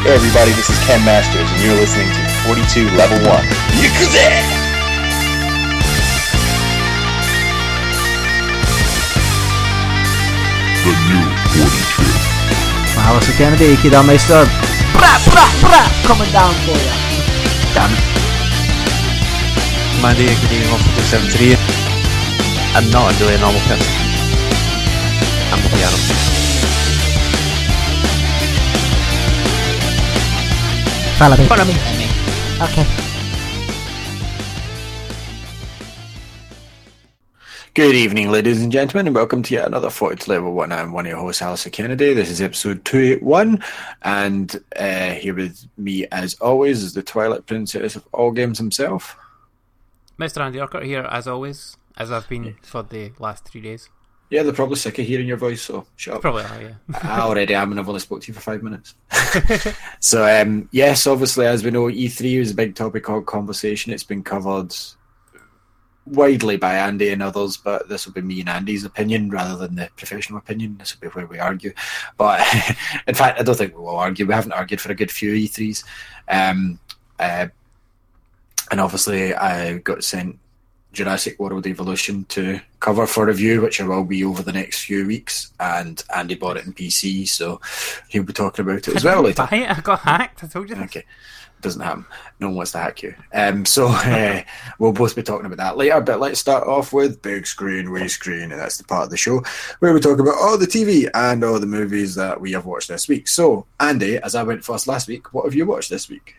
Hey everybody, this is Ken Masters, and you're listening to 42 Level 1. The new forty-two. Alice Kennedy, Kid Meister. Bra, bra, bra, coming down for you. Damn it. Mandy getting off of the 73. I'm not really a normal person. I'm a piano. Follow me. Follow me. Okay. Good evening, ladies and gentlemen, and welcome to yet another 42 Level 1. I'm one of your hosts, Alistair Kennedy. This is episode 281, and uh, here with me, as always, is the Twilight Princess of all games himself. Mr. Andy Urquhart here, as always, as I've been for the last three days. Yeah, they're probably sick of hearing your voice, so shut up. Probably are, yeah. I already am, and I've only spoke to you for five minutes. so, um, yes, obviously, as we know, E3 was a big topic of conversation. It's been covered widely by Andy and others, but this will be me and Andy's opinion rather than the professional opinion. This will be where we argue. But in fact, I don't think we will argue. We haven't argued for a good few E3s. Um, uh, and obviously, I got sent Jurassic World Evolution to cover for review, which I will be over the next few weeks. And Andy bought it in PC, so he'll be talking about it as well later. Buy it? I got hacked. I told you. This. Okay. Doesn't happen. No one wants to hack you. Um, so uh, we'll both be talking about that later. But let's start off with big screen, wee screen, and that's the part of the show where we talk about all the TV and all the movies that we have watched this week. So, Andy, as I went first last week, what have you watched this week?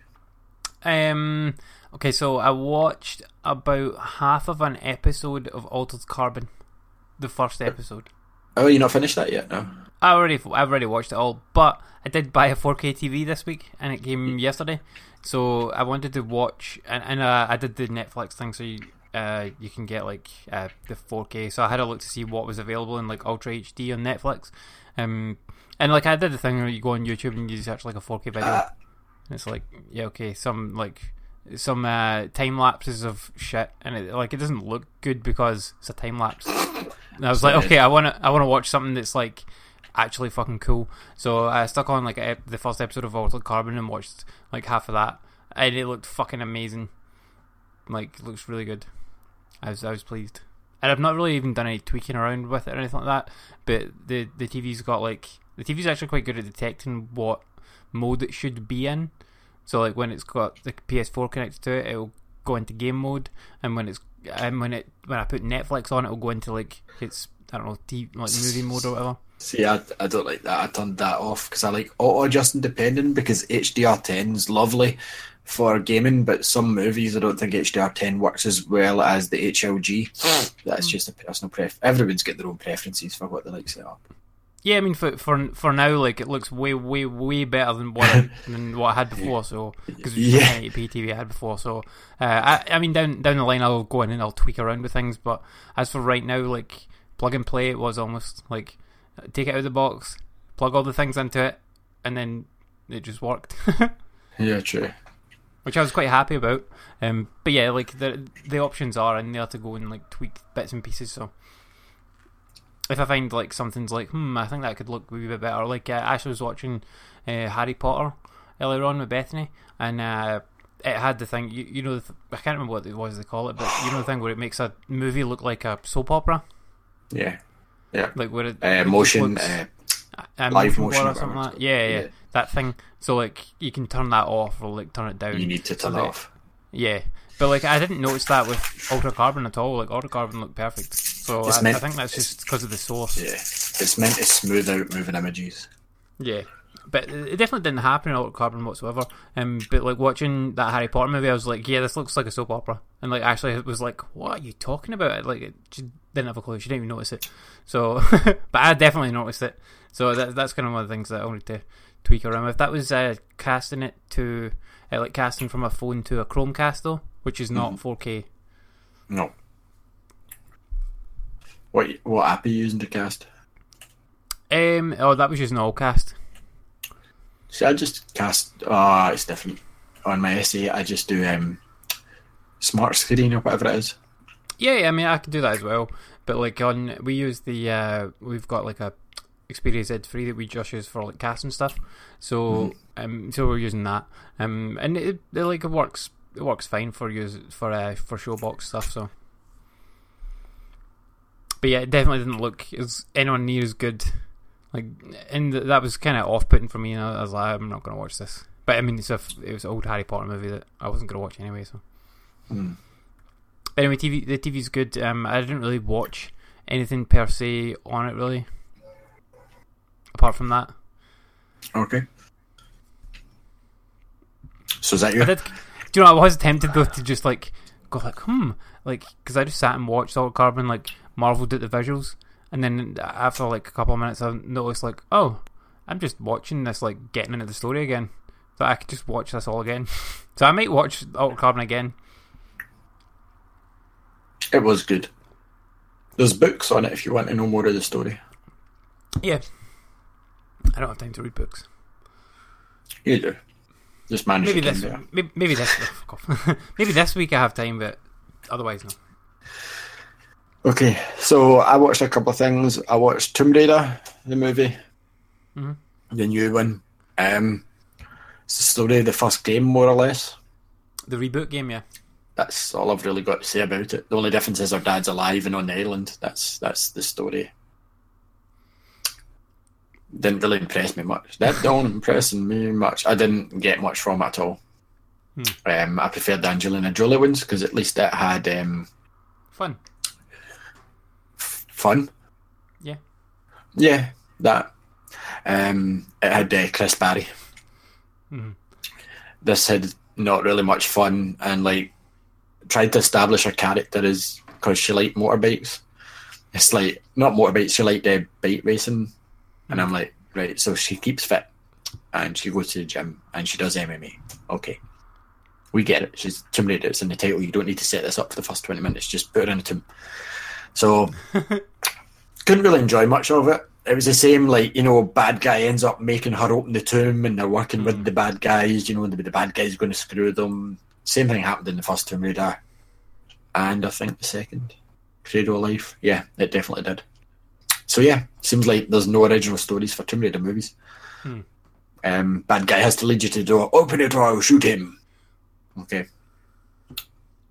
Um. Okay, so I watched about half of an episode of Altered Carbon, the first episode. Oh, you not finished that yet? No. I already, I've already watched it all, but I did buy a 4K TV this week, and it came yesterday. So I wanted to watch, and, and uh, I did the Netflix thing, so you, uh, you can get like uh, the 4K. So I had a look to see what was available in like Ultra HD on Netflix, um, and like I did the thing where you go on YouTube and you search like a 4K video. And it's like, yeah, okay, some like some uh, time lapses of shit, and it like it doesn't look good because it's a time lapse. And I was like, okay, I want to I want to watch something that's like actually fucking cool. So I stuck on like ep- the first episode of Altered Carbon and watched like half of that, and it looked fucking amazing. Like, looks really good. I was I was pleased, and I've not really even done any tweaking around with it or anything like that. But the the TV's got like the TV's actually quite good at detecting what mode it should be in. So like when it's got the PS4 connected to it, it'll go into game mode, and when it's and when it when I put Netflix on, it'll go into like it's I don't know TV, like movie mode or whatever. See, I, I don't like that. I turned that off because I like auto adjusting depending because HDR10 is lovely for gaming, but some movies I don't think HDR10 works as well as the HLG. Hmm. That's just a personal pref. Everyone's got their own preferences for what they like set up. Yeah, I mean for for for now, like it looks way way way better than what I, than what I had before. So because Yeah. yeah. 1080p TV I had before. So uh, I I mean down down the line I'll go in and I'll tweak around with things. But as for right now, like plug and play, it was almost like take it out of the box, plug all the things into it, and then it just worked. Yeah, true. which I was quite happy about. Um, but yeah, like the the options are in there to go and like tweak bits and pieces. So if I find like something's like, hmm, I think that could look a wee bit better. Like uh, Ashley was watching uh, Harry Potter earlier on with Bethany, and uh, it had the thing. You, you know, the th- I can't remember what it was they call it, but you know the thing where it makes a movie look like a soap opera, Yeah. Yeah. like where it Uh, motion, looks- uh, live motion or something like that. Yeah, yeah, Yeah. that thing. So like you can turn that off or like turn it down. you need to turn it off. Yeah, but like I didn't notice that with Altered Carbon at all. Like Altered Carbon looked perfect. So I, meant- I think that's just because of the source. Yeah. It's meant to smooth out moving images. Yeah. But it definitely didn't happen in Altered Carbon whatsoever. Um, but like watching that Harry Potter movie, I was like, yeah, this looks like a soap opera. And like actually, it was like, what are you talking about? Like, it, she didn't have a clue. She didn't even notice it. So, but I definitely noticed it. So that, that's kind of one of the things that I wanted to tweak around. If that was uh, casting it to uh, like casting from a phone to a Chromecast though, which is not 4K. No. What what app are you using to cast? Um, oh, that was using Allcast. See, I just cast. Ah, it's different. On my S8, I just do um, smart screen or whatever it is. Yeah, yeah, I mean, I can do that as well. But like on, we use the uh, we've got like a Xperia Z3 that we just use for like casting stuff. So um, so we're using that. Um, and it, it like it works. It works fine for you for uh, for showbox stuff. So. But yeah, it definitely didn't look as anyone near as good. Like, and th- that was kind of off-putting for me. And I was like, I'm not going to watch this. But I mean, it's a f- it was an old Harry Potter movie that I wasn't going to watch anyway. So Hmm. anyway, TV the TV's good. Um, I didn't really watch anything per se on it really. Apart from that, Okay. So is that I your? did. Do you know? I was tempted though to just like go like hmm, like because I just sat and watched Altered Carbon, like marveled at the visuals, and then after like a couple of minutes, I noticed like oh, I'm just watching this like getting into the story again. So I could just watch this all again. so I might watch Altered Carbon again. It was good. There's books on it if you want to know more of the story. Yeah. I don't have time to read books. You do. Just manage Maybe to this, there. maybe, maybe this, fuck off. maybe this week I have time, but otherwise no. Okay, so I watched a couple of things. I watched Tomb Raider, the movie, Mhm. the new one. Um, it's the story of the first game, more or less. The reboot game, yeah. That's all I've really got to say about it. The only difference is our dad's alive and on the island. That's that's the story. Didn't really impress me much. That don't impress me much. I didn't get much from it at all. Hmm. Um, I preferred the Angelina Jolie ones because at least it had um, Fun. f- fun. Yeah. Yeah, that. Um, it had uh, Chris Barrie. Mhm. This had not really much fun and like tried to establish her character as because she liked motorbikes. It's like not motorbikes, she liked uh, bike racing, and I'm like, right. So she keeps fit, and she goes to the gym and she does MMA. Okay, we get it. She's Tomb Raider. It's in the title. You don't need to set this up for the first twenty minutes. Just put her in a tomb. So couldn't really enjoy much of it. It was the same, like you know, bad guy ends up making her open the tomb, and they're working with mm. the bad guys. You know, the, the bad guy's going to screw them. Same thing happened in the first Tomb Raider, and I think the second Cradle of Life. Yeah, it definitely did. So yeah, seems like there's no original stories for Tomb Raider movies. Hmm. Um, bad guy has to lead you to the door. Open it or I'll shoot him. Okay.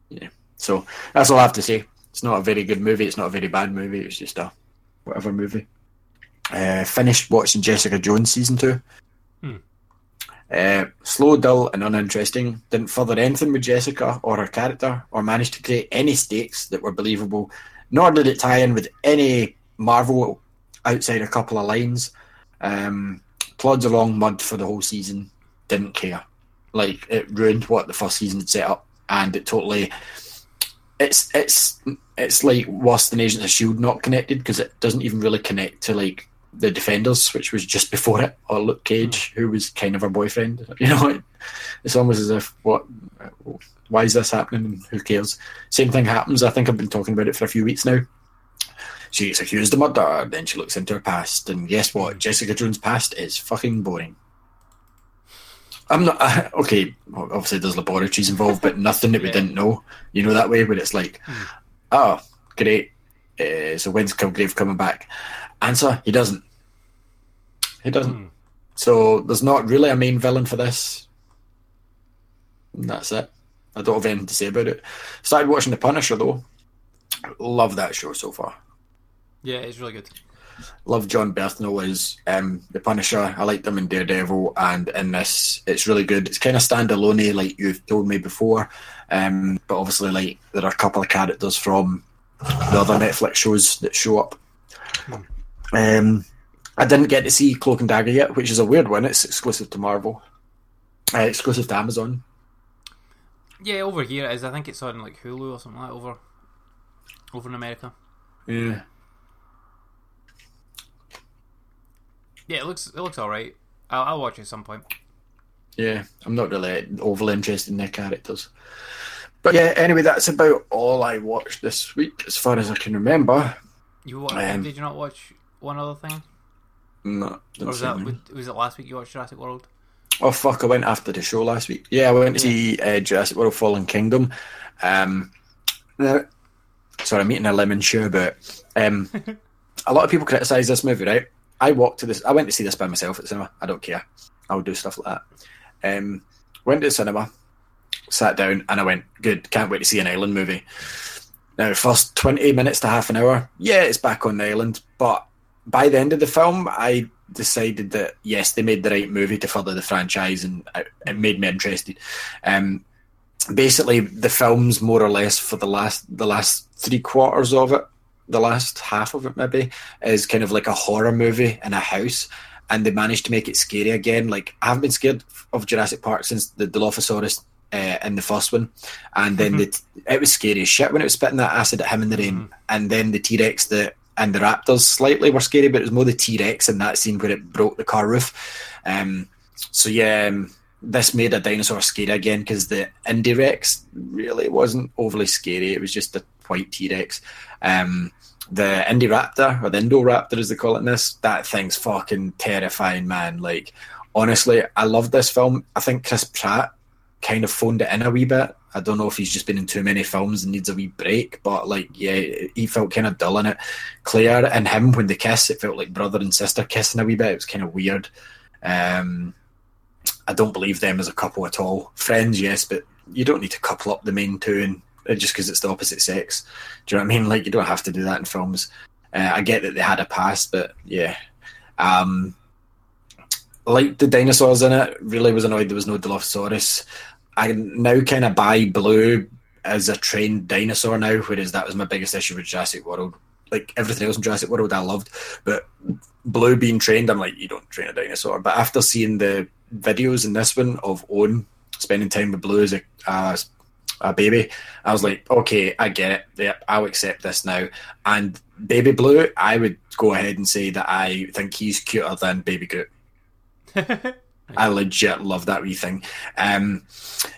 Yeah. So that's all I have to say. It's not a very good movie. It's not a very bad movie. It's just a whatever movie. Uh, finished watching Jessica Jones season two. Hmm. Uh, slow, dull, and uninteresting. Didn't further anything with Jessica or her character, or manage to create any stakes that were believable. Nor did it tie in with any Marvel outside a couple of lines. Um, plods along mud for the whole season. Didn't care. Like it ruined what the first season had set up, and it totally. It's it's it's like worse than Agents of Shield not connected because it doesn't even really connect to like the Defenders, which was just before it, or Luke Cage, who was kind of her boyfriend. You know, it- it's almost as if what, why is this happening? And Who cares? Same thing happens. I think I've been talking about it for a few weeks now. She gets accused of murder, then she looks into her past, and guess what? Jessica Jones' past is fucking boring. I'm not okay. well, Obviously, there's laboratories involved, but nothing that we Yeah. didn't know. You know that way, where it's like, oh, great. Uh, so when's Kilgrave coming back? Answer: He doesn't. He doesn't. Hmm. So there's not really a main villain for this. And that's it. I don't have anything to say about it. Started watching The Punisher though. Love that show so far. Yeah, it's really good. Love Jon Bernthal as um, the Punisher. I liked him in Daredevil, and in this, it's really good. It's kind of standalone, like you've told me before, um, but obviously, like there are a couple of characters from the other Netflix shows that show up. Um, I didn't get to see Cloak and Dagger yet, which is a weird one. It's exclusive to Marvel, uh, exclusive to Amazon. Yeah, over here it is. I think it's on like Hulu or something like that over over in America. Yeah, Yeah, it looks it looks alright. I'll, I'll watch it at some point. Yeah, I'm not really overly interested in their characters. But yeah, anyway, that's about all I watched this week, as far as I can remember. You wa- Um, did you not watch one other thing? No, Or was that many. was it last week you watched Jurassic World? Oh fuck! I went after the show last week. Yeah, I went to see uh, Jurassic World: Fallen Kingdom. Um, sorry, I'm eating a lemon sherbet. Um, a lot of people criticise this movie, right? I walked to this. I went to see this by myself at the cinema. I don't care. I'll do stuff like that. Um, went to the cinema, sat down, and I went, "Good, can't wait to see an island movie." Now, first twenty minutes to half an hour, yeah, it's back on the island. But by the end of the film, I decided that yes, they made the right movie to further the franchise, and it, it made me interested. Um, basically, the film's more or less for the last the last three quarters of it, the last half of it maybe is kind of like a horror movie in a house. And they managed to make it scary again. Like I haven't been scared of Jurassic Park since the Dilophosaurus uh, in the first one, and then the it was scary as shit when it was spitting that acid at him in the rain, and then the T Rex that and the raptors slightly were scary, but it was more the T Rex in that scene where it broke the car roof. Um, so yeah, um, this made a dinosaur scary again because the Indie Rex really wasn't overly scary. It was just a white T Rex. Um, the Indoraptor or the Indoraptor as they call it in this, that thing's fucking terrifying, man. Like honestly, I love this film. I think Chris Pratt kind of phoned it in a wee bit. I don't know if he's just been in too many films and needs a wee break, but like, yeah, he felt kind of dull in it. Claire and him, when they kiss, it felt like brother and sister kissing a wee bit. It was kind of weird. Um, I don't believe them as a couple at all. Friends, yes, but you don't need to couple up the main two and just because it's the opposite sex. Do you know what I mean? Like, you don't have to do that in films. Uh, I get that they had a past, but yeah. Um, like the dinosaurs in it, really was annoyed there was no Dilophosaurus. I now kind of buy Blue as a trained dinosaur now, whereas that was my biggest issue with Jurassic World. Like everything else in Jurassic World, I loved, but Blue being trained, I'm like, you don't train a dinosaur. But after seeing the videos in this one of Owen spending time with Blue as a, uh, a baby, I was like, okay, I get it. Yep, I'll accept this now. And Baby Blue, I would go ahead and say that I think he's cuter than Baby Goat. I legit love that wee thing. Um,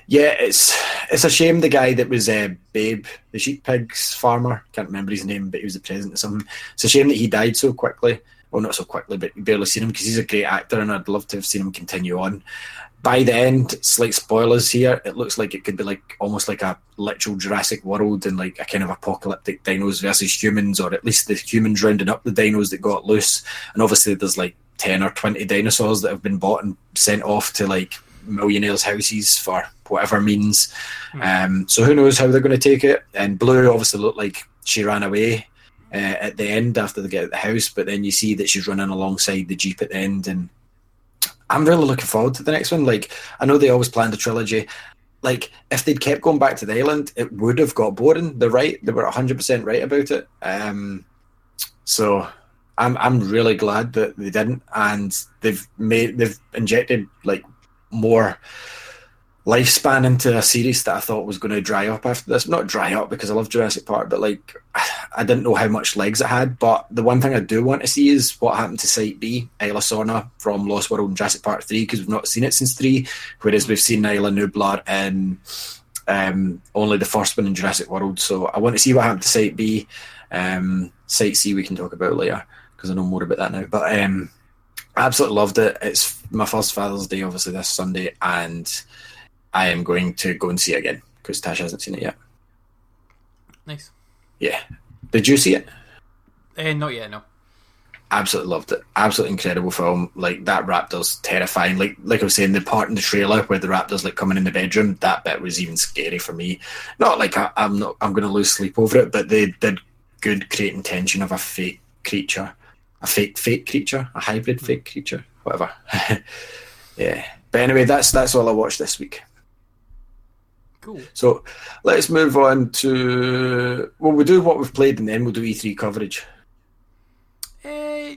yeah, it's it's a shame the guy that was uh, Babe, the sheep pigs farmer, can't remember his name, but he was the president of something. It's a shame that he died so quickly. Well, not so quickly, but barely seen him because he's a great actor, and I'd love to have seen him continue on. By the end, slight spoilers here. It looks like it could be like almost like a literal Jurassic World and like a kind of apocalyptic dinos versus humans, or at least the humans rounding up the dinos that got loose. And obviously, there's like 10 or 20 dinosaurs that have been bought and sent off to like millionaires' houses for whatever means. Um, so who knows how they're going to take it? And Blue obviously looked like she ran away uh, at the end after they get out the house, but then you see that she's running alongside the Jeep at the end. And I'm really looking forward to the next one. Like, I know they always planned a trilogy. Like, if they'd kept going back to the island, it would have got boring. They're right. They were 100% right about it. Um, so I'm I'm really glad that they didn't, and they've made they've injected like more lifespan into a series that I thought was going to dry up after this. Not dry up because I love Jurassic Park, but like I didn't know how much legs it had. But the one thing I do want to see is what happened to Site B, Isla Sorna from Lost World and Jurassic Park three, because we've not seen it since three, whereas we've seen Isla Nublar in um, only the first one in Jurassic World. So I want to see what happened to Site B. Um, Site C we can talk about later because I know more about that now. But um, I absolutely loved it. It's my first Father's Day, obviously this Sunday, and I am going to go and see it again because Tash hasn't seen it yet. Nice. Yeah, did you see it? Uh, not yet, no. Absolutely loved it. Absolutely incredible film. Like that raptor's terrifying. Like like I was saying, the part in the trailer where the raptor's like coming in the bedroom, that bit was even scary for me. Not like I, I'm not I'm going to lose sleep over it, but they did good creating tension of a fake creature, a fake fake creature, a hybrid fake creature, whatever. yeah. But anyway, that's that's all I watched this week. Cool. So let's move on to well, we'll do what we've played and then we'll do E3 coverage. Uh,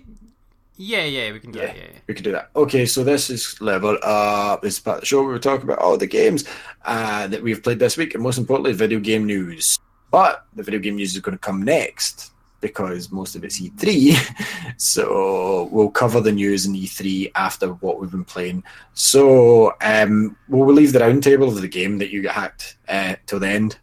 yeah, yeah, we can do Yeah, that. Yeah, yeah. we can do that. Okay, so this is level up. This is part of the show where we talk about all the games uh, that we've played this week, and most importantly, video game news. But the video game news is going to come next because most of it's E3. so we'll cover the news in E3 after what we've been playing. So um, we'll leave the roundtable of the game that you got hacked uh, till the end.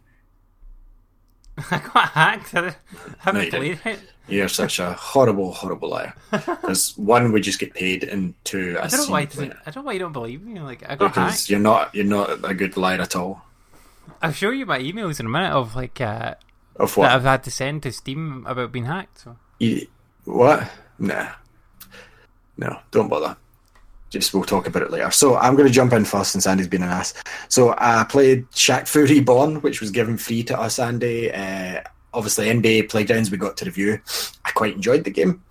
I got hacked. I haven't No, played it. You're such a horrible, horrible liar. Because one, we just get paid, and two, I I've don't know why. you It play doesn't, it. I don't know why you don't believe me. Like I got because hacked. you're not you're not a good liar at all. I'll show you my emails in a minute of like uh, Of that? I've had to send to Steam about being hacked. So You- what? Nah. No, don't bother. Just we'll talk about it later. So I'm going to jump in first since Andy's been an ass. So I played Shaq Fu Reborn, which was given free to us, Andy. Uh, obviously, NBA Playgrounds we got to review. I quite enjoyed the game,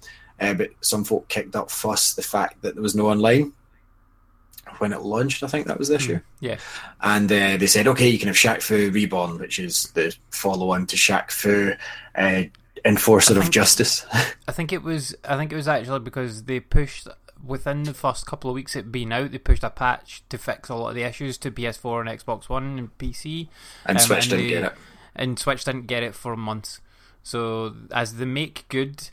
uh, but some folk kicked up fuss the fact that there was no online when it launched. I think that was this year. yeah, and uh, they said, okay, you can have Shaq Fu Reborn, which is the follow-on to Shaq Fu, uh, Enforcer of Justice. I think it was. I think it was actually because they pushed within the first couple of weeks it being out. They pushed a patch to fix a lot of the issues to PS4 and Xbox One and PC. and Um, Switch and didn't they- get it. and Switch didn't get it for months. So as they make good,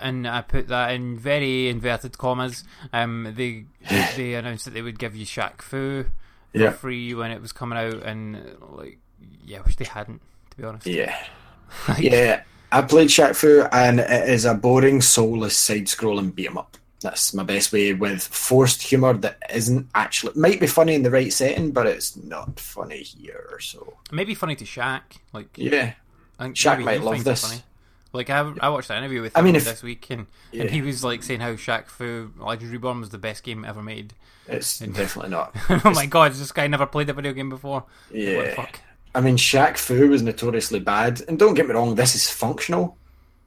and I put that in very inverted commas, um, they they announced that they would give you Shaq Fu for Yeah. free when it was coming out, and like, yeah, I wish they hadn't. To be honest, Yeah, Like, yeah. I played Shaq Fu, and it is a boring, soulless side-scrolling beat 'em up. That's my best way with forced humor that isn't actually might be funny in the right setting, but it's not funny here. So maybe funny to Shaq. Like, yeah, I think Shaq might love this. Like I, I watched an interview with I him mean, if- this week, and, Yeah. and he was like saying how Shaq Fu Legends Reborn was the best game ever made. it's definitely not. oh my god, this guy never played a video game before. What the Yeah, fuck? I mean, Shaq Fu was notoriously bad, and don't get me wrong, this is functional.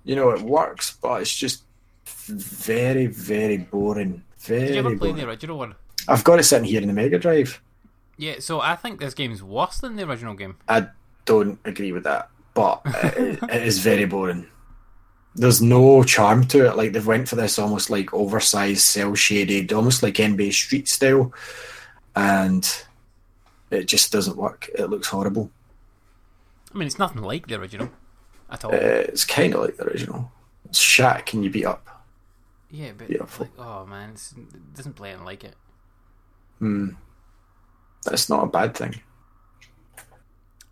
You know, it works, but it's just very, very boring. Very Did you ever play the original one? I've got it sitting here in the Mega Drive. Yeah, so I think this game's worse than the original game. I don't agree with that, but it, it is very boring. There's no charm to it. Like they've went for this almost like oversized, cell shaded, almost like NBA Street style, and it just doesn't work. It looks horrible. I mean, it's nothing like the original at all. Uh, it's kind of like the original. It's Shaq and you beat up. yeah, but yeah, like, oh man, it's, it doesn't play anything like it. Hmm. That's not a bad thing.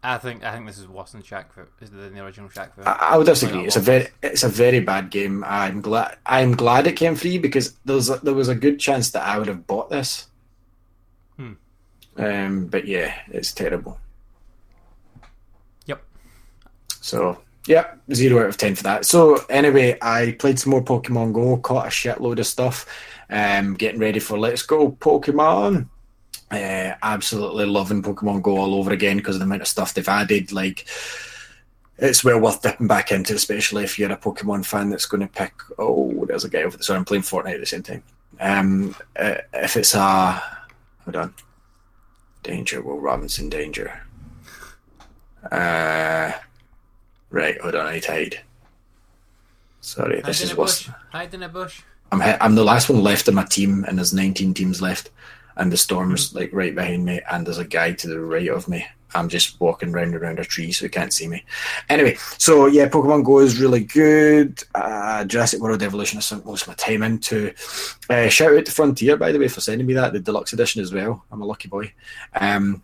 I think I think this is worse than Shaq is than the original Shaq. I, I would disagree. It's a very, it's a very bad game. I'm glad. I'm glad it came free because there was a, there was a good chance that I would have bought this. Hmm. Um, but yeah, it's terrible. Yep. So yeah, zero out of ten for that. So anyway, I played some more Pokemon Go, caught a shitload of stuff. Um, getting ready for Let's Go Pokemon. Uh, absolutely loving Pokemon Go all over again because of the amount of stuff they've added. Like, it's well worth dipping back into, especially if you're a Pokemon fan that's going to pick. Oh, there's a guy over there. Sorry, I'm playing Fortnite at the same time. Um, uh, if it's a hold on, Danger, Will Robinson, Danger. Uh, right, hold on, I hide. Sorry, this is what's. Hide in a bush. I'm he- I'm the last one left in my team, and there's 19 teams left, and the storm's like right behind me, and there's a guy to the right of me. I'm just walking round around a tree, so he can't see me. Anyway, so yeah, Pokemon Go is really good. Uh, Jurassic World Evolution I sunk most of my time into. Uh, shout out to Frontier, by the way, for sending me that the deluxe edition as well. I'm a lucky boy, um,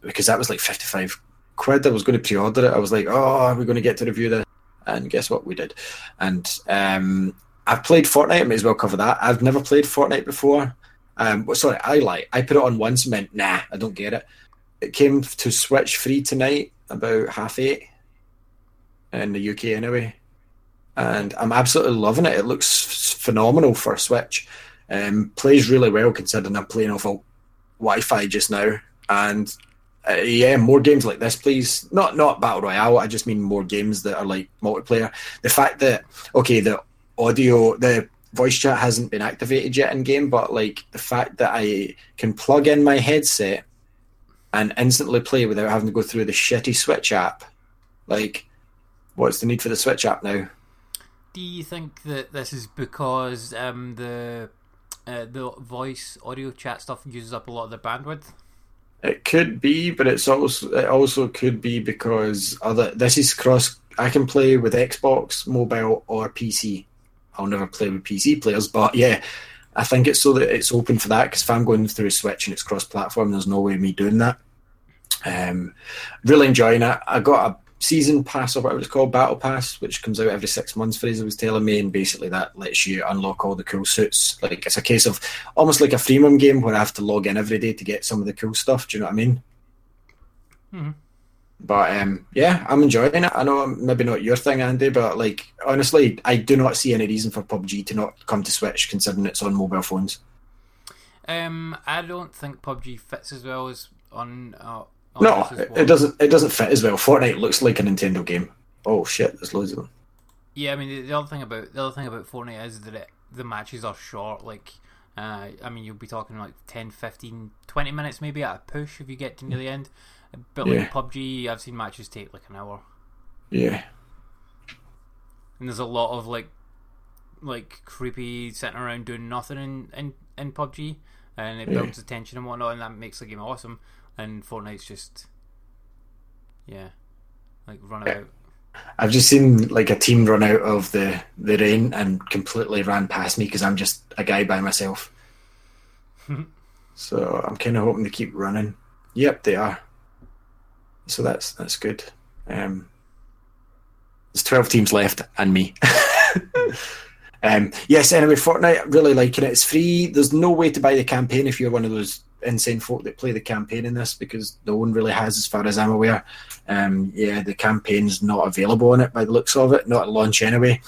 because that was like 55 quid. I was going to pre-order it. I was like, oh, are we going to get to review this? And guess what? We did. And um, I've played Fortnite. I may as well cover that. I've never played Fortnite before. Um, sorry, I lie. I put it on once and nah, I don't get it. It came to Switch free tonight about half eight in the UK anyway, and I'm absolutely loving it. It looks phenomenal for Switch. Um, plays really well considering I'm playing off a Wi-Fi just now, and uh, yeah, more games like this, please. Not not battle royale. I just mean more games that are like multiplayer. The fact that okay, the audio, the voice chat hasn't been activated yet in game, but like the fact that I can plug in my headset and instantly play without having to go through the shitty Switch app. Like, what's the need for the Switch app now? Do you think that this is because um, the uh, the voice audio chat stuff uses up a lot of the bandwidth? It could be, but it's also it also could be because other this is cross I can play with Xbox, mobile, or PC. I'll never play with PC players, but yeah, I think it's so that it's open for that. Because if I'm going through a Switch and it's cross-platform, there's no way of me doing that. Um, really enjoying it. I got a season pass or whatever it's called, battle pass, which comes out every six months. Fraser was telling me, and basically that lets you unlock all the cool suits. Like it's a case of almost like a freemium game where I have to log in every day to get some of the cool stuff. Do you know what I mean? Mhm. But um, yeah, I'm enjoying it. I know maybe not your thing, Andy, but like honestly, I do not see any reason for PUBG to not come to Switch, considering it's on mobile phones. Um, I don't think PUBG fits as well as on. Uh, on No, it, it doesn't. It doesn't fit as well. Fortnite looks like a Nintendo game. Oh shit, there's loads of them. Yeah, I mean the, the other thing about the other thing about Fortnite is that it, the matches are short. Like, uh, I mean, you'll be talking like 10, 15, 20 minutes maybe at a push if you get to near the end. But like Yeah. PUBG, I've seen matches take like an hour, Yeah, and there's a lot of like, like creepy sitting around doing nothing in in, in PUBG, and it builds the tension and whatnot, and that makes the game awesome. And Fortnite's just, yeah, like run Yeah. about. I've just seen like a team run out of the the rain and completely ran past me because I'm just a guy by myself. so I'm kind of hoping to keep running. Yep, they are. So that's that's good. Um, there's 12 teams left and me. um, yes, anyway, Fortnite, really liking it. It's free. There's no way to buy the campaign if you're one of those insane folk that play the campaign in this because no one really has, as far as I'm aware. Um, yeah, the campaign's not available on it by the looks of it, not at launch anyway.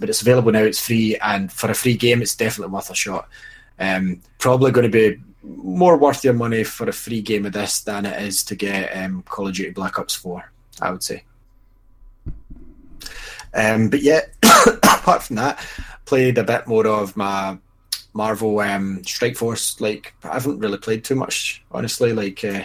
But it's available now, it's free, and for a free game, it's definitely worth a shot. Um, probably going to be more worth your money for a free game of this than it is to get um, Call of Duty Black Ops 4, I would say. Um, but yeah, apart from that, played a bit more of my Marvel um, Strike Force. Like I haven't really played too much, honestly. Like uh,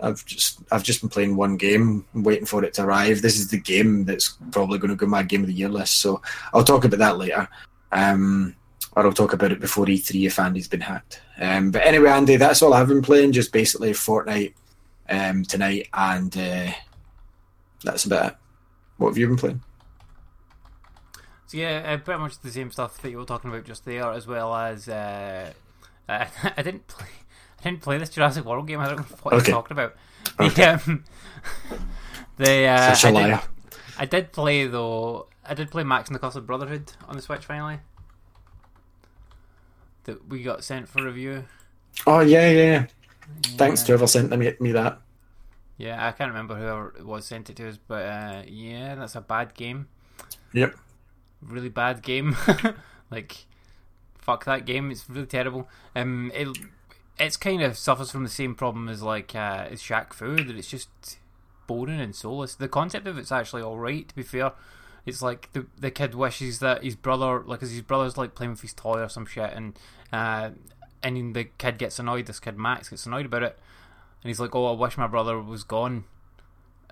I've just I've just been playing one game, waiting for it to arrive. This is the game that's probably going to go my game of the year list. So I'll talk about that later. Um, or I'll talk about it before E3 if Andy's been hacked. Um, but anyway, Andy, that's all I've been playing. Just basically Fortnite um, tonight, and uh, that's about it. What have you been playing? So yeah, uh, pretty much the same stuff that you were talking about just there, as well as uh, uh, I didn't play. I didn't play this Jurassic World game. I don't know what Okay. you're talking about. Okay. Um, the uh, Such a I did, liar. I did play though. I did play Max and the Curse of Brotherhood on the Switch finally. That we got sent for review. Oh yeah, yeah. yeah. Thanks to whoever sent me, me that. Yeah, I can't remember whoever it was sent it to us, but uh, yeah, that's a bad game. Yep. Really bad game. like, fuck that game. It's really terrible. Um, it it's kind of suffers from the same problem as like uh, as Shaq Fu that it's just boring and soulless. The concept of it's actually all right. To be fair, it's like the the kid wishes that his brother, like, 'cause his brother's like playing with his toy or some shit, and uh, and the kid gets annoyed. This kid Max gets annoyed about it, and he's like, "Oh, I wish my brother was gone,"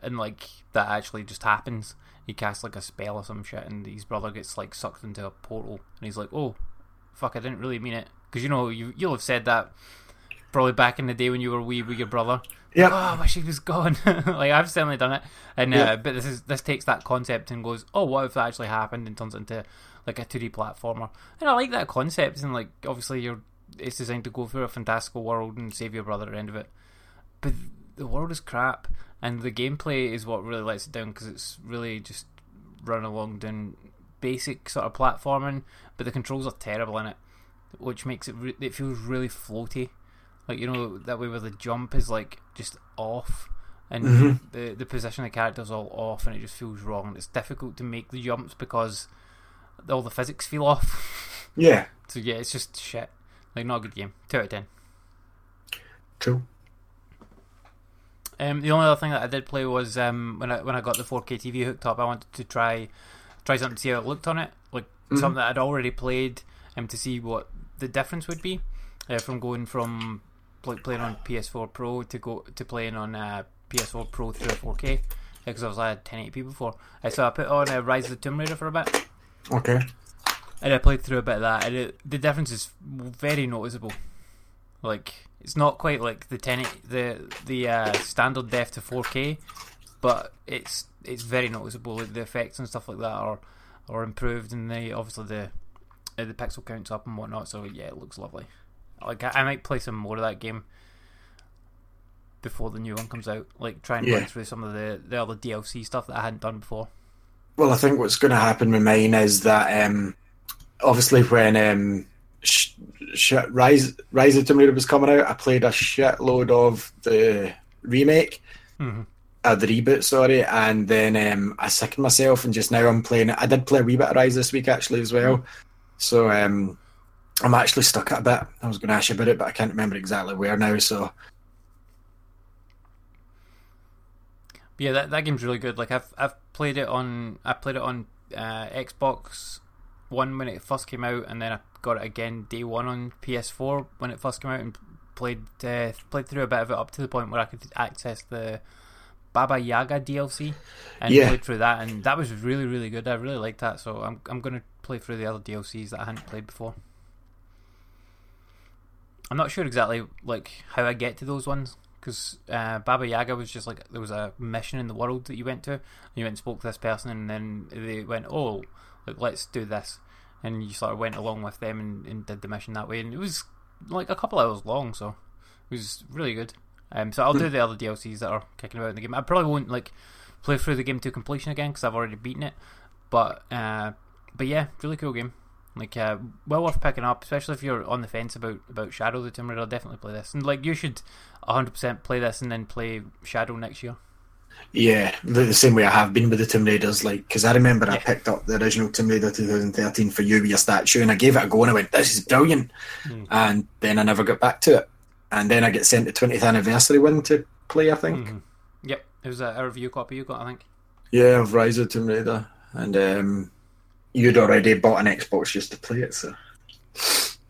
and like that actually just happens. He casts like a spell or some shit, and his brother gets like sucked into a portal, and he's like, "Oh, fuck, I didn't really mean it," because you know you you'll have said that probably back in the day when you were wee with your brother. Yep. Oh, I wish he was gone. like I've certainly done it, and uh, Yep. but this is this takes that concept and goes, "Oh, what if that actually happened?" and turns it into like a two D platformer. And I like that concept, and like obviously you're it's designed to go through a fantastical world and save your brother at the end of it. But the world is crap, and the gameplay is what really lets it down because it's really just run along doing basic sort of platforming, but the controls are terrible in it, which makes it re- it feels really floaty. Like you know that way where the jump is like just off, and Mhm. the the position of the character's all off, and it just feels wrong. And it's difficult to make the jumps because all the physics feel off. Yeah. so yeah, it's just shit. Like not a good game. Two out of ten. Cool. Um, the only other thing that I did play was um, when I when I got the 4K TV hooked up, I wanted to try try something to see how it looked on it, like something that I'd already played, um, to see what the difference would be uh, from going from like playing on PS4 Pro to go to playing on uh, PS4 Pro through a 4K because I was at 1080p before. Uh, so I put on uh, Rise of the Tomb Raider for a bit, Okay. and I played through a bit of that, and it, the difference is very noticeable. Like it's not quite like the 10 the the uh, standard def to 4K, but it's it's very noticeable. Like the effects and stuff like that are are improved, and they obviously the uh, the pixel counts up and whatnot. So yeah, it looks lovely. Like I, I might play some more of that game before the new one comes out. Like try and Yeah. run through some of the the other DLC stuff that I hadn't done before. Well, I think what's going to happen with mine is that um, obviously when um, sh- sh- Rise Rise of Tomb Raider was coming out, I played a shitload of the remake, Mhm. uh, the reboot, sorry, and then um, I sickened myself, and just now I'm playing it. I did play a wee bit of Rise this week actually as well, so um, I'm actually stuck at a bit. I was going to ask you about it, but I can't remember exactly where now. So yeah, that that game's really good. Like I've I've played it on I played it on uh, Xbox One when it first came out, and then I got it again day one on PS4 when it first came out, and played uh, played through a bit of it up to the point where I could access the Baba Yaga DLC, and Yeah. played through that, and that was really really good. I really liked that, so I'm I'm gonna play through the other DLCs that I hadn't played before. I'm not sure exactly like how I get to those ones because uh, Baba Yaga was just like there was a mission in the world that you went to. And you went and spoke to this person, and then they went, "Oh, like, let's do this," and you sort of went along with them and, and did the mission that way. And it was like a couple hours long, so it was really good. Um, so I'll do the other DLCs that are kicking about in the game. I probably won't like play through the game to completion again because I've already beaten it. But uh, but yeah, really cool game. Like uh, well worth picking up, especially if you're on the fence about about Shadow the Tomb Raider. Definitely play this, and like you should 100% play this and then play Shadow next year. Yeah, the, the same way I have been with the Tomb Raiders, like because I remember I picked up the original Tomb Raider 2013 for you with your statue, and I gave it a go, and I went, "This is brilliant," Hmm. and then I never got back to it, and then I get sent the 20th anniversary one to play, I think. Mhm. Yep, it was a, a review copy you got, I think. Yeah, of Rise of Tomb Raider, and um, you'd already bought an Xbox just to play it, so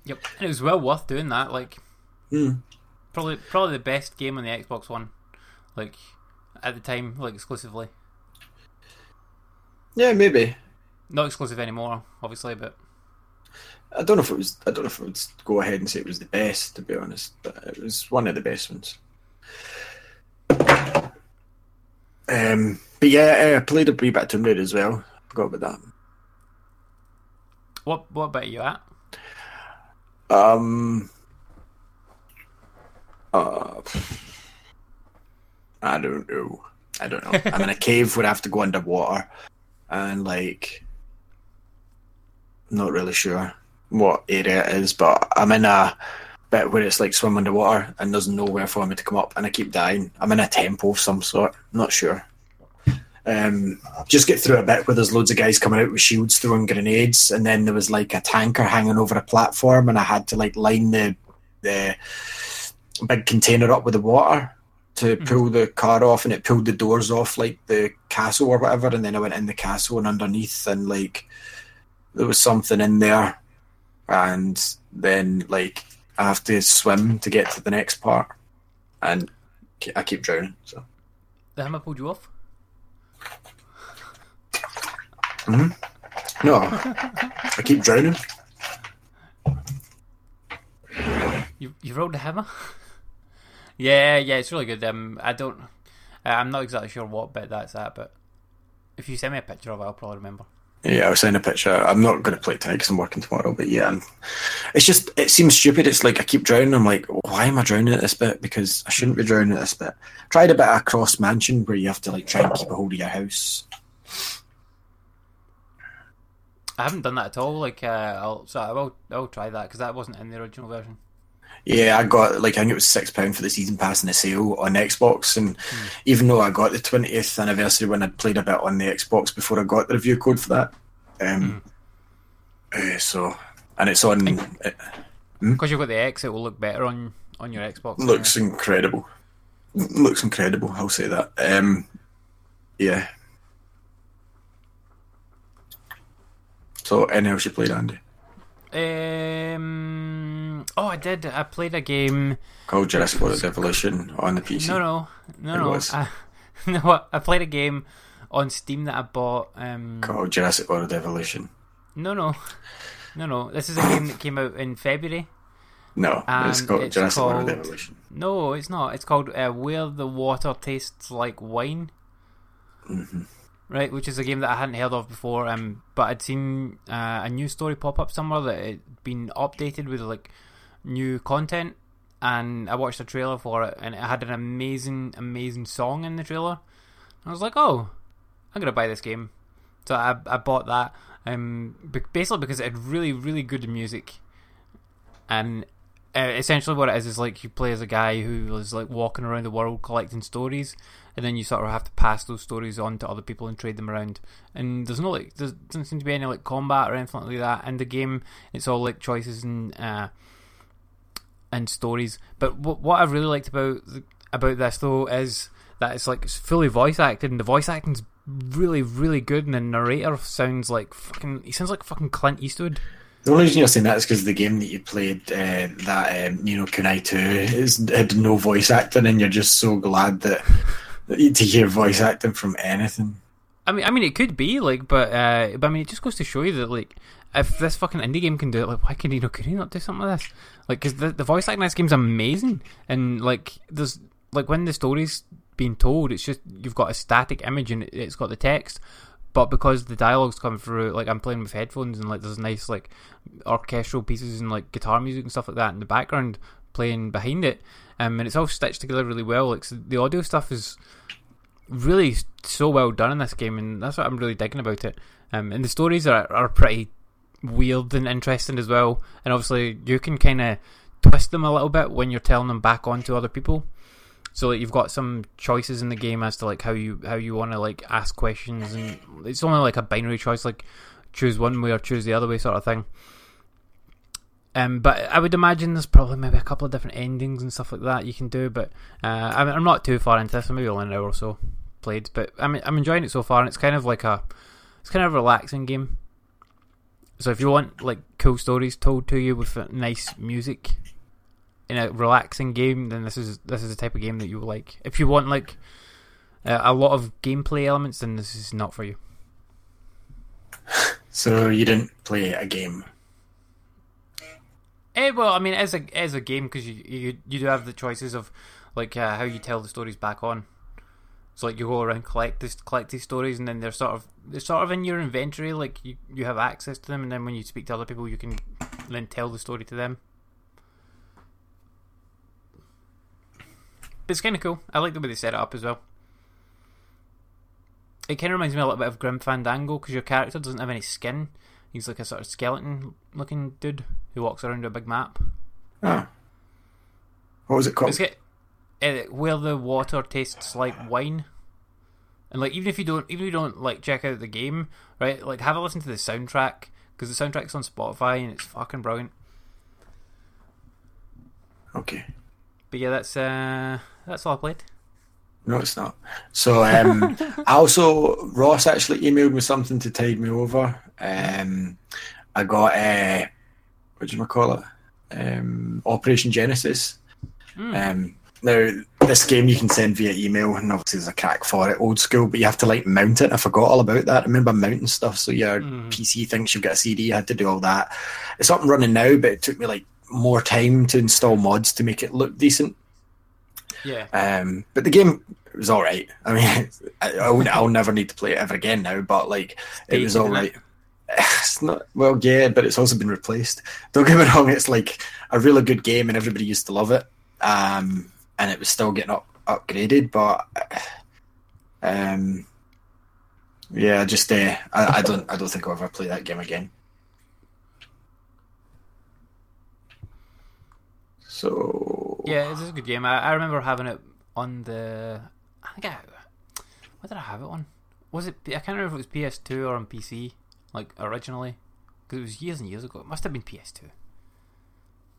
Yep, and it was well worth doing that. Like Hmm. probably probably the best game on the Xbox One, like at the time, like exclusively. yeah, maybe. Not exclusive anymore, obviously, but I don't know if it was. I don't know if I would go ahead and say it was the best, to be honest, but it was one of the best ones. Um, but yeah, I played a wee bit of Tomb Raider as well. Forgot about that. What what bit are you at? Um, uh, I don't know. I don't know. I'm in a cave where I have to go underwater, and like, not really sure what area it is, but I'm in a bit where it's like swim underwater, and there's nowhere for me to come up, and I keep dying. I'm in a temple of some sort. Not sure. Um, just get through a bit where there's loads of guys coming out with shields throwing grenades, and then there was like a tanker hanging over a platform, and I had to like line the the big container up with the water to pull the car off, and it pulled the doors off like the castle or whatever, and then I went in the castle and underneath, and like there was something in there, and then like I have to swim to get to the next part, and I keep drowning. So The hammer pulled you off. No, I keep drowning. You you rolled the hammer. yeah, yeah, it's really good. Um, I don't. Uh, I'm not exactly sure what bit that's at, but if you send me a picture of it, I'll probably remember. Yeah, I'll send a picture. I'm not going to play tonight because I'm working tomorrow. But yeah, I'm, it's just it seems stupid. It's like I keep drowning. I'm like, why am I drowning at this bit? Because I shouldn't be drowning at this bit. Tried a bit of Croft mansion where you have to like try and keep a hold of your house. I haven't done that at all. Like, uh, I'll so I will I will try that because that wasn't in the original version. Yeah, I got like I think it was six pound for the season pass in the sale on Xbox, and even though I got the twentieth anniversary when I played a bit on the Xbox before I got the review code for that, um, uh, so and it's on. Because you've got the X, it will look better on on your Xbox. looks incredible. Looks incredible. I'll say that. Um, yeah. So, any else you played, Andy? Um. Oh, I did. I played a game. Called Jurassic World Evolution on the PC. No, no, no, It no. was. I, no, I played a game on Steam that I bought. Um. Called Jurassic World Evolution. No, no, no, no. This is a game that came out in February. No, it's called it's Jurassic World Evolution. No, it's not. It's called uh, "Where the Water Tastes Like Wine." Right? Which is a game that I hadn't heard of before. Um, but I'd seen uh, a new story pop up somewhere that had been updated with like new content, and I watched a trailer for it, and it had an amazing, amazing song in the trailer. I was like, oh, I'm gonna buy this game. So I I bought that. Um, basically because it had really, really good music, and uh, essentially what it is is like you play as a guy who is like walking around the world collecting stories, and then you sort of have to pass those stories on to other people and trade them around. And there's no like there doesn't seem to be any like combat or anything like that in the game. It's all like choices and uh, and stories. But what what I really liked about about this though is that it's like it's fully voice acted, and the voice acting's really really good, and the narrator sounds like fucking he sounds like fucking Clint Eastwood. The only reason you're saying that is because the game that you played, uh, that um, Ni no Kuni 2, is, had no voice acting, and you're just so glad that, that to hear voice acting from anything. I mean, I mean, it could be like, but uh, but I mean, it just goes to show you that like, if this fucking indie game can do it, like, why can you know, can he not do something like this? Like, because the the voice acting in this game's amazing, and like, there's like when the story's being told, it's just you've got a static image and it's got the text, but because the dialogue's coming through, like I'm playing with headphones and like there's nice like orchestral pieces and like guitar music and stuff like that in the background playing behind it, um, and it's all stitched together really well. Like so the audio stuff is really so well done in this game, and that's what I'm really digging about it. Um, and the stories are are pretty weird and interesting as well. And obviously, you can kind of twist them a little bit when you're telling them back on to other people. So like you've got some choices in the game as to like how you how you want to like ask questions, and it's only like a binary choice, like choose one way or choose the other way sort of thing. Um, but I would imagine there's probably maybe a couple of different endings and stuff like that you can do. But uh, I mean, I'm not too far into this. I'm maybe only an hour or so played, but I'm I'm enjoying it so far, and it's kind of like a it's kind of a relaxing game. So if you want like cool stories told to you with uh, nice music in a relaxing game, then this is this is the type of game that you like. If you want like uh, a lot of gameplay elements, then this is not for you. So you didn't play a game. Eh, well, I mean, as a as a game, because you, you you do have the choices of like uh, how you tell the stories back on. So like you go around collect this collect these stories, and then they're sort of they're sort of in your inventory. Like you you have access to them, and then when you speak to other people, you can then tell the story to them. But it's kind of cool. I like the way they set it up as well. It kind of reminds me a little bit of Grim Fandango because your character doesn't have any skin. He's like a sort of skeleton looking dude who walks around a big map. Ah. What was it called? It's uh, where the water tastes like wine, and like even if you don't, even if you don't like check out the game, right? Like have a listen to the soundtrack because the soundtrack's on Spotify and it's fucking brilliant. Okay. But yeah, that's uh that's all I played. No, it's not. So um, I also Ross actually emailed me something to tide me over. Um, I got uh, what do you call it? Um, Operation Genesis. Um, now this game you can send via email, and obviously there's a crack for it, old school, but you have to like mount it. I forgot all about that. I remember mounting stuff, so your PC thinks you've got a CD. You had to do all that. It's up and running now, but it took me like more time to install mods to make it look decent. Yeah, Um, but the game was all right. I mean, I, I'll, I'll never need to play it ever again now. But like, it was all right. It's not well, yeah, but it's also been replaced. Don't get me wrong; it's like a really good game, and everybody used to love it. Um, and it was still getting up, upgraded, but um, yeah, just uh, I, I don't, I don't think I'll ever play that game again. So yeah, it's a good game. I, I remember having it on the. I think I. What did I have it on? Was it? I can't remember if it was PS2 or on PC, like originally, because it was years and years ago. It must have been PS2.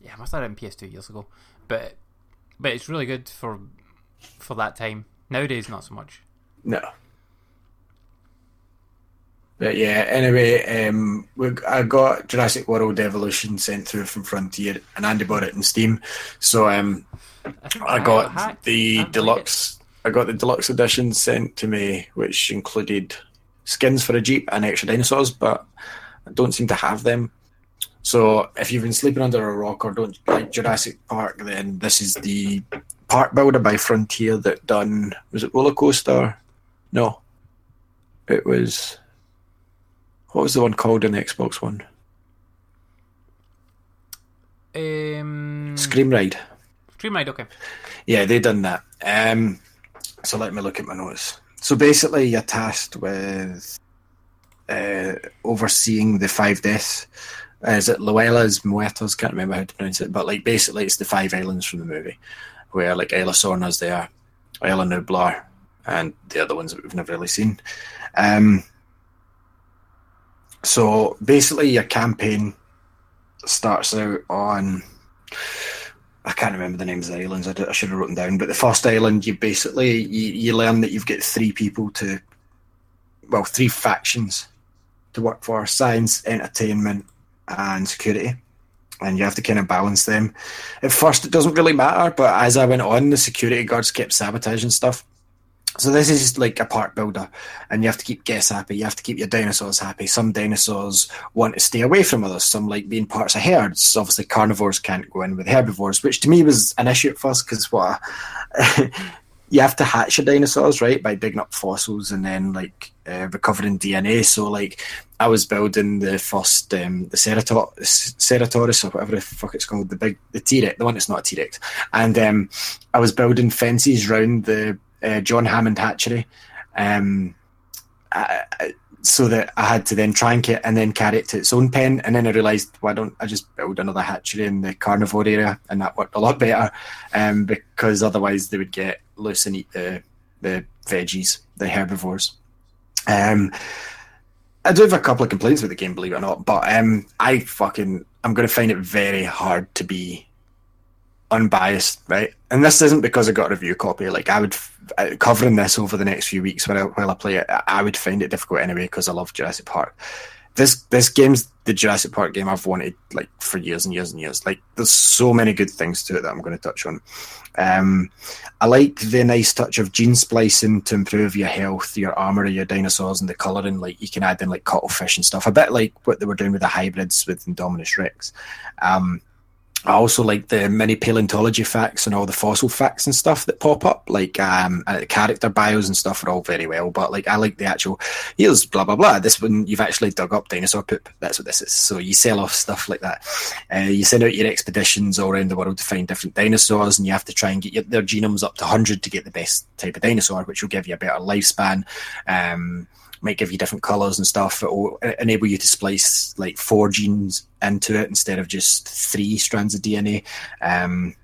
Yeah, it must have been PS2 years ago. But but it's really good for for that time. Nowadays, not so much. No. But yeah, anyway, um, we, I got Jurassic World Evolution sent through from Frontier, and Andy bought it in Steam. So um, I, got the I haven't played deluxe. I got the deluxe edition sent to me, which included skins for a jeep and extra dinosaurs, but I don't seem to have them. So if you've been sleeping under a rock or don't like Jurassic Park, then this is the park builder by Frontier that done was it Roller Coaster? No, It was what was the one called in the Xbox One? Um, Scream Ride. Scream Ride, okay. Yeah, they done that. Um, so let me look at my notes. So basically, you're tasked with uh, overseeing the five deaths. Uh, is it Luella's Muertos? Can't remember how to pronounce it, but like basically, it's the five islands from the movie, where like Isla Sorna's there, Isla Nublar, and the other ones that we've never really seen. Um, so basically, your campaign starts out on. I can't remember the names of the islands. I should have written down. But the first island, you basically you, you learn that you've got three people to, well, three factions to work for: science, entertainment, and security. And you have to kind of balance them. At first, it doesn't really matter, but as I went on, the security guards kept sabotaging stuff. So this is just like a park builder, and you have to keep guests happy. You have to keep your dinosaurs happy. Some dinosaurs want to stay away from others. Some like being parts of herds. Obviously, carnivores can't go in with herbivores, which to me was an issue at first because what you have to hatch your dinosaurs right by digging up fossils and then like uh, recovering DNA. So like I was building the first um, the Cerator- or whatever the fuck it's called, the big the T Rex, the one that's not a T Rex, and um, I was building fences round the uh, John Hammond hatchery. Um, I, so that I had to then trank it and then carry it to its own pen. And then I realised, why don't I just build another hatchery in the carnivore area? And that worked a lot better um, because otherwise they would get loose and eat the, the veggies, the herbivores. Um, I do have a couple of complaints with the game, believe it or not, but um, I fucking I'm going to find it very hard to be unbiased, right? And this isn't because I got a review copy. Like I would covering this over the next few weeks when I, while I play it, I- would find it difficult anyway because I love Jurassic Park. This this game's the Jurassic Park game I've wanted like for years and years and years. Like there's so many good things to it that I'm going to touch on. Um, I like the nice touch of gene splicing to improve your health, your armor, your dinosaurs, and the colouring. Like you can add in like cuttlefish and stuff. A bit like what they were doing with the hybrids with Indominus Rex. Um, I also like the mini paleontology facts and all the fossil facts and stuff that pop up, like um, uh, character bios and stuff are all very well. But like, I like the actual here's blah blah blah. This one you've actually dug up dinosaur poop. That's what this is. So you sell off stuff like that. Uh, you send out your expeditions all around the world to find different dinosaurs, and you have to try and get your, their genomes up to hundred to get the best type of dinosaur, which will give you a better lifespan. Um, might give you different colors and stuff. It will enable you to splice like four genes into it instead of just three strands of DNA. Um,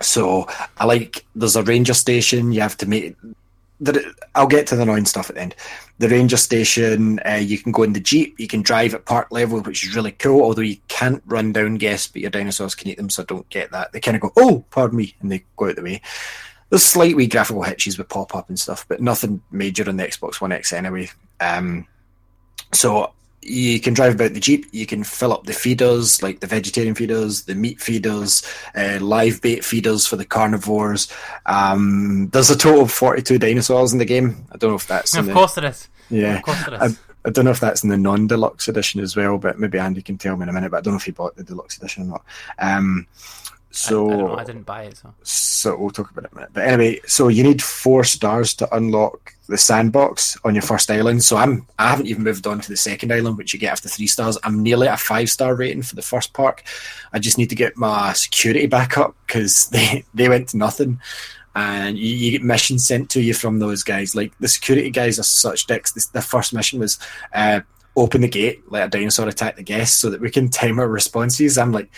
so I like there's a ranger station. You have to make. I'll get to the annoying stuff at the end. The ranger station, uh, you can go in the jeep. You can drive at park level, which is really cool. Although you can't run down guests, but your dinosaurs can eat them, so don't get that. They kind of go, "Oh, pardon me," and they go out the way. There's slight wee graphical hitches with pop up and stuff, but nothing major on the Xbox One X anyway. Um, so you can drive about the jeep. You can fill up the feeders, like the vegetarian feeders, the meat feeders, uh, live bait feeders for the carnivores. Um, there's a total of 42 dinosaurs in the game. I don't know if that's in Of the, course there is. yeah. Of course there I. I don't know if that's in the non-deluxe edition as well, but maybe Andy can tell me in a minute. But I don't know if he bought the deluxe edition or not. Um, so I, I, don't know, I didn't buy it, so. so we'll talk about it in a minute. But anyway, so you need four stars to unlock the sandbox on your first island. So I'm I haven't even moved on to the second island, which you get after three stars. I'm nearly at a five star rating for the first park. I just need to get my security back up because they they went to nothing. And you, you get missions sent to you from those guys. Like the security guys are such dicks. This, the first mission was uh, open the gate, let a dinosaur attack the guests so that we can time our responses. I'm like,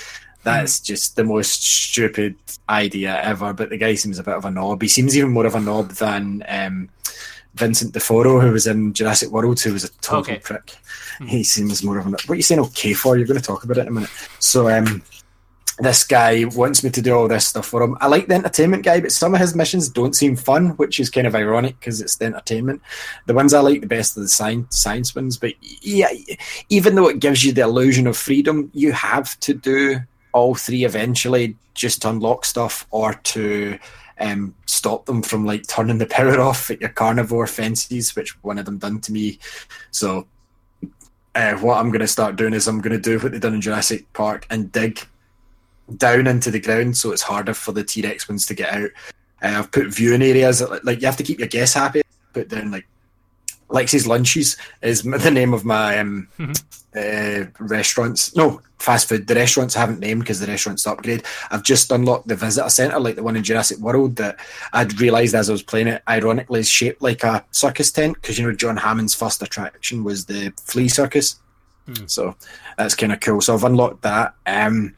that's just the most stupid idea ever. But the guy seems a bit of a knob. He seems even more of a knob than um, Vincent DeForo, who was in Jurassic World, who was a total Okay. prick. He seems more of a. What are you saying okay for? You're going to talk about it in a minute. So, um, this guy wants me to do all this stuff for him. I like the entertainment guy, but some of his missions don't seem fun, which is kind of ironic because it's the entertainment. The ones I like the best are the science science ones, but yeah, even though it gives you the illusion of freedom, you have to do all three eventually just to unlock stuff or to um, stop them from like turning the power off at your carnivore fences, which one of them done to me. So uh, what I'm going to start doing is I'm going to do what they done in Jurassic Park and dig down into the ground so it's harder for the T Rex ones to get out. Uh, I've put viewing areas that, like you have to keep your guests happy. Put down like Lexi's Lunches is the name of my um, uh, restaurants. No, fast food. The restaurants I haven't named because the restaurant's upgrade. I've just unlocked the visitor centre, like the one in Jurassic World, that I'd realised as I was playing it, ironically, is shaped like a circus tent because you know John Hammond's first attraction was the flea circus. So that's kind of cool. So I've unlocked that. Um,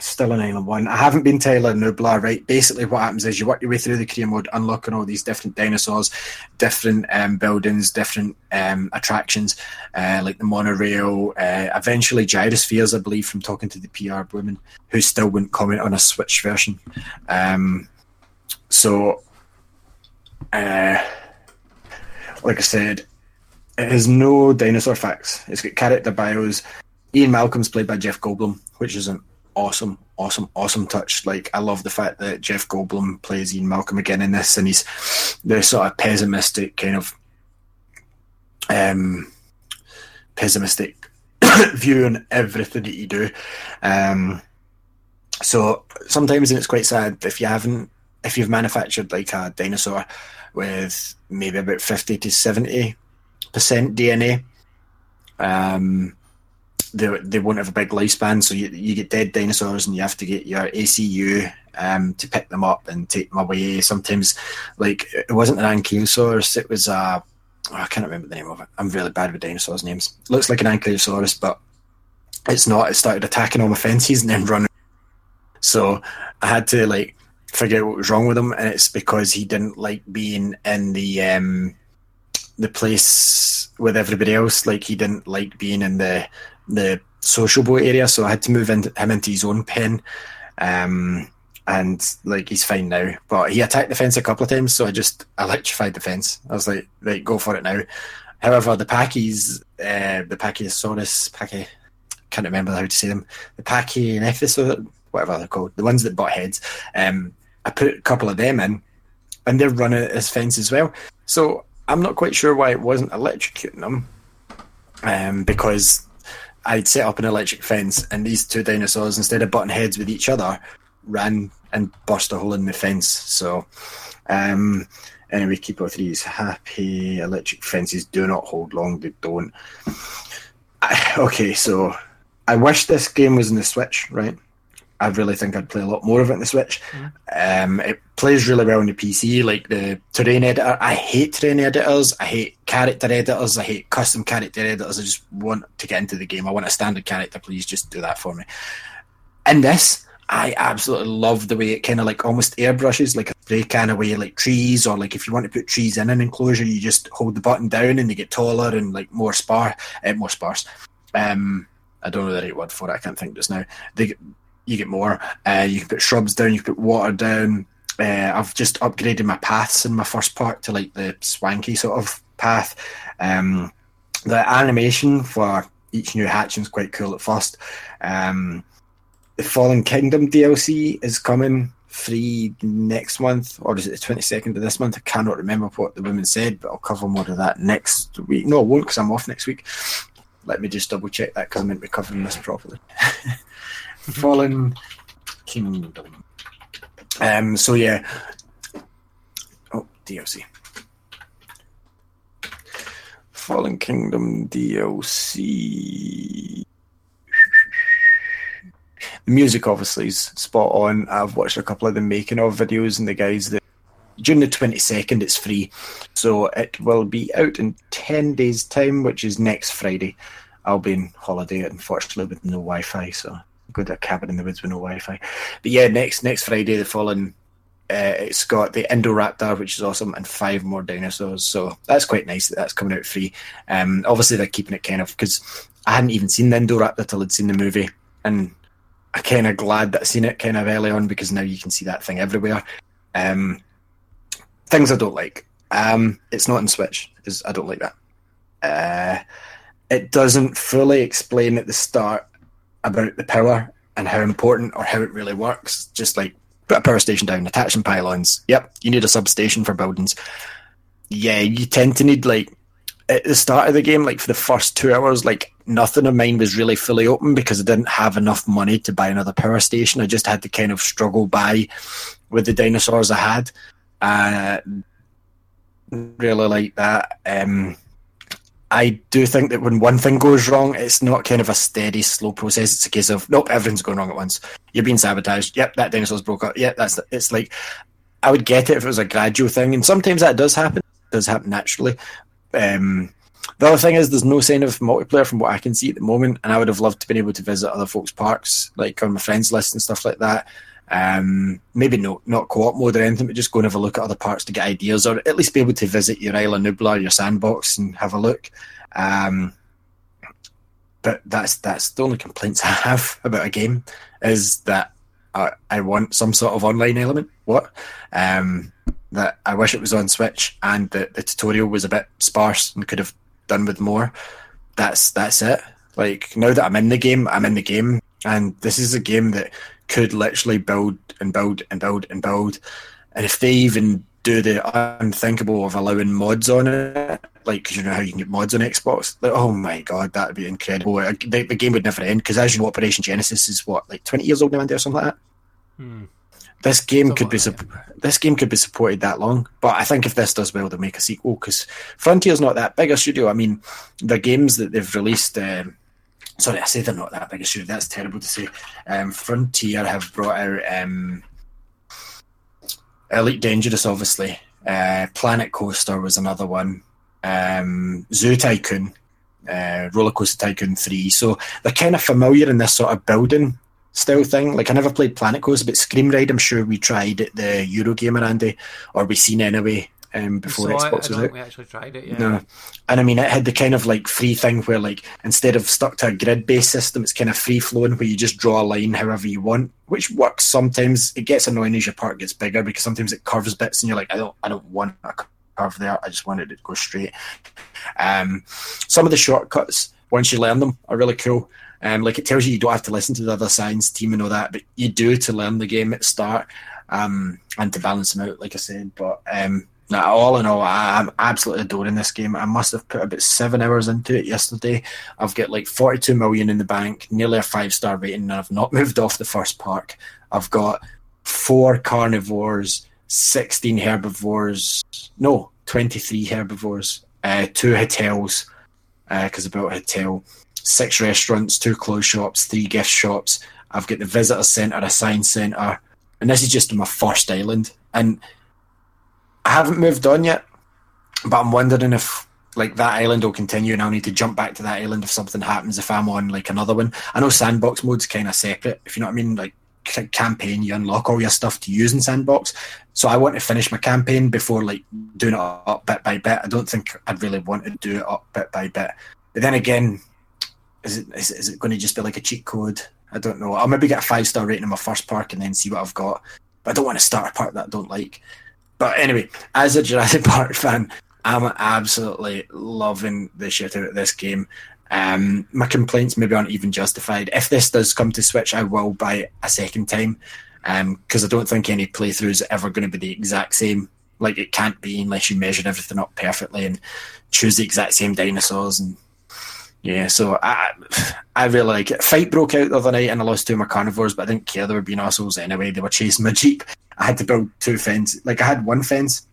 Still an Island one. I haven't been Tyler Nublar, right? Basically, what happens is you work your way through the career mode, unlocking all these different dinosaurs, different um, buildings, different um, attractions, uh, like the monorail. Uh, eventually, gyrospheres, I believe, from talking to the PR woman who still wouldn't comment on a Switch version. Um, so, uh, like I said, it has no dinosaur facts. It's got character bios. Ian Malcolm's played by Jeff Goldblum, which is an awesome, awesome, awesome touch. Like I love the fact that Jeff Goldblum plays Ian Malcolm again in this, and he's the sort of pessimistic kind of um pessimistic view on everything that you do. Um so sometimes and it's quite sad if you haven't if you've manufactured like a dinosaur with maybe about fifty to seventy percent DNA. Um they, they won't have a big lifespan, so you, you get dead dinosaurs and you have to get your ACU um, to pick them up and take them away. Sometimes, like, it wasn't an Ankylosaurus, it was a. Oh, I can't remember the name of it. I'm really bad with dinosaurs' names. It looks like an Ankylosaurus, but it's not. It started attacking all my fences and then running. So I had to, like, figure out what was wrong with him, and it's because he didn't like being in the. Um, the place with everybody else, like he didn't like being in the the sociable area, so I had to move into, him into his own pen. Um, and like he's fine now, but he attacked the fence a couple of times, so I just electrified the fence. I was like, right, go for it now. However, the Pachy's, uh, the Pachyosaurus, Pachy, can't remember how to say them, the Pachynephis, whatever they're called, the ones that butt heads. Um, I put a couple of them in, and they're running at this fence as well. So I'm not quite sure why it wasn't electrocuting them, um, because I'd set up an electric fence, and these two dinosaurs, instead of butting heads with each other, ran and burst a hole in the fence. So, um, anyway, Keeper 3 is happy. Electric fences do not hold long, they don't. I, okay, so I wish this game was in the Switch, right? I really think I'd play a lot more of it in the Switch. Um, it plays really well on the PC, like the terrain editor. I hate terrain editors. I hate character editors. I hate custom character editors. I just want to get into the game. I want a standard character. Please just do that for me. In this, I absolutely love the way it kind of like almost airbrushes, like a spray can away, like trees, or like if you want to put trees in an enclosure, you just hold the button down and they get taller and like more sparse, uh, more sparse. Um, I don't know the right word for it. I can't think just now. They you get more. Uh, you can put shrubs down. You can put water down. Uh, I've just upgraded my paths in my first part to like the swanky sort of path. Um, the animation for each new hatching is quite cool at first. Um, the Fallen Kingdom DLC is coming free next month, or is it the twenty second of this month? I cannot remember what the woman said, but I'll cover more of that next week. No, I won't because I'm off next week. Let me just double check that because I meant to be covering this properly. Fallen Kingdom. Um. So yeah. Oh, DLC. Fallen Kingdom DLC. The music obviously is spot on. I've watched a couple of the making of videos and the guys that June the twenty second it's free. So it will be out in ten days' time, which is next Friday. I'll be in holiday unfortunately with no Wi Fi, so go to a cabin in the woods with no Wi Fi. But yeah, next next Friday the following uh, it's got the Indoraptor, which is awesome, and five more dinosaurs. So that's quite nice that that's coming out free. Um, obviously they're keeping it kind of because I hadn't even seen the Indoraptor till I'd seen the movie, and I kind of glad that I seen it kind of early on because now you can see that thing everywhere. Um, things I don't like. Um, it's not in Switch. Is I don't like that. Uh, it doesn't fully explain at the start about the power and how important or how it really works. Just like put a power station down, attach some pylons. Yep, you need a substation for buildings. Yeah, you tend to need like at the start of the game, like for the first two hours, like nothing of mine was really fully open because I didn't have enough money to buy another power station. I just had to kind of struggle by with the dinosaurs I had. Uh, really like that. Um, I do think that when one thing goes wrong, it's not kind of a steady, slow process. It's a case of nope, everything's going wrong at once. You're being sabotaged. Yep, that dinosaur's broke up. Yep, that's it's like I would get it if it was a gradual thing, and sometimes that does happen. It does happen naturally. Um, the other thing is, there's no sign of multiplayer from what I can see at the moment, and I would have loved to been able to visit other folks' parks, like on my friends list and stuff like that. Um, maybe no, not co-op mode or anything, but just go and have a look at other parts to get ideas, or at least be able to visit your Isla Nublar, your sandbox, and have a look. Um, but that's that's the only complaints I have about a game is that I, I want some sort of online element. What? Um, that I wish it was on Switch and the, the tutorial was a bit sparse and could have done with more. That's that's it. Like now that I'm in the game, I'm in the game, and this is a game that could literally build and build and build and build. And if they even do the unthinkable of allowing mods on it, like 'cause you know how you can get mods on Xbox, like, oh my god, that would be incredible. The, the game would never end because, as you know, Operation Genesis is what like twenty years old now, or something like that. Hmm. This game could be sup- this game could be supported that long, but I think if this does well, they'll make a sequel because Frontier's not that big a studio. I mean, the games that they've released. Um, sorry, I say they're not that big a studio. That's terrible to say. Um, Frontier have brought out um, Elite Dangerous, obviously. Uh, Planet Coaster was another one. Um, Zoo Tycoon, uh, Roller Coaster Tycoon Three. So they're kind of familiar in this sort of building style thing. Like I never played Planet Coaster, but Scream Ride, I'm sure we tried at the Eurogamer, Andy, or we seen anyway um, before So I, I Xbox don't was out. we actually tried it. Yeah. No. And I mean, it had the kind of like free thing where, like, instead of stuck to a grid based system, it's kind of free flowing where you just draw a line however you want, which works sometimes. It gets annoying as your part gets bigger because sometimes it curves bits and you're like, I don't, I don't want a curve there. I just wanted it to go straight. Um, some of the shortcuts, once you learn them, are really cool. Um, like it tells you you don't have to listen to the other science team and all that, but you do to learn the game at start um, and to balance them out, like I said. But um, no, all in all, I, I'm absolutely adoring this game. I must have put about seven hours into it yesterday. I've got like 42 million in the bank, nearly a five star rating, and I've not moved off the first park. I've got four carnivores, 16 herbivores, no, 23 herbivores, uh, two hotels, because I built a hotel, six restaurants, two clothes shops, three gift shops. I've got the visitor centre, a science centre, and this is just my first island. And I haven't moved on yet, but I'm wondering if like that island will continue and I'll need to jump back to that island if something happens if I'm on like another one. I know sandbox mode's kind of separate, if you know what I mean. Like campaign, you unlock all your stuff to use in sandbox. So I want to finish my campaign before like doing it up bit by bit. I don't think I'd really want to do it up bit by bit. But then again, is it is, is it going to just be like a cheat code? I don't know. I'll maybe get a five star rating in my first park and then see what I've got. But I don't want to start a park that I don't like. But anyway, as a Jurassic Park fan, I'm absolutely loving the shit out of this game. Um, my complaints maybe aren't even justified. If this does come to Switch, I will buy it a second time because I don't think any playthrough is ever going to be the exact same. Like it can't be unless you measure everything up perfectly and choose the exact same dinosaurs and yeah. So I I really like it. Fight broke out the other night and I lost two of my carnivores, but I didn't care. They were being assholes anyway. They were chasing my jeep. I had to build two fences. Like I had one fence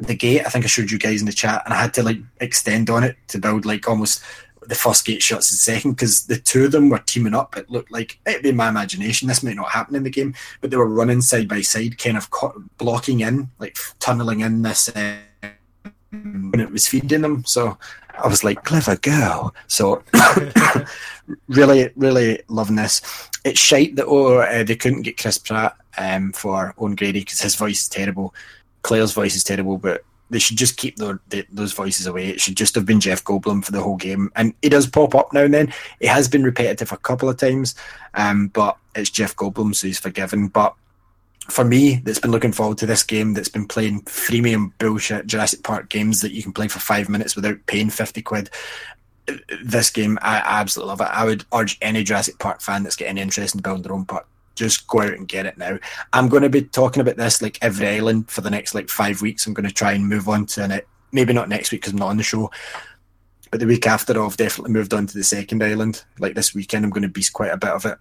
the gate. I think I showed you guys in the chat, and I had to like extend on it to build like almost the first gate shuts the second because the two of them were teaming up. It looked like it'd be my imagination. This might not happen in the game, but they were running side by side, kind of co- blocking in, like tunneling in this uh, when it was feeding them. So I was like, clever girl. So really, really loving this. It's shite that oh, uh, they couldn't get Chris Pratt um, for Owen Grady because his voice is terrible. Claire's voice is terrible, but they should just keep the, those voices away. It should just have been Jeff Goldblum for the whole game. And he does pop up now and then. It has been repetitive a couple of times, um, but it's Jeff Goldblum, so he's forgiven. But for me, that's been looking forward to this game, that's been playing freemium bullshit Jurassic Park games that you can play for five minutes without paying 50 quid. This game, I absolutely love it. I would urge any Jurassic Park fan that's getting interest in building their own park just go out and get it now. I'm going to be talking about this like every island for the next like five weeks. I'm going to try and move on to it. Maybe not next week because I'm not on the show, but the week after I've definitely moved on to the second island. Like this weekend, I'm going to beast quite a bit of it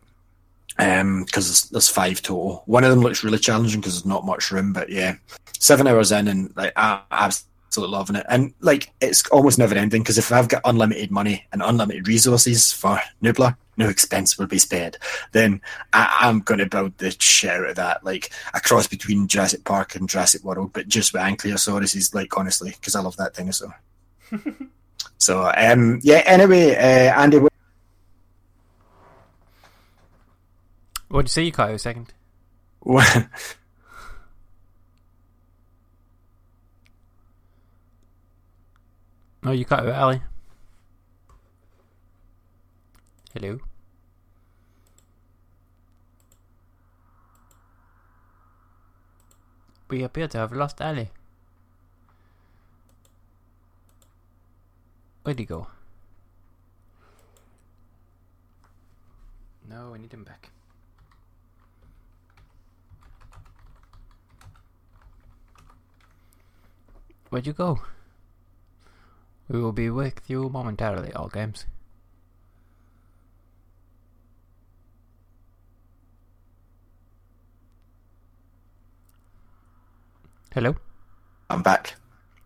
because there's, there's five total. One of them looks really challenging because there's not much room, but yeah, seven hours in and like I absolutely absolutely loving it. And like, it's almost never ending because if I've got unlimited money and unlimited resources for Nublar, no expense will be spared. Then I, I'm going to build the shit out of that, like a cross between Jurassic Park and Jurassic World, but just with Ankylosaurus is like honestly because I love that dinosaur. so um, yeah. Anyway, uh, Andy, what- What'd you say? You cut out a second. what? No, you cut out Ali. Hello. We appear to have lost Ali. Where'd he go? No, we need him back. Where'd you go? We will be with you momentarily, all games. Hello? I'm back.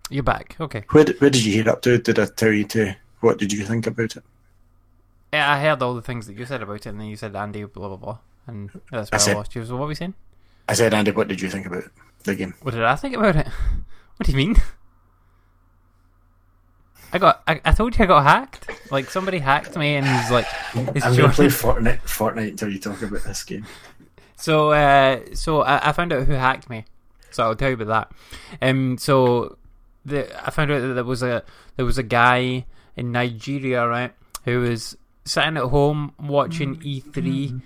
You're back. Okay. Where did, where did you hear up to? Did I tell you to? What did you think about it? Yeah, I heard all the things that you said about it, and then you said Andy, blah, blah, blah. And that's I where I, said- lost you. So what were we saying? I said, Andy, what did you think about the game? What did I think about it? What do you mean? I got. I, I told you I got hacked. Like somebody hacked me and he's like, it's I'm to play Fortnite, Fortnite until you talk about this game. So, uh, so I, I found out who hacked me. So I'll tell you about that. Um, so the I found out that there was a there was a guy in Nigeria, right, who was sitting at home watching E3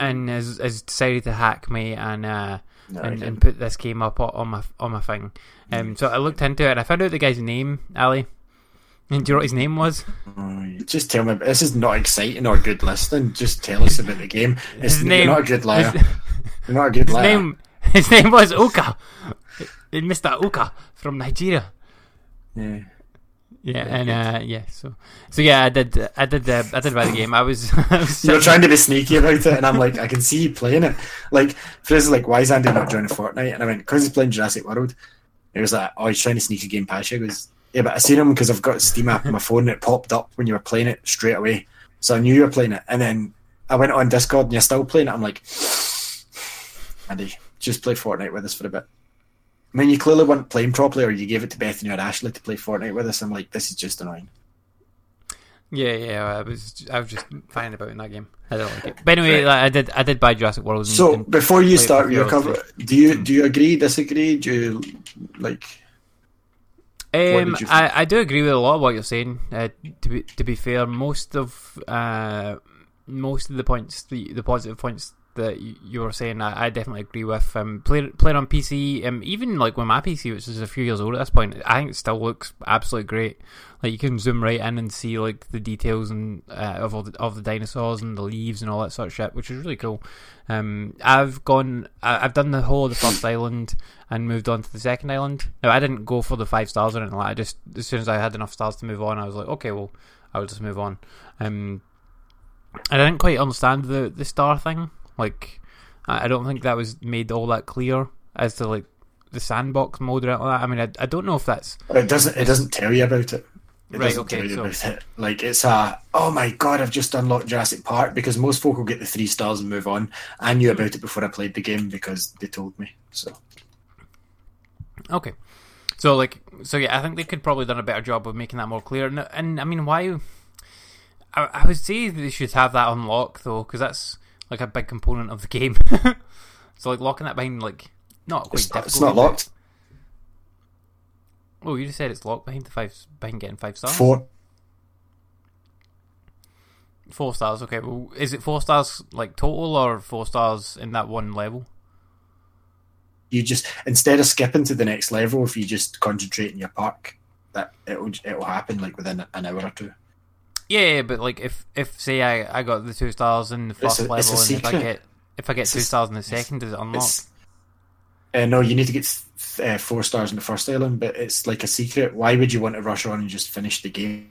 and has, has decided to hack me and uh, No, and, and put this game up on my on my thing. Um, so I looked into it and I found out the guy's name, Ali. And do you know what his name was? Oh, Just tell me. This is not exciting or good listening. Just tell us about the game. It's, His name- not a good liar. his- You're not a good His liar. name his name was Uka, Mr. Uka from Nigeria. Yeah. Yeah, and uh, yeah, so so yeah, I did, I did, uh, I did buy the game. I was, I was You're trying to be sneaky about it, and I'm like, I can see you playing it. Like, Frizz like, why is Andy not joining Fortnite? And I went, because he's playing Jurassic World. He was like, oh, he's trying to sneak a game past you. He goes, yeah, but I seen him because I've got a Steam app on my phone and it popped up when you were playing it straight away. So I knew you were playing it. And then I went on Discord and you're still playing it. I'm like, Andy, just play Fortnite with us for a bit. I mean, you clearly weren't playing properly, or you gave it to Bethany or Ashley to play Fortnite with us. I'm like, this is just annoying. yeah, yeah. I was, I was just finding about in that game. I don't like it. But anyway, like, I did, I did buy Jurassic World. And, So and before you start your cover, do you do you agree, disagree? Do you like? Um, you? I, I do agree with a lot of what you're saying. Uh, to be to be fair, most of uh, most of the points, the the positive points that you, were saying, I, I definitely agree with. Um, playing playing on PC, um, even like with my PC, which is a few years old at this point, I think it still looks absolutely great. Like you can zoom right in and see like the details and uh, of all the, of the dinosaurs and the leaves and all that sort of shit, which is really cool. Um, I've gone, I- I've done the whole of the first island and moved on to the second island. Now I didn't go for the five stars or anything like. I just as soon as I had enough stars to move on, I was like, okay, well, I'll just move on. Um, I didn't quite understand the the star thing. Like, I don't think that was made all that clear as to like the sandbox mode or anything like that. I mean, I, I don't know if that's It doesn't. It doesn't tell you about it. It Right, doesn't okay, tell you so- about it. Like it's a oh my god, I've just unlocked Jurassic Park because most folk will get the three stars and move on. I knew about it before I played the game because they told me. So Okay. So like so yeah, I think they could probably done a better job of making that more clear. And, and I mean, why? I, I would say they should have that unlocked though, because that's like a big component of the game. so like locking that behind like not quite it's not, it's not locked. Oh, you just said it's locked behind the five behind getting five stars. Four. Four stars. Okay. Well, is it four stars like total or four stars in that one level? You just instead of skipping to the next level, if you just concentrate in your park, that it'll it'll happen like within an hour or two. Yeah, but like if if say I, I got the two stars in the first a- level, and if I get if I get It's two stars in the second, does it unlock? Uh, no, you need to get th- uh, four stars in the first island, but it's like a secret. Why would you want to rush on and just finish the game?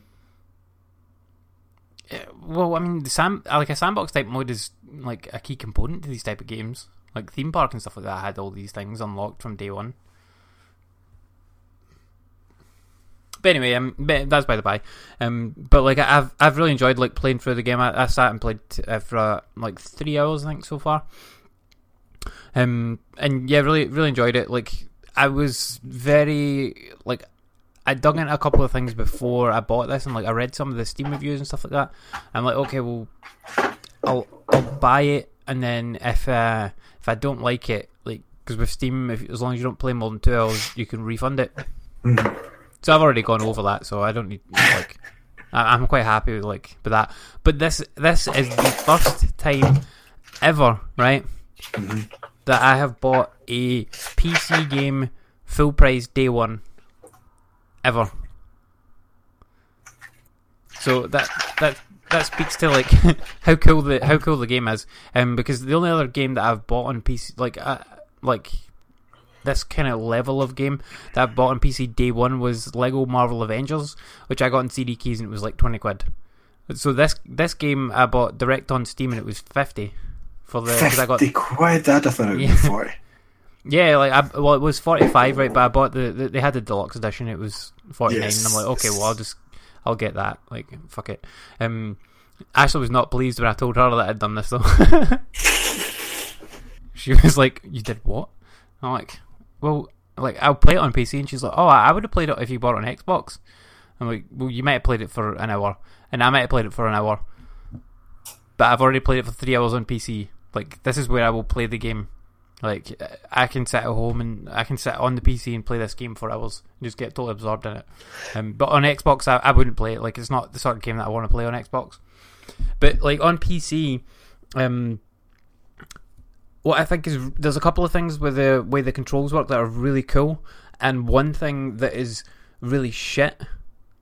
Yeah, well, I mean, the sam like a sandbox type mode is like a key component to these type of games. Like theme park and stuff like that I had all these things unlocked from day one. But anyway, um, but that's by the by. Um, but like I've I've really enjoyed like playing through the game. I, I sat and played uh, for uh, like three hours, I think, so far. Um, and yeah, really really enjoyed it. Like I was very like I dug into a couple of things before I bought this, and like I read some of the Steam reviews and stuff like that. I'm like, okay, well, I'll I'll buy it, and then if uh, if I don't like it, like because with Steam, if, as long as you don't play more than two hours, you can refund it. So I've already gone over that, so I don't need like I'm quite happy with like with that. But this this is the first time ever, right, that I have bought a PC game full price day one ever. So that that that speaks to like how cool the how cool the game is. Um, because the only other game that I've bought on PC, like uh, like this kind of level of game that I bought on PC day one was Lego Marvel Avengers, which I got in CD keys and it was like twenty quid. So this this game I bought direct on Steam and it was fifty for the because I got Fifty quid. I'd thought it would Yeah. be forty. yeah, like I, well, it was forty five, right? But I bought the, the they had the deluxe edition. It was forty nine, and I'm like, okay, well, I'll just I'll get that. Like, fuck it. Um, Ashley was not pleased when I told her that I'd done this though. she was like, "You did what?" I'm like, "Well, like I'll play it on PC," and she's like, "Oh, I would have played it if you bought it on Xbox." I'm like, "Well, you might have played it for an hour, and I might have played it for an hour, but I've already played it for three hours on PC. Like, this is where I will play the game." Like I can sit at home and I can sit on the PC and play this game for hours and just get totally absorbed in it. Um, but on Xbox, I, I wouldn't play it. Like it's not the sort of game that I want to play on Xbox. But like on PC, um, what I think is there's a couple of things with the way the controls work that are really cool, and one thing that is really shit,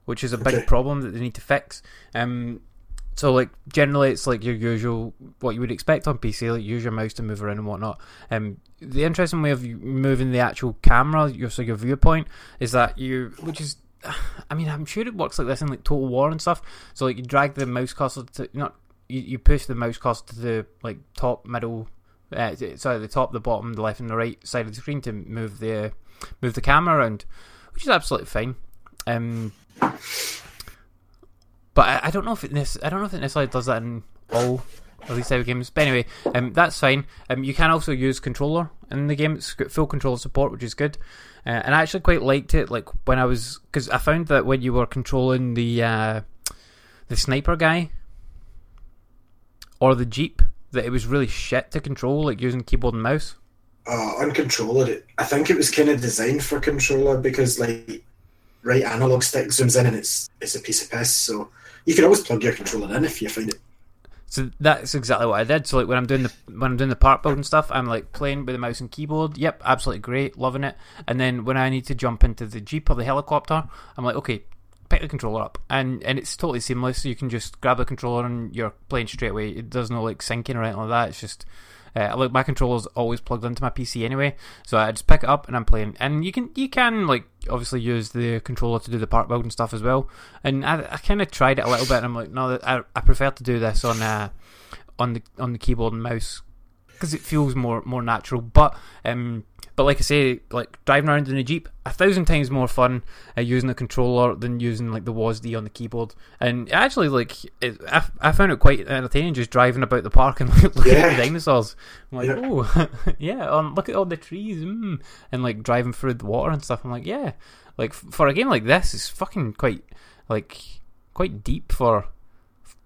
which is a big Okay. problem that they need to fix. Um, so like generally it's like your usual what you would expect on PC, like use your mouse to move around and whatnot. Um, the interesting way of moving the actual camera, your so your viewpoint, is that you, which is, I mean, I'm sure it works like this in like Total War and stuff. So like you drag the mouse cursor to not you, you push the mouse cursor to the like top middle, uh, sorry, the top, the bottom, the left, and the right side of the screen to move the move the camera around, which is absolutely fine. Um, but I, I don't know if it nec- I don't know if it necessarily does that in all of these of games. But anyway, um, that's fine. Um, you can also use controller in the game. It's got full controller support, which is good. Uh, and I actually quite liked it. Like when I was because I found that when you were controlling the uh, the sniper guy or the jeep, that it was really shit to control, like using keyboard and mouse. Oh, on controller, I think it was kind of designed for controller because like right analog stick zooms in and it's it's a piece of piss. So you can always plug your controller in if you find it. So that's exactly what I did. So like when I'm doing the when I'm doing the part building stuff, I'm like playing with the mouse and keyboard. Yep, absolutely great, loving it. And then when I need to jump into the jeep or the helicopter, I'm like, okay, pick the controller up, and and it's totally seamless. You can just grab the controller and you're playing straight away. It does no like syncing or anything like that. It's just. Uh, like my controller's always plugged into my PC anyway, so I just pick it up and I'm playing. And you can you can like obviously use the controller to do the part building stuff as well. And I, I kind of tried it a little bit, and I'm like, no, I, I prefer to do this on uh, on the on the keyboard and mouse because it feels more more natural. But um, but like I say, like driving around in a jeep, a thousand times more fun uh, using the controller than using like the WASD on the keyboard. And actually, like it, I, I found it quite entertaining just driving about the park and like, looking at the dinosaurs. I'm like, Yeah. oh yeah, um, look at all the trees, mm, and like driving through the water and stuff. I'm like, yeah, like for a game like this, it's fucking quite like quite deep for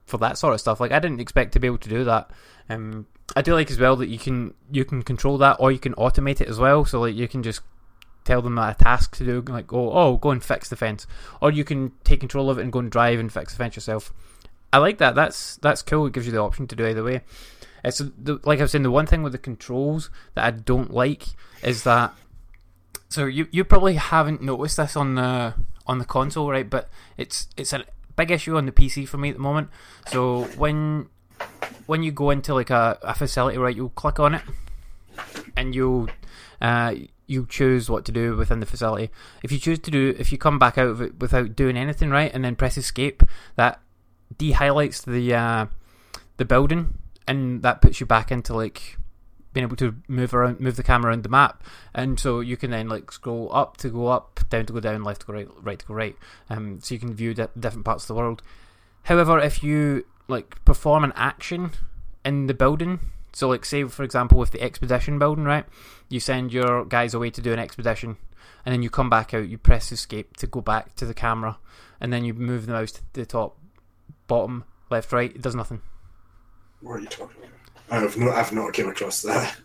for that sort of stuff. Like I didn't expect to be able to do that. Um, I do like as well that you can you can control that or you can automate it as well. So like you can just tell them a task to do, like go oh go and fix the fence, or you can take control of it and go and drive and fix the fence yourself. I like that. That's that's cool. It gives you the option to do either way. It's the, like I was saying. The one thing with the controls that I don't like is that. So you you probably haven't noticed this on the on the console, right? But it's it's a big issue on the PC for me at the moment. So when when you go into like a, a facility, right, you'll click on it and you'll uh, you choose what to do within the facility. If you choose to do, if you come back out of it without doing anything, right, and then press escape, that de-highlights the uh, the building, and that puts you back into like being able to move around, move the camera around the map, and so you can then like scroll up to go up down to go down, left to go right, right to go right. Um, so you can view di- different parts of the world. However, if you like perform an action in the building, so like say for example with the expedition building, right? You send your guys away to do an expedition, and then you come back out. You press escape to go back to the camera, and then you move the mouse to the top, bottom, left, right. It does nothing. What are you talking about? I've not, I've not came across that.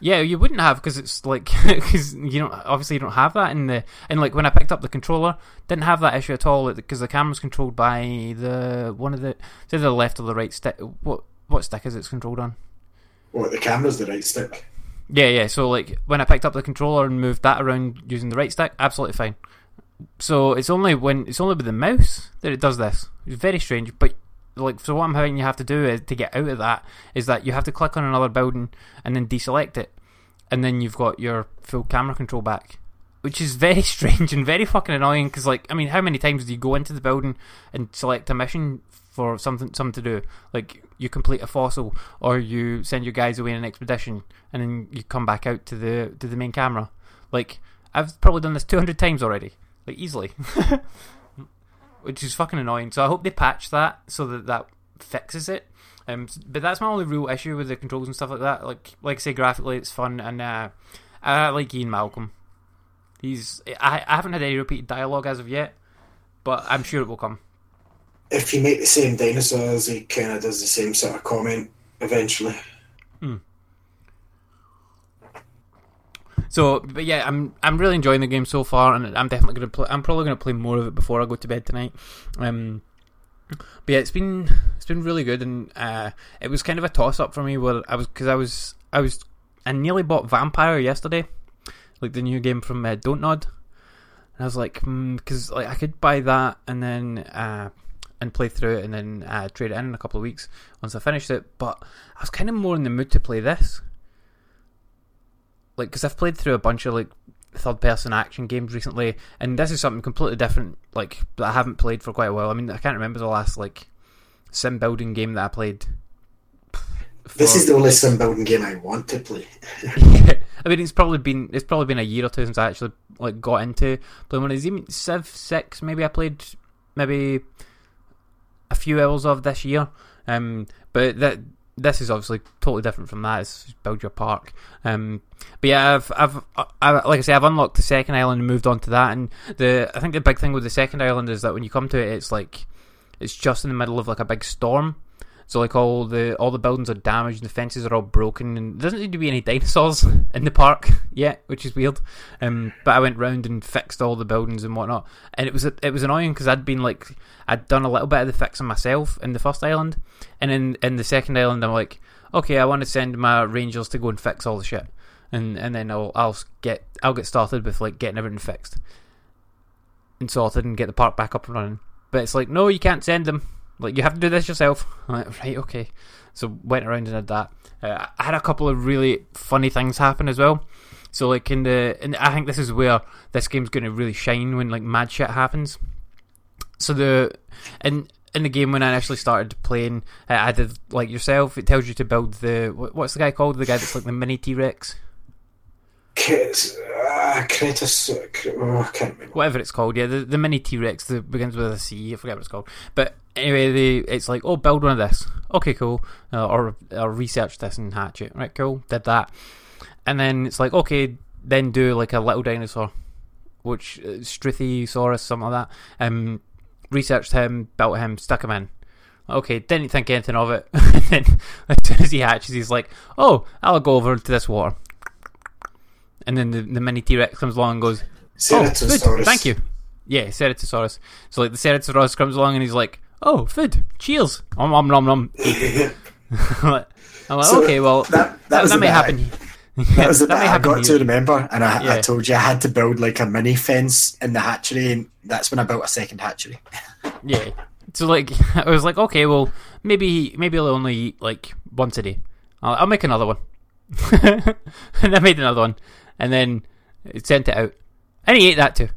Yeah, you wouldn't have because it's like because you don't obviously you don't have that in the and like when I picked up the controller, didn't have that issue at all because the camera's controlled by the one of the it's the left or the right stick. What what stick is it's controlled on? What the camera's the right stick. Yeah, yeah. So like when I picked up the controller and moved that around using the right stick, absolutely fine. So it's only when it's only with the mouse that it does this. It's very strange, but like so what I'm having you have to do is to get out of that is that you have to click on another building and then deselect it, and then you've got your full camera control back. Which is very strange and very fucking annoying because, like, I mean, how many times do you go into the building and select a mission for something, something to do? Like, you complete a fossil, or you send your guys away on an expedition, and then you come back out to the to the main camera. Like, I've probably done this two hundred times already, like easily, which is fucking annoying. So I hope they patch that so that that fixes it. Um, but that's my only real issue with the controls and stuff like that. Like, like I say, graphically it's fun, and uh, I like Ian Malcolm. He's I, I haven't had any repeated dialogue as of yet, but I'm sure it will come. If you make the same dinosaurs, he kind of does the same sort of comment eventually. So, but yeah, I'm I'm really enjoying the game so far, and I'm definitely gonna play. I'm probably gonna play more of it before I go to bed tonight. Um, but yeah, it's been it's been really good, and uh, it was kind of a toss up for me where I was because I was I was I nearly bought Vampire yesterday, like the new game from uh, Don't Nod, and I was like, because like I could buy that and then uh, and play through it and then uh, trade it in in a couple of weeks once I finished it, but I was kind of more in the mood to play this like because I've played through a bunch of like third person action games recently, and this is something completely different. Like that I haven't played for quite a while. I mean, I can't remember the last like sim building game that I played. This is the only sim building game I want to play. I mean, it's probably been it's probably been a year or two since I actually like got into playing one of these. Even Civ Six, maybe I played maybe a few hours of this year. Um, but that this is obviously totally different from that. It's build your park. Um, but yeah, I've, I've, I, like I say, I've unlocked the second island and moved on to that. And the I think the big thing with the second island is that when you come to it, it's like it's just in the middle of like a big storm. So like all the all the buildings are damaged, the fences are all broken, and there doesn't seem to be any dinosaurs in the park yet, which is weird. Um, but I went round and fixed all the buildings and whatnot, and it was it was annoying because I'd been like I'd done a little bit of the fixing myself in the first island, and in in the second island I'm like, okay, I want to send my rangers to go and fix all the shit, and and then I'll I'll get I'll get started with like getting everything fixed and sorted and get the park back up and running. But it's like, no, you can't send them. Like you have to do this yourself. Like, right, okay. So went around and did that. Uh, I had a couple of really funny things happen as well. So like in the, and I think this is where this game's going to really shine when like mad shit happens. So the in in the game when I actually started playing, uh, I did like yourself. It tells you to build the what's the guy called? The guy that's like the mini T Rex, Kit, uh, Kratos, oh, I can't remember. whatever it's called. Yeah, the the mini T Rex that begins with a C. I forget what it's called. But anyway, the it's like oh, build one of this. Okay, cool. Uh, or or research this and hatch it. Right, cool. Did that, and then it's like okay, then do like a little dinosaur, which uh, Strithysaurus, something like that. Um, researched him, built him, stuck him in. Okay, didn't think anything of it. and then as soon as he hatches, he's like, "Oh, I'll go over to this water." And then the, the mini T Rex comes along and goes, "Oh, Ceratosaurus. thank you." Yeah, Ceratosaurus. So like the Ceratosaurus comes along and he's like, "Oh, food, cheers." Om om nom nom. I'm like, I'm like, So okay, well, that- that, that that may happen. That was the That bit may I got to remember, and I, I told you I had to build like a mini fence in the hatchery, and that's when I built a second hatchery. Yeah. So like, I was like, okay, well, maybe maybe I'll only eat like once a day. I'll, I'll make another one. and I made another one, and then it sent it out, and he ate that too.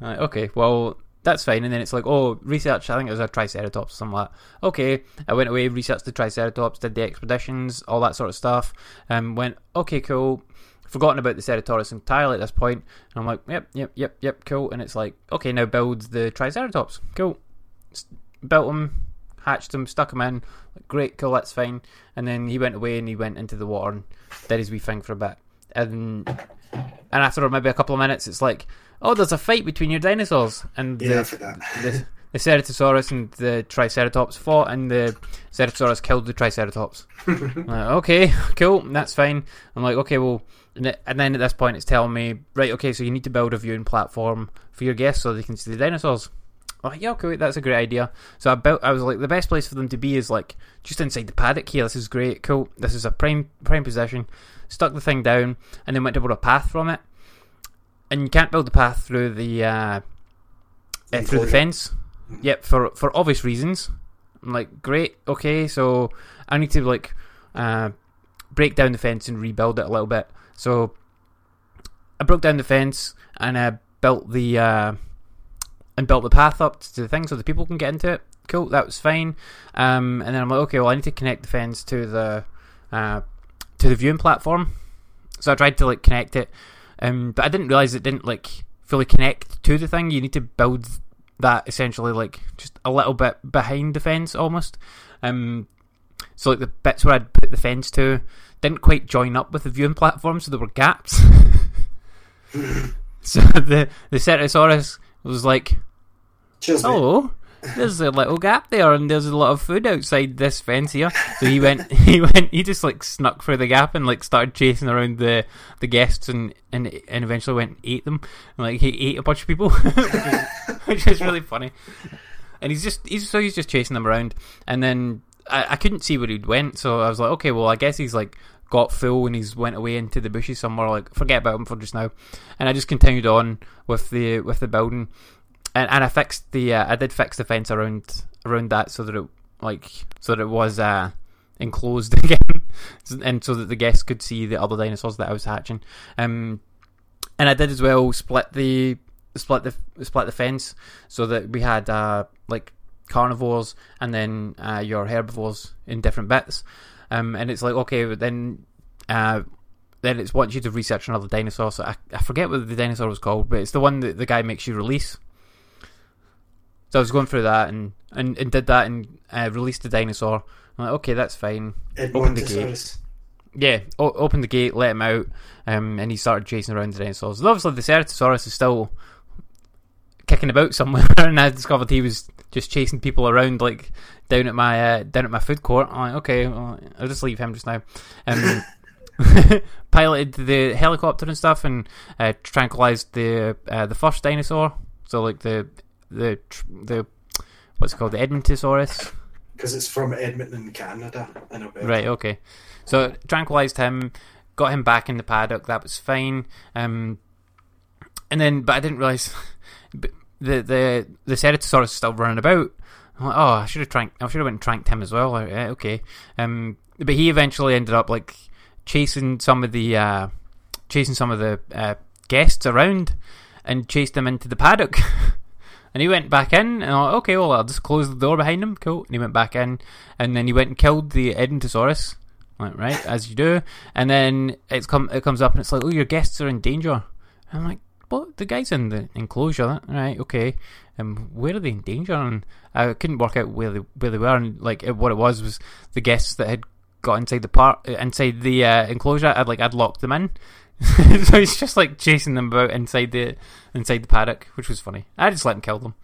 Like, okay, well that's fine. And then it's like, oh, research. I think it was a Triceratops or something like that. Okay, I went away, researched the Triceratops, did the expeditions, all that sort of stuff. and went okay, cool. forgotten about the Ceratops entirely at this point. And I'm like, yep, yep, yep, yep, cool. And it's like, okay, now build the Triceratops. Cool. Built them, hatched them, stuck them in. Great, cool, that's fine. And then he went away and he went into the water and did his wee thing for a bit. And and after maybe a couple of minutes, it's like, oh, there's a fight between your dinosaurs. And Yeah, the, for that. the, the Ceratosaurus and the Triceratops fought, and the Ceratosaurus killed the Triceratops. Like, okay, cool, that's fine. I'm like, okay, well, and and then at this point, it's telling me, right, okay, so you need to build a viewing platform for your guests so they can see the dinosaurs. I'm like, yeah, okay, that's a great idea. So I built. I was like, the best place for them to be is like just inside the paddock here. This is great, cool. This is a prime prime position. Stuck the thing down, and then went to build a path from it. And you can't build the path through the uh, uh, through the fence. Yep, for for obvious reasons. I'm like, great, okay, so I need to like uh, break down the fence and rebuild it a little bit. So I broke down the fence and I built the uh, and built the path up to the thing so the people can get into it. Cool, that was fine. Um, and then I'm like, okay, well, I need to connect the fence to the uh, to the viewing platform. So I tried to like connect it, um, but I didn't realize it didn't like fully connect to the thing. You need to build that essentially like just a little bit behind the fence almost. Um, so like the bits where I'd put the fence to didn't quite join up with the viewing platform, so there were gaps. so the the Ceratosaurus was like, Cheers, mate. "Oh, there's a little gap there, and there's a lot of food outside this fence here." So he went, he went, he just like snuck through the gap and like started chasing around the the guests, and and and eventually went and ate them. And, like he ate a bunch of people, which is, which is really funny. And he's just he's so he's just chasing them around, and then I, I couldn't see where he'd went, so I was like, okay, well, I guess he's like got full and he's went away into the bushes somewhere. Like, forget about him for just now. And I just continued on with the with the building, and and I fixed the uh, I did fix the fence around around that so that it like so that it was uh enclosed again, and so that the guests could see the other dinosaurs that I was hatching. Um, and I did as well split the split the split the fence so that we had uh like carnivores and then uh, your herbivores in different bits. Um, and it's like okay, then uh, then it's wants you to research another dinosaur. So I, I forget what the dinosaur was called, but it's the one that the guy makes you release. So I was going through that and, and, and did that and uh, released the dinosaur. I'm like, okay, that's fine. Open the gate. Yeah, o- opened the gate, let him out, um, and he started chasing around the dinosaurs. And obviously, the Ceratosaurus is still kicking about somewhere, and I discovered he was just chasing people around, like down at my uh, down at my food court. I'm like, okay, well, I'll just leave him just now. Um, piloted the helicopter and stuff, and uh, tranquilized the uh, the first dinosaur. So like the the the what's it called the Edmontosaurus. Because it's from Edmonton, Canada. In Alberta. Right, okay. So tranquilized him, got him back in the paddock. That was fine. Um, and then, but I didn't realize the the the Ceratosaurus is still running about. I'm like, oh, I should have tranked. I should have went and tranked him as well. Like, eh, okay. Um, but he eventually ended up like chasing some of the uh, chasing some of the uh, guests around and chased them into the paddock. And he went back in, and like, okay, well, I'll just close the door behind him. Cool. And he went back in, and then he went and killed the Edmontosaurus. Like, right, as you do. And then it's come, it comes up, and it's like, oh, your guests are in danger. And I'm like, what? The guy's in the enclosure, right? Okay. Um, where are they in danger? And I couldn't work out where they where they were, and like it, what it was was the guests that had got inside the park, inside the uh, enclosure. I'd like I'd locked them in. so he's just like chasing them about inside the inside the paddock, which was funny. I just let him kill them.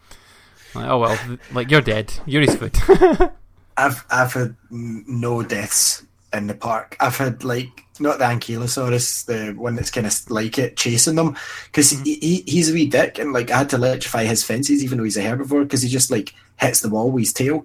Like, oh well, like you're dead. You're his food. I've I've had no deaths in the park. I've had like not the Ankylosaurus, the one that's kind of like it, chasing them because mm-hmm. he, he he's a wee dick, and like I had to electrify his fences even though he's a herbivore because he just like hits the wall with his tail.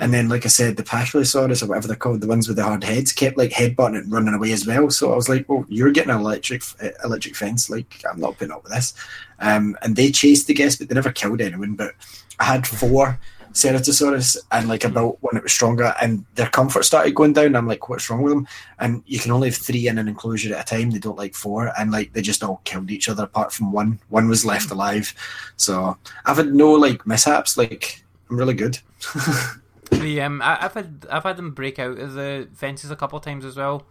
And then, like I said, the Pachylosaurus or whatever they're called, the ones with the hard heads, kept like headbutting and running away as well. So I was like, "Well, you're getting an electric uh, electric fence. Like I'm not putting up with this." Um, and they chased the guests, but they never killed anyone. But I had four Ceratosaurus, and like I built one that was stronger, and their comfort started going down. I'm like, "What's wrong with them?" And you can only have three in an enclosure at a time. They don't like four, and like they just all killed each other apart from one. One was left alive. So I've had no like mishaps. Like I'm really good. the um, I, I've had I've had them break out of the fences a couple of times as well.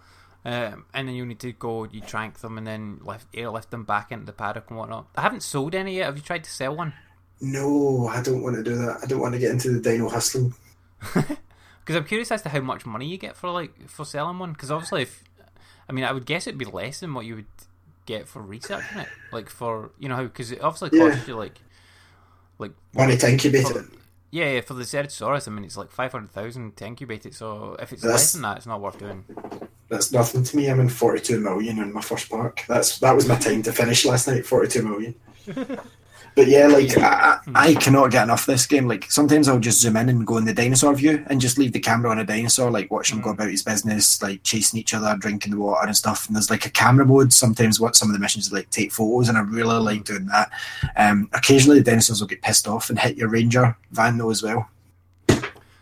Um, and then you need to go, you trank them, and then lift, airlift them back into the paddock and whatnot. I haven't sold any yet. Have you tried to sell one? No, I don't want to do that. I don't want to get into the dino hustling. Because I'm curious as to how much money you get for like for selling one. Because obviously, if I mean, I would guess it'd be less than what you would get for researching it. Like for you know how because it obviously Yeah. costs you like like Money to incubate it. Yeah, yeah, for the Ceratosaurus, I mean, it's like five hundred thousand to incubate it. So if it's That's- less than that, it's not worth doing. That's nothing to me. I'm in 42 million in my first park. That's that was my time to finish last night. 42 million. But yeah, like I, I I cannot get enough of this game. Like sometimes I'll just zoom in and go in the dinosaur view and just leave the camera on a dinosaur, like watch him go about his business, like chasing each other, drinking the water and stuff. And there's like a camera mode. Sometimes what some of the missions like take photos, and I really like doing that. Um, occasionally the dinosaurs will get pissed off and hit your ranger van though as well.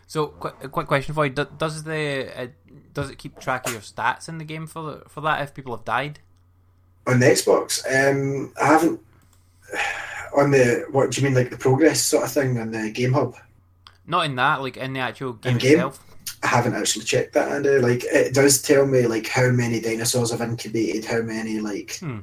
So, quick, a quick question for you: Does the uh, does it keep track of your stats in the game for the, for that if people have died? On the Xbox, um, I haven't. On the what do you mean, like the progress sort of thing on the Game Hub? Not in that, like in the actual game In-game? itself. I haven't actually checked that, and like it does tell me like how many dinosaurs I've incubated, how many like Hmm.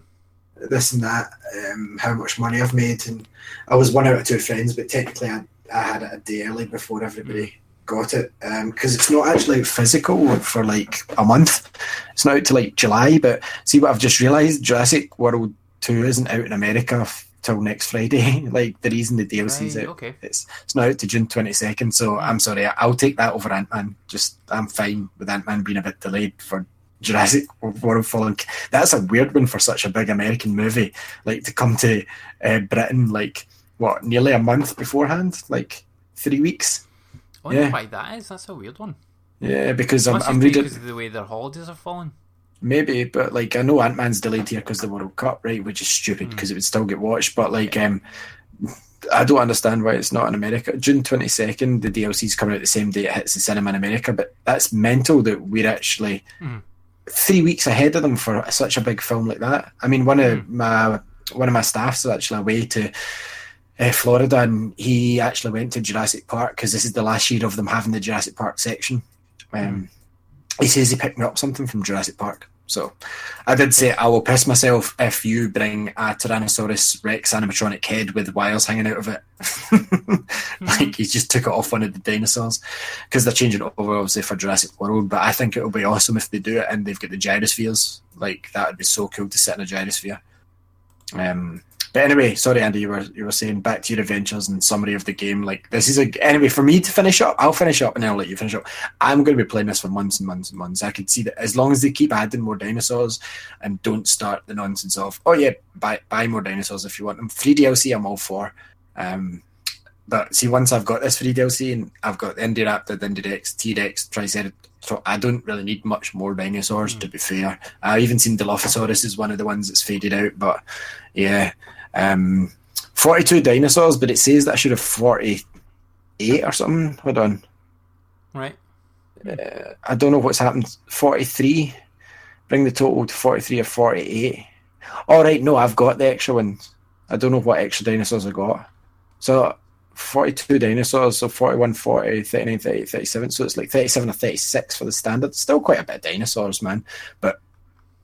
this and that, um, how much money I've made, and I was one out of two friends, but technically I, I had it a day early before everybody got it because it's not actually physical for like a month. It's not out to like July, but see what I've just realised: Jurassic World Two isn't out in America f- till next Friday. like the reason the DLC's Right, out okay. it's it's not out to June twenty second. So I'm sorry, I'll take that over Ant Man. Just I'm fine with Ant Man being a bit delayed for Jurassic World Fallen. That's a weird one for such a big American movie, like to come to uh, Britain like what nearly a month beforehand, like three weeks. I wonder Yeah. why that is. That's a weird one. Yeah, because I'm, I'm reading because of the way their holidays are falling. Maybe, but like I know Ant Man's delayed here because the World Cup, right? Which is stupid because it would still get watched. But like, um, I don't understand why it's not in America. June twenty second, the DLC's coming out the same day it hits the cinema in America. But that's mental that we're actually Mhm. three weeks ahead of them for such a big film like that. I mean, one of my one of my staffs is actually away to. Uh, Florida, and he actually went to Jurassic Park because this is the last year of them having the Jurassic Park section. Um, he says he picked me up something from Jurassic Park. So I did say I will piss myself if you bring a Tyrannosaurus Rex animatronic head with wires hanging out of it. like he just took it off one of the dinosaurs because they're changing it over obviously for Jurassic World. But I think it'll be awesome if they do it and they've got the gyrospheres. Like that would be so cool to sit in a gyrosphere. Um, but anyway, sorry, Andy, you were you were saying back to your adventures and summary of the game. Like this is a anyway for me to finish up. I'll finish up and then I'll let you finish up. I'm going to be playing this for months and months and months. I can see that as long as they keep adding more dinosaurs and don't start the nonsense of oh yeah, buy buy more dinosaurs if you want them. Free DLC, I'm all for. Um, but see, once I've got this free DLC and I've got the Indoraptor, the Indorex, T-Rex, Triceratops, I don't really need much more dinosaurs. To be fair, I've even seen Dilophosaurus is one of the ones that's faded out. But yeah, um, forty-two dinosaurs, but it says that I should have forty-eight or something. Hold on, Right. uh, I don't know what's happened. Forty-three. Bring the total to forty-three or forty-eight. All right, no, I've got the extra ones. I don't know what extra dinosaurs I got. So 42 dinosaurs, so 41, 40, 39, 30, 37. So it's like 37 or 36 for the standard. Still quite a bit of dinosaurs, man. But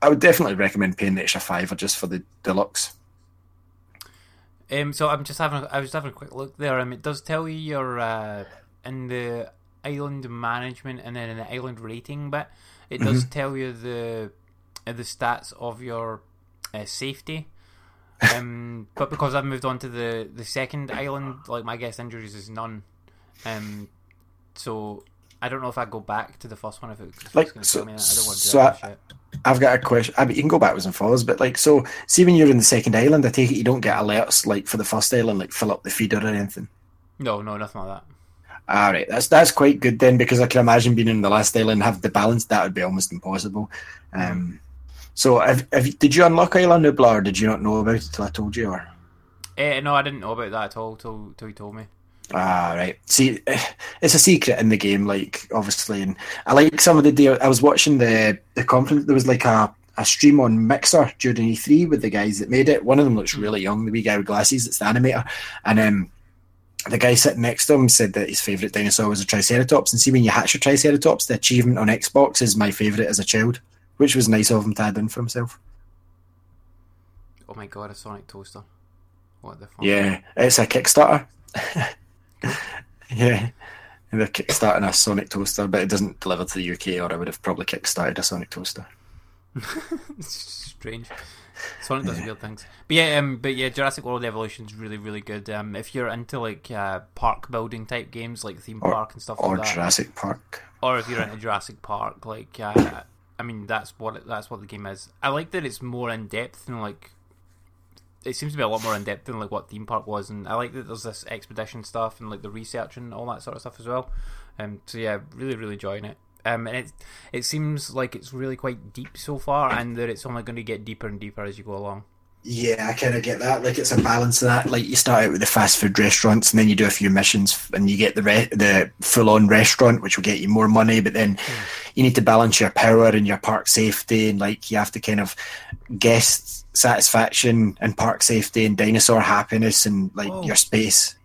I would definitely recommend paying the extra five or just for the deluxe. Um, so I'm just having a, I was having a quick look there. Um, it does tell you your uh, in the island management and then in the island rating bit, it does tell you the uh, the stats of your uh, safety. Um, but because I've moved on to the the second island, like my guess injuries is none. Um, so I don't know if I go back to the first one if it's Like, going to so- tell me that. I don't want to do so that I- shit. I've got a question. I mean, you can go backwards and forwards, but like, so see when you're in the second island, I take it you don't get alerts like for the first island, like fill up the feeder or anything. No, no, nothing like that. All right, that's that's quite good then, because I can imagine being in the last island have the balance that would be almost impossible. Um, so, have, have, did you unlock Island Nublar, or did you not know about it till I told you? Or Eh, no, I didn't know about that at all till till you told me. Ah, right. See, it's a secret in the game, like obviously, and I like some of the. deal. I was watching the the conference. There was like a a stream on Mixer during E3 with the guys that made it. One of them looks really young, the wee guy with glasses. It's the animator, and um. The guy sitting next to him said that his favourite dinosaur was a Triceratops. And see, when you hatch a Triceratops, the achievement on Xbox is my favourite as a child. which was nice of him to add in for himself. Oh my god, a Sonic toaster. What the fuck? Yeah, it's a Kickstarter. yeah, and they're kickstarting a Sonic toaster, but it doesn't deliver to the UK, or I would have probably kickstarted a Sonic toaster. it's strange. Sonic does weird things. But yeah, um, but yeah, Jurassic World Evolution is really, really good. Um, if you're into like uh, park building type games, like theme Or- park and stuff Or like that, Jurassic Park. or if you're into Jurassic Park, like uh, I mean, that's what it, that's what the game is. I like that it's more in depth than like. It seems to be a lot more in depth than like what theme park was, and I like that there's this expedition stuff and like the research and all that sort of stuff as well. Um, so yeah, really, really enjoying it. Um, and it it seems like it's really quite deep so far, and that it's only going to get deeper and deeper as you go along. Yeah, I kind of get that. Like it's a balance of that. Like you start out with the fast food restaurants, and then you do a few missions, and you get the re- the full on restaurant, which will get you more money. But then you need to balance your power and your park safety, and like you have to kind of guest satisfaction and park safety and dinosaur happiness and like Oh. your space.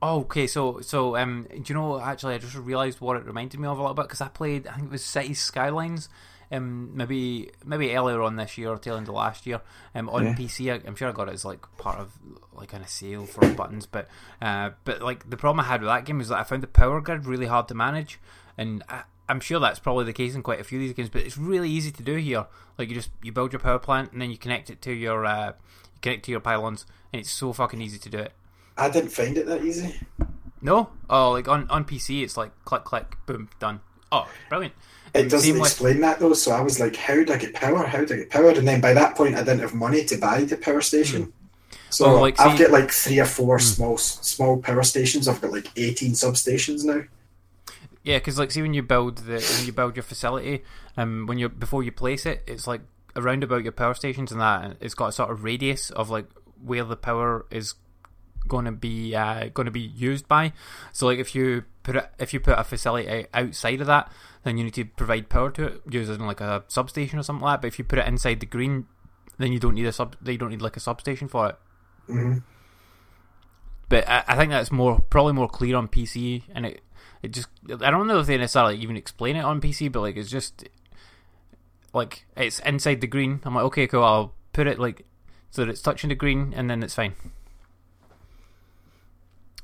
Oh, okay. So, so um, do you know? Actually, I just realised what it reminded me of a little bit because I played. I think it was Cities Skylines. Um, maybe maybe earlier on this year or tail end of last year. Um, on Yeah. PC, I, I'm sure I got it as like part of like on a sale for buttons. But uh, but like the problem I had with that game is that I found the power grid really hard to manage, and I, I'm sure that's probably the case in quite a few of these games. But it's really easy to do here. Like you just you build your power plant and then you connect it to your uh, you connect to your pylons, and it's so fucking easy to do it. I didn't find it that easy. No? Oh, like on, on PC, it's like click, click, boom, done. Oh, brilliant. It doesn't explain that though, so I was like, "How do I get power? How do I get power?" And then by that point, I didn't have money to buy the power station. So Well, like, I've see- got like three or four small small power stations. I've got like eighteen substations now. Yeah, because like, see when you build the when you build your facility, um, when you before you place it, it's like around about your power stations and that. and It's got a sort of radius of like where the power is going to be uh, going to be used by. So like if you put it, if you put a facility outside of that, then you need to provide power to it using like a substation or something like that. But if you put it inside the green, then you don't need a sub. They don't need like a substation for it. hmm but I, I think that's more probably more clear on PC, and it it just I don't know if they necessarily even explain it on PC, but like it's just like it's inside the green. I'm like, okay, cool. I'll put it like so that it's touching the green, and then it's fine.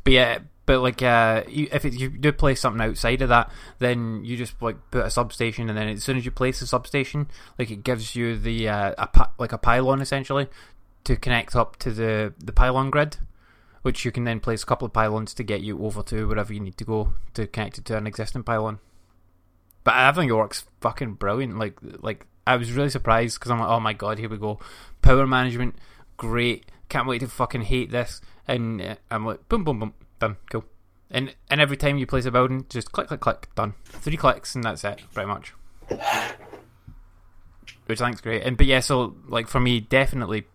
But yeah, but like uh, you, if it, you do place something outside of that, then you just like put a substation, and then as soon as you place the substation, like it gives you the uh, a like a pylon essentially to connect up to the the pylon grid which you can then place a couple of pylons to get you over to wherever you need to go to connect it to an existing pylon. But I think it works fucking brilliant. Like, like I was really surprised because I'm like, oh my god, here we go, power management, great. Can't wait to fucking hate this. And uh, I'm like, boom, boom, boom, done, cool. And and every time you place a building, just click, click, click, done. Three clicks and that's it, pretty much. Which I think's great. And but yeah, so like for me, definitely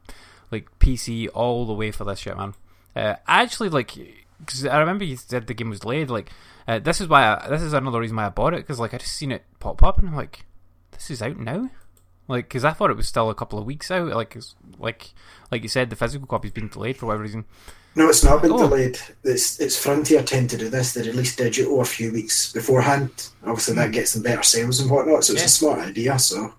like PC all the way for this shit, man. Uh, actually like because I remember you said the game was delayed. Like uh, this is why I, this is another reason why I bought it because like I just seen it pop up and I'm like, this is out now. Like because I thought it was still a couple of weeks out. Like like like you said, the physical copy's been delayed for whatever reason. No, it's not been Oh. delayed. It's it's Frontier tend to do this. They release digital a few weeks beforehand. Obviously, that gets them better sales and whatnot. So it's Hmm. Yeah. a smart idea. So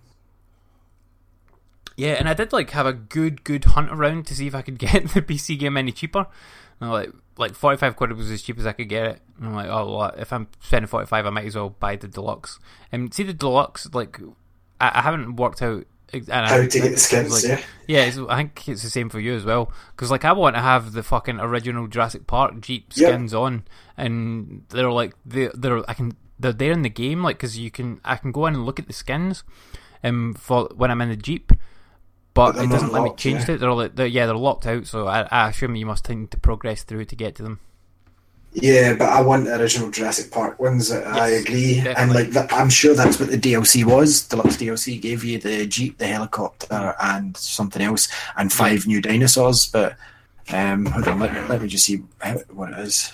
Yeah, and I did like have a good good hunt around to see if I could get the PC game any cheaper. And like like forty five quid was as cheap as I could get it. And I'm like, oh, well, if I'm spending forty five, I might as well buy the deluxe. And see the deluxe, like I, I haven't worked out. And how I to get the skins? like, yeah. yeah, it's, I think it's the same for you as well. Because like I want to have the fucking original Jurassic Park Jeep Yeah. skins on, and they're like they they're I can they're there in the game like because you can I can go in and look at the skins, um for when I'm in the Jeep. But But it doesn't let me change yeah. it. They're, like, they're yeah, they're locked out. So I, I assume you must need to progress through to get to them. Yeah, but I want the original Jurassic Park ones. I Yes, agree, and like that, I'm sure that's what the DLC was. Deluxe DLC gave you the Jeep, the helicopter, and something else, and five new dinosaurs. But um, hold on, let, let me just see what it is.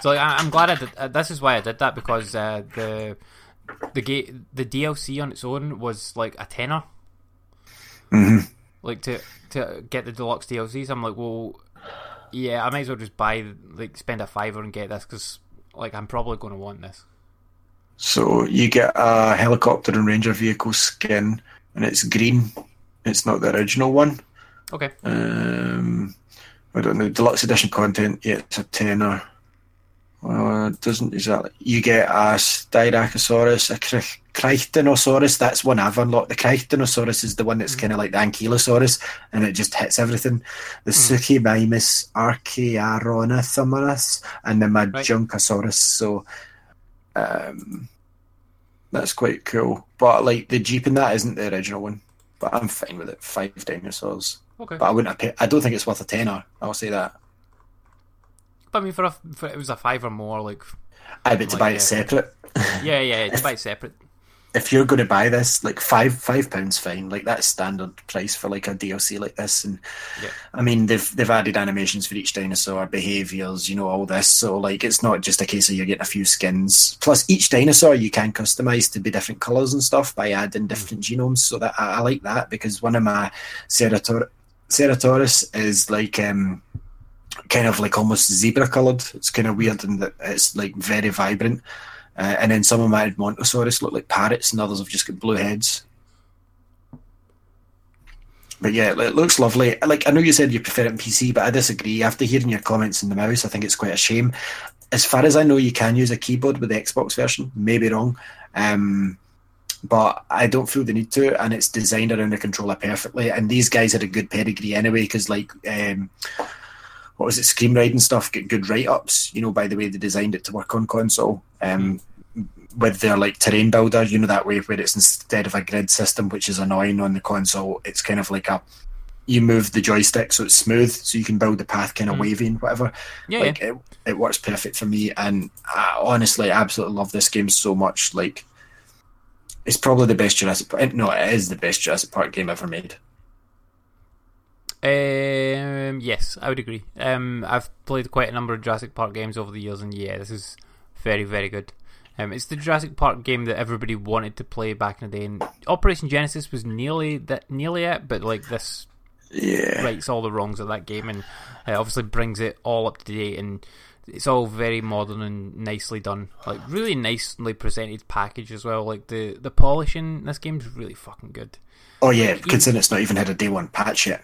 So I, I'm glad I did. Uh, this is why I did that because uh, the the ga- the DLC on its own was like a tenner. hmm like to to get the deluxe DLCs. I'm like, well, yeah, I might as well just buy like spend a fiver and get this because like I'm probably going to want this. So you get a helicopter and ranger vehicle skin, and it's green. It's not the original one. Okay. Um, I don't know. Deluxe edition content. Yeah, it's a tenner. Uh, it doesn't exactly. You get a Styracosaurus, a Cri- Crichtanosaurus. That's one I've unlocked. The Crichtanosaurus is the one that's kind of like the Ankylosaurus, and it just hits everything. The Suchomimus Archaeornithomimus and the Majungasaurus. So, um, that's quite cool. But like the Jeep in that isn't the original one. But I'm fine with it. Five dinosaurs. Okay. But I wouldn't paid. I don't think it's worth a tenner. I'll say that. But I mean, for, a, for it was a five or more, like I bet to Like, buy yeah. it separate. yeah, yeah, yeah, to buy it separate. If you're going to buy this, like five five pounds fine. Like that's standard price for like a DLC like this. And Yeah. I mean, they've they've added animations for each dinosaur, behaviors, you know, all this. So like, it's not just a case of you're getting a few skins. Plus, each dinosaur you can customize to be different colors and stuff by adding different genomes. So that I, I like that because one of my Cerator- Ceratoris is like um kind of like almost zebra colored. It's kind of weird that it's like very vibrant. Uh, and then some of my Montosaurus look like parrots, and others have just got blue heads. But yeah, it looks lovely. Like I know you said you prefer it in PC, but I disagree. After hearing your comments in the mouse, I think it's quite a shame. As far as I know, you can use a keyboard with the Xbox version. Maybe wrong, um, but I don't feel the need to. And it's designed around the controller perfectly. And these guys had a good pedigree anyway, because like. Um, what was it, ScreamRide and stuff get good write ups, you know, by the way they designed it to work on console. Um, with their like terrain builder, you know, that way where it's instead of a grid system, which is annoying on the console, it's kind of like a you move the joystick so it's smooth, so you can build the path kind of wavy and whatever. Yeah, like It, it works perfect for me, and I honestly I absolutely love this game so much. Like, it's probably the best Jurassic Park. No, it is the best Jurassic Park game ever made. Um, yes, I would agree. Um, I've played quite a number of Jurassic Park games over the years, and yeah, this is very, very good. Um, it's the Jurassic Park game that everybody wanted to play back in the day, and Operation Genesis was nearly that, nearly it, but like this Yeah, rights all the wrongs of that game, and uh, obviously brings it all up to date, and it's all very modern and nicely done. Like really nicely presented package as well. Like the the polishing in this game's really fucking good. Oh yeah, considering it's not even had a day one patch yet.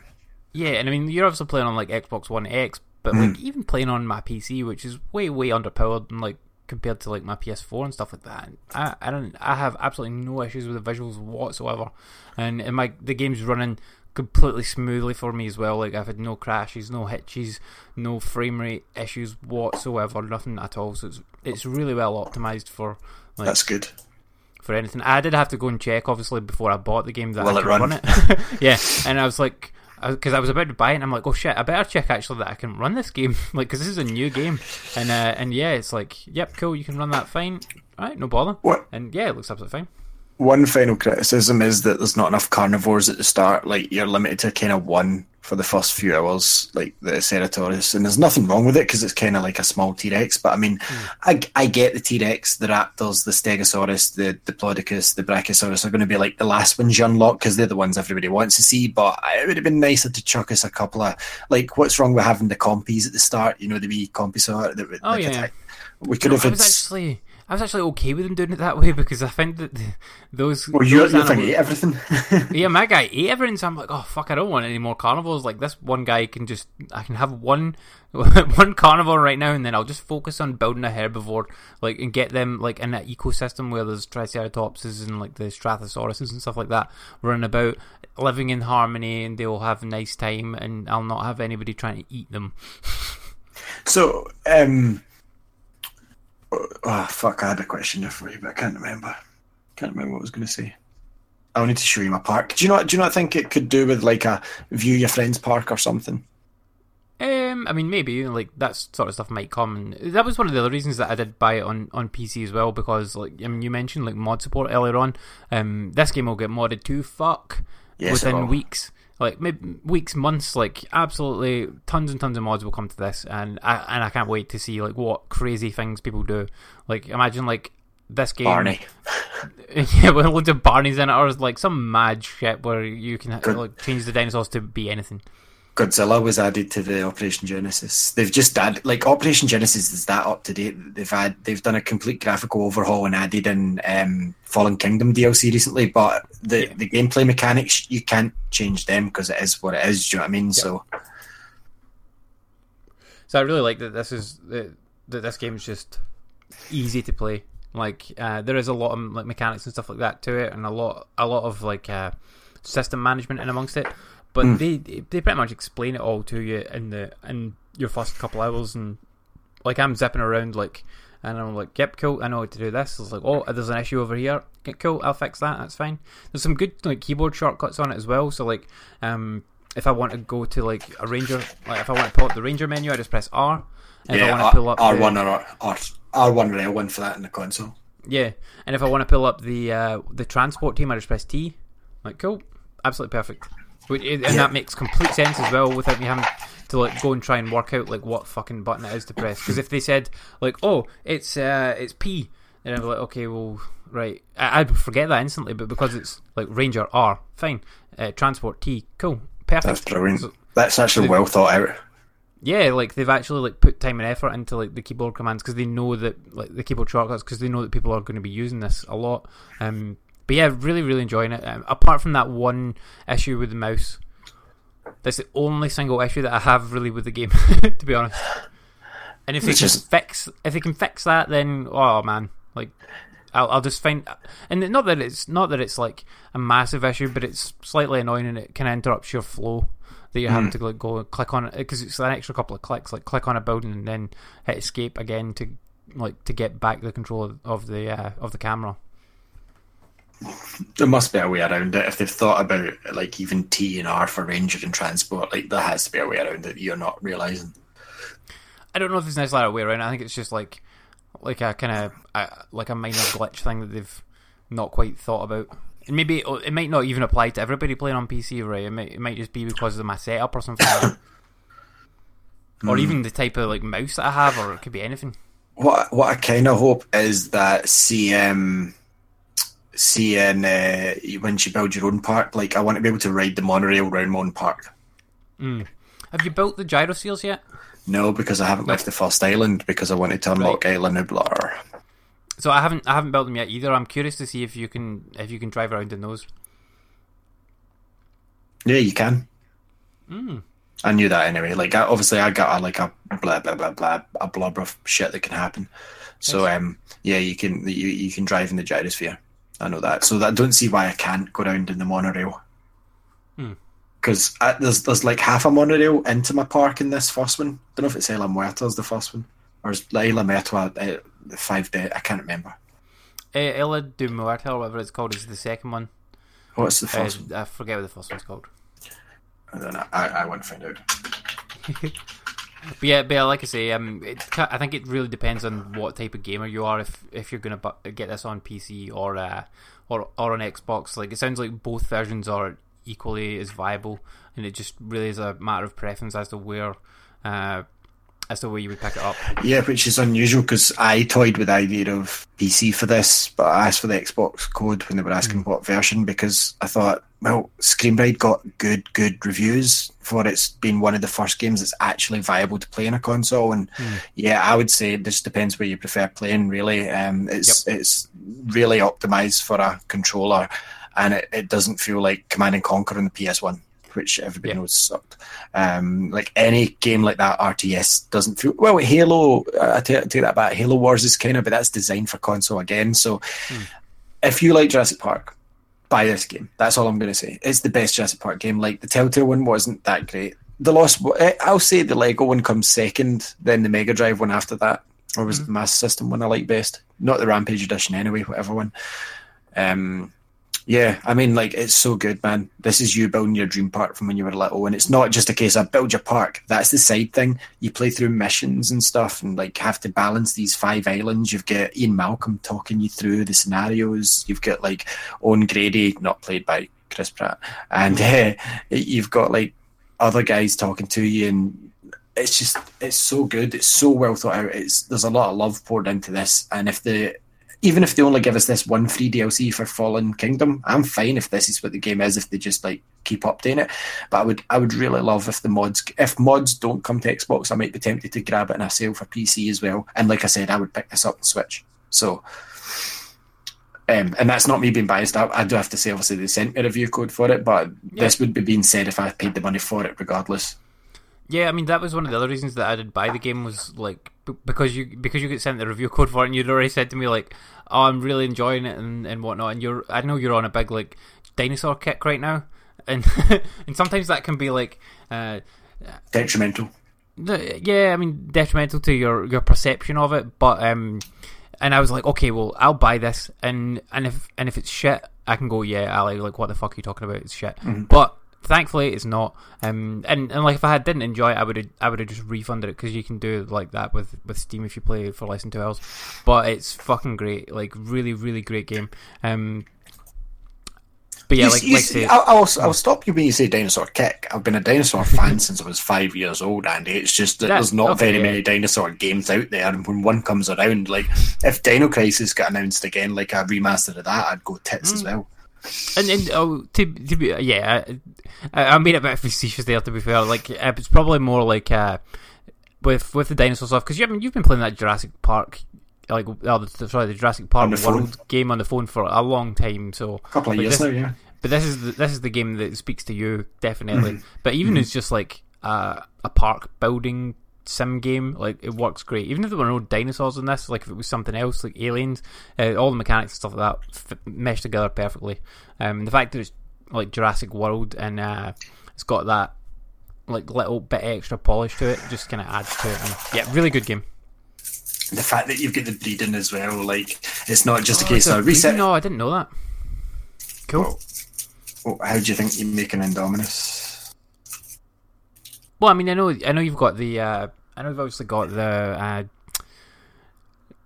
Yeah, and I mean you're obviously playing on like Xbox One X, but like even playing on my PC, which is way way underpowered and like compared to like my PS4 and stuff like that. I I don't I have absolutely no issues with the visuals whatsoever, and, and my the game's running completely smoothly for me as well. Like I've had no crashes, no hitches, no frame rate issues whatsoever, nothing at all. So it's it's really well optimized for like That's good. for anything. I did have to go and check, obviously, before I bought the game that Will I could run? run, it. yeah, and I was like, because I was about to buy it, and I'm like, oh shit, I better check actually that I can run this game, like, because this is a new game, and uh, and yeah, it's like, yep, cool, you can run that fine, all right, no bother, What? And yeah, it looks absolutely fine. one final criticism is that there's not enough carnivores at the start. Like you're limited to kind of one for the first few hours, like the Ceratoris, and there's nothing wrong with it because it's kind of like a small T Rex. But I mean, hmm. I, I get the T Rex, the Raptors, the Stegosaurus, the Diplodocus, the Brachiosaurus are going to be like the last ones you unlock because they're the ones everybody wants to see. But it would have been nicer to chuck us a couple of like, what's wrong with having the compies at the start? You know, the wee compisaur that would Oh, like, yeah. attack. We could have I was actually. I was actually okay with them doing it that way because I think that those. Well, your, those thing animals- ate everything. yeah, my guy ate everything, so I'm like, oh fuck, I don't want any more carnivores. Like this one guy can just, I can have one, one carnivore right now, and then I'll just focus on building a herbivore, like, and get them like in that ecosystem where there's Triceratopses and like the Strathosauruses and stuff like that running about, living in harmony, and they'll have a nice time, and I'll not have anybody trying to eat them. So, um, oh fuck, I had a question there for you, but I can't remember. Can't remember what I was going to say. I wanted to show you my park. Do you not? Do you not think it could do with like a view your friend's park or something? Um, I mean, maybe like that sort of stuff might come. And that was one of the other reasons that I did buy it on, on PC as well because, like, I mean, you mentioned like mod support earlier on. Um, this game will get modded to fuck Yes, within weeks, like maybe weeks, months. Like, absolutely, tons and tons of mods will come to this, and I and I can't wait to see like what crazy things people do. Like, imagine like this game. Barney. yeah, with loads of Barneys in it, or like some mad shit where you can like change the dinosaurs to be anything. Godzilla was added to the Operation Genesis. They've just added like Operation Genesis is that up to date. They've had they've done a complete graphical overhaul and added in um, Fallen Kingdom DLC recently, but the Yeah. the gameplay mechanics you can't change them because it is what it is. Do you know what I mean? So So I really like that this is that, that this game is just easy to play. Like uh, there is a lot of like mechanics and stuff like that to it, and a lot a lot of like uh, system management in amongst it. But they they pretty much explain it all to you in the in your first couple hours, and like I'm zipping around like. And I'm like, yep, cool. I know how to do this. It's like, oh, there's an issue over here. Okay, cool, I'll fix that. That's fine. There's some good like keyboard shortcuts on it as well. So like, um, if I want to go to like a ranger, like if I want to pull up the ranger menu, I just press R. And if I yeah, want to pull up R one or R R one or L one for that in the console. yeah, and if I want to pull up the uh, the transport team, I just press T. Like cool, absolutely perfect. Which- And that makes complete sense as well, without me having to like go and try and work out like what fucking button it is to press. Because if they said like, oh, it's uh, it's P, then I'd be like, okay, well, right, I- I'd forget that instantly. But because it's like Ranger R, fine, uh, transport T, cool, perfect. That's brilliant. So- That's actually the- well thought out. yeah, like they've actually like put time and effort into like the keyboard commands because they know that like the keyboard shortcuts because they know that people are going to be using this a lot. Um, but yeah, really, really enjoying it. Um, apart from that one issue with the mouse, that's the only single issue that I have really with the game, to be honest. And if they It's can just- fix, if they can fix that, then oh man, like I'll, I'll just find, and not that it's not that it's like a massive issue, but it's slightly annoying and it kind of interrupts your flow that you're having to like go click on it because it's an extra couple of clicks, like click on a building and then hit escape again to like to get back the control of, of the uh, of the camera. There must be a way around it. If they've thought about like even T and R for Ranger and Transport, like there has to be a way around it you're not realizing. I don't know if it's necessarily a way around. it. I think it's just like like a kind of like a minor glitch thing that they've not quite thought about. And maybe it, it might not even apply to everybody playing on PC, right? It might it might just be because of my setup or something, like that. or hmm. even the type of like mouse that I have, or it could be anything. What what I kind of hope is that CM seeing uh, once you build your own park, like I want to be able to ride the monorail around my own park. Have you built the gyroseals yet? No, because I haven't left the first island because I wanted to unlock Island Nublar. So I haven't I haven't built them yet either. I'm curious to see if you can if you can drive around in those. Yeah, you can. Mm. I knew that anyway. Like, I, obviously, I got a, like a blah blah blah blah a blob of shit that can happen. So, um, yeah, you can you, you can drive in the gyrosphere. I know that. So, I don't see why I can't go around in the monorail. Hmm. Because there's there's like half a monorail into my park in this first one. I Don't know if it's Isla Muerta is the first one, or is Isla Muerta uh, the five day. I can't remember. Uh, Ella de Muerta or whatever it's called is the second one. What's the Uh, first one? I forget what the first one's called. I don't know. I, I won't find out. But yeah, but like I say, um, it, I think it really depends on what type of gamer you are. If if you're gonna bu- get this on PC or uh, or or on Xbox, like it sounds like both versions are equally as viable, and it just really is a matter of preference as to where, uh, as to where you would pick it up. Yeah, which is unusual because I toyed with the idea of PC for this, but I asked for the Xbox code when they were asking what version because I thought, well, ScreamRide got good, good reviews for it's been one of the first games that's actually viable to play in a console. And yeah, I would say it just depends where you prefer playing. Really, um, it's it's really optimized for a controller, and it, it doesn't feel like Command and Conquer on the PS One. Which everybody Yeah. knows sucked. Um, like any game like that, RTS doesn't feel well. Halo, uh, I take, take that back. Halo Wars is kind of, but that's designed for console again. So, if you like Jurassic Park, buy this game. That's all I'm going to say. It's the best Jurassic Park game. Like the Telltale one wasn't that great. The Lost, eh, I'll say the Lego one comes second, then the Mega Drive one after that, or was it the Master System one I like best? Not the Rampage Edition anyway. Whatever one. Um, yeah, I mean, like it's so good, man. This is you building your dream park from when you were little, and it's not just a case of build your park. That's the side thing. You play through missions and stuff, and like have to balance these five islands. You've got Ian Malcolm talking you through the scenarios. You've got like Owen Grady, not played by Chris Pratt, and uh, you've got like other guys talking to you, and it's just it's so good. It's so well thought out. It's there's a lot of love poured into this, and if the even if they only give us this one free DLC for Fallen Kingdom, I'm fine if this is what the game is. If they just like keep updating it, but I would I would really love if the mods if mods don't come to Xbox, I might be tempted to grab it in a sale for PC as well. And like I said, I would pick this up and Switch. So. Um, and that's not me being biased. I, I do have to say, obviously, they sent me a review code for it, but this would be being said if I paid the money for it, regardless. Yeah, I mean that was one of the other reasons that I did buy the game was like b- because you because you get sent the review code for it and you'd already said to me like, oh, I'm really enjoying it and, and whatnot, and you're I know you're on a big like dinosaur kick right now, and and sometimes that can be like, uh, Detrimental. the- yeah, I mean detrimental to your your perception of it, but um, and I was like, okay, well, I'll buy this, and and if and if it's shit, I can go, yeah, Ali, like what the fuck are you talking about? It's shit, but. Thankfully, it's not. Um, and, and like if I had didn't enjoy it, I would have I would have just refunded it because you can do like that with, with Steam if you play for less than two hours. But it's fucking great, like really really great game. Um, but yeah, You- like you like say, I'll, I'll, I'll stop you when you say dinosaur kick. I've been a dinosaur fan since I was five years old, Andy. It's just that That- there's not okay, very yeah. many dinosaur games out there, and when one comes around, like if Dino Crisis got announced again, like a remaster of that, I'd go tits Mm. as well. And, and oh, to, to be yeah, I, I made it a bit facetious there. To be fair, like uh, it's probably more like uh, with with the dinosaur stuff because you I mean, you've been playing that Jurassic Park, like oh, the, sorry, the Jurassic Park the World game on the phone for a long time. So A couple of years this, now, yeah. But this is the, this is the game that speaks to you definitely. Mm-hmm. But even it's just like uh, a park building sim game, like it works great. Even if there were no dinosaurs in this, like if it was something else, like aliens, uh, all the mechanics and stuff like that f- mesh together perfectly. Um, the fact that it's like Jurassic World and uh, it's got that like little bit extra polish to it just kind of adds to it. And, yeah, really good game. The fact that you've got the breeding as well, like it's not just a Oh, case of reset. No, I didn't know that. Cool. Well, well, how do you think you make an Indominus? Well, I mean, I know, I know you've got the, uh, I know you've obviously got the uh,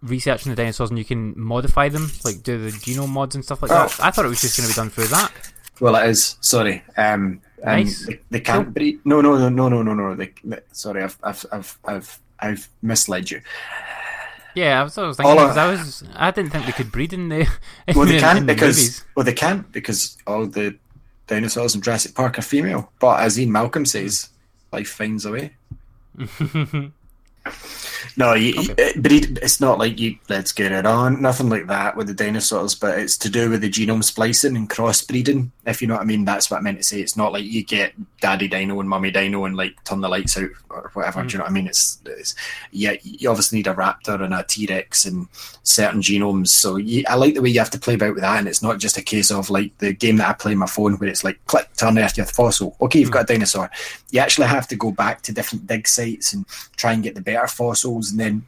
researching the dinosaurs, and you can modify them, like do the genome mods and stuff like that. Oh. I thought it was just going to be done through that. Well, it is. Sorry. Um, um, Nice. They, they can't breed. No, no, no, no, no, no, no. They, they, sorry, I've, I've, I've, I've, I've misled you. Yeah, I was, I was thinking because I was, I didn't think they could breed in the. In Well, they the, can't the because movies. well, they can't because all the dinosaurs in Jurassic Park are female. But as Ian Malcolm says, life finds a way. 嗯哼哼哼 No, you, it, breed. It's not like you. Let's get it on. Nothing like that with the dinosaurs. But it's to do with the genome splicing and crossbreeding. If you know what I mean. That's what I meant to say. It's not like you get Daddy Dino and Mummy Dino and like turn the lights out or whatever. Do mm. you know what I mean? It's, it's yeah. You obviously need a raptor and a T Rex and certain genomes. So you, I like the way you have to play about with that, and it's not just a case of like the game that I play on my phone where it's like click to unearth your fossil. Okay, you've mm. got a dinosaur. You actually have to go back to different dig sites and try and get the better fossils, and then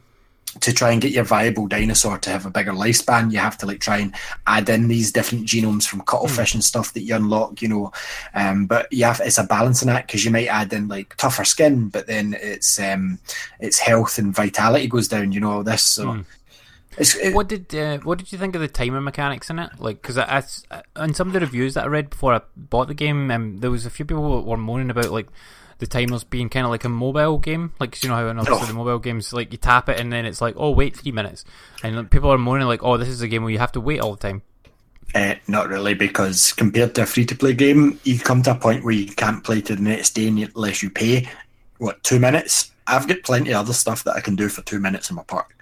to try and get your viable dinosaur to have a bigger lifespan, you have to like try and add in these different genomes from cuttlefish and stuff that you unlock, you know. Um, but you have it's a balancing act because you might add in like tougher skin, but then it's um, its health and vitality goes down, you know. All this, so it's it, What did uh, what did you think of the timer mechanics in it? Like, because I, I, on some of the reviews that I read before I bought the game, um, there was a few people that were moaning about like the timers being kind of like a mobile game, like 'cause you know how in obviously Oh. the mobile games, like you tap it and then it's like, oh wait three minutes, and like, people are moaning like, oh this is a game where you have to wait all the time. Uh, not really, because compared to a free to play game, you come to a point where you can't play to the next day unless you pay. What two minutes? I've got plenty of other stuff that I can do for two minutes in my park.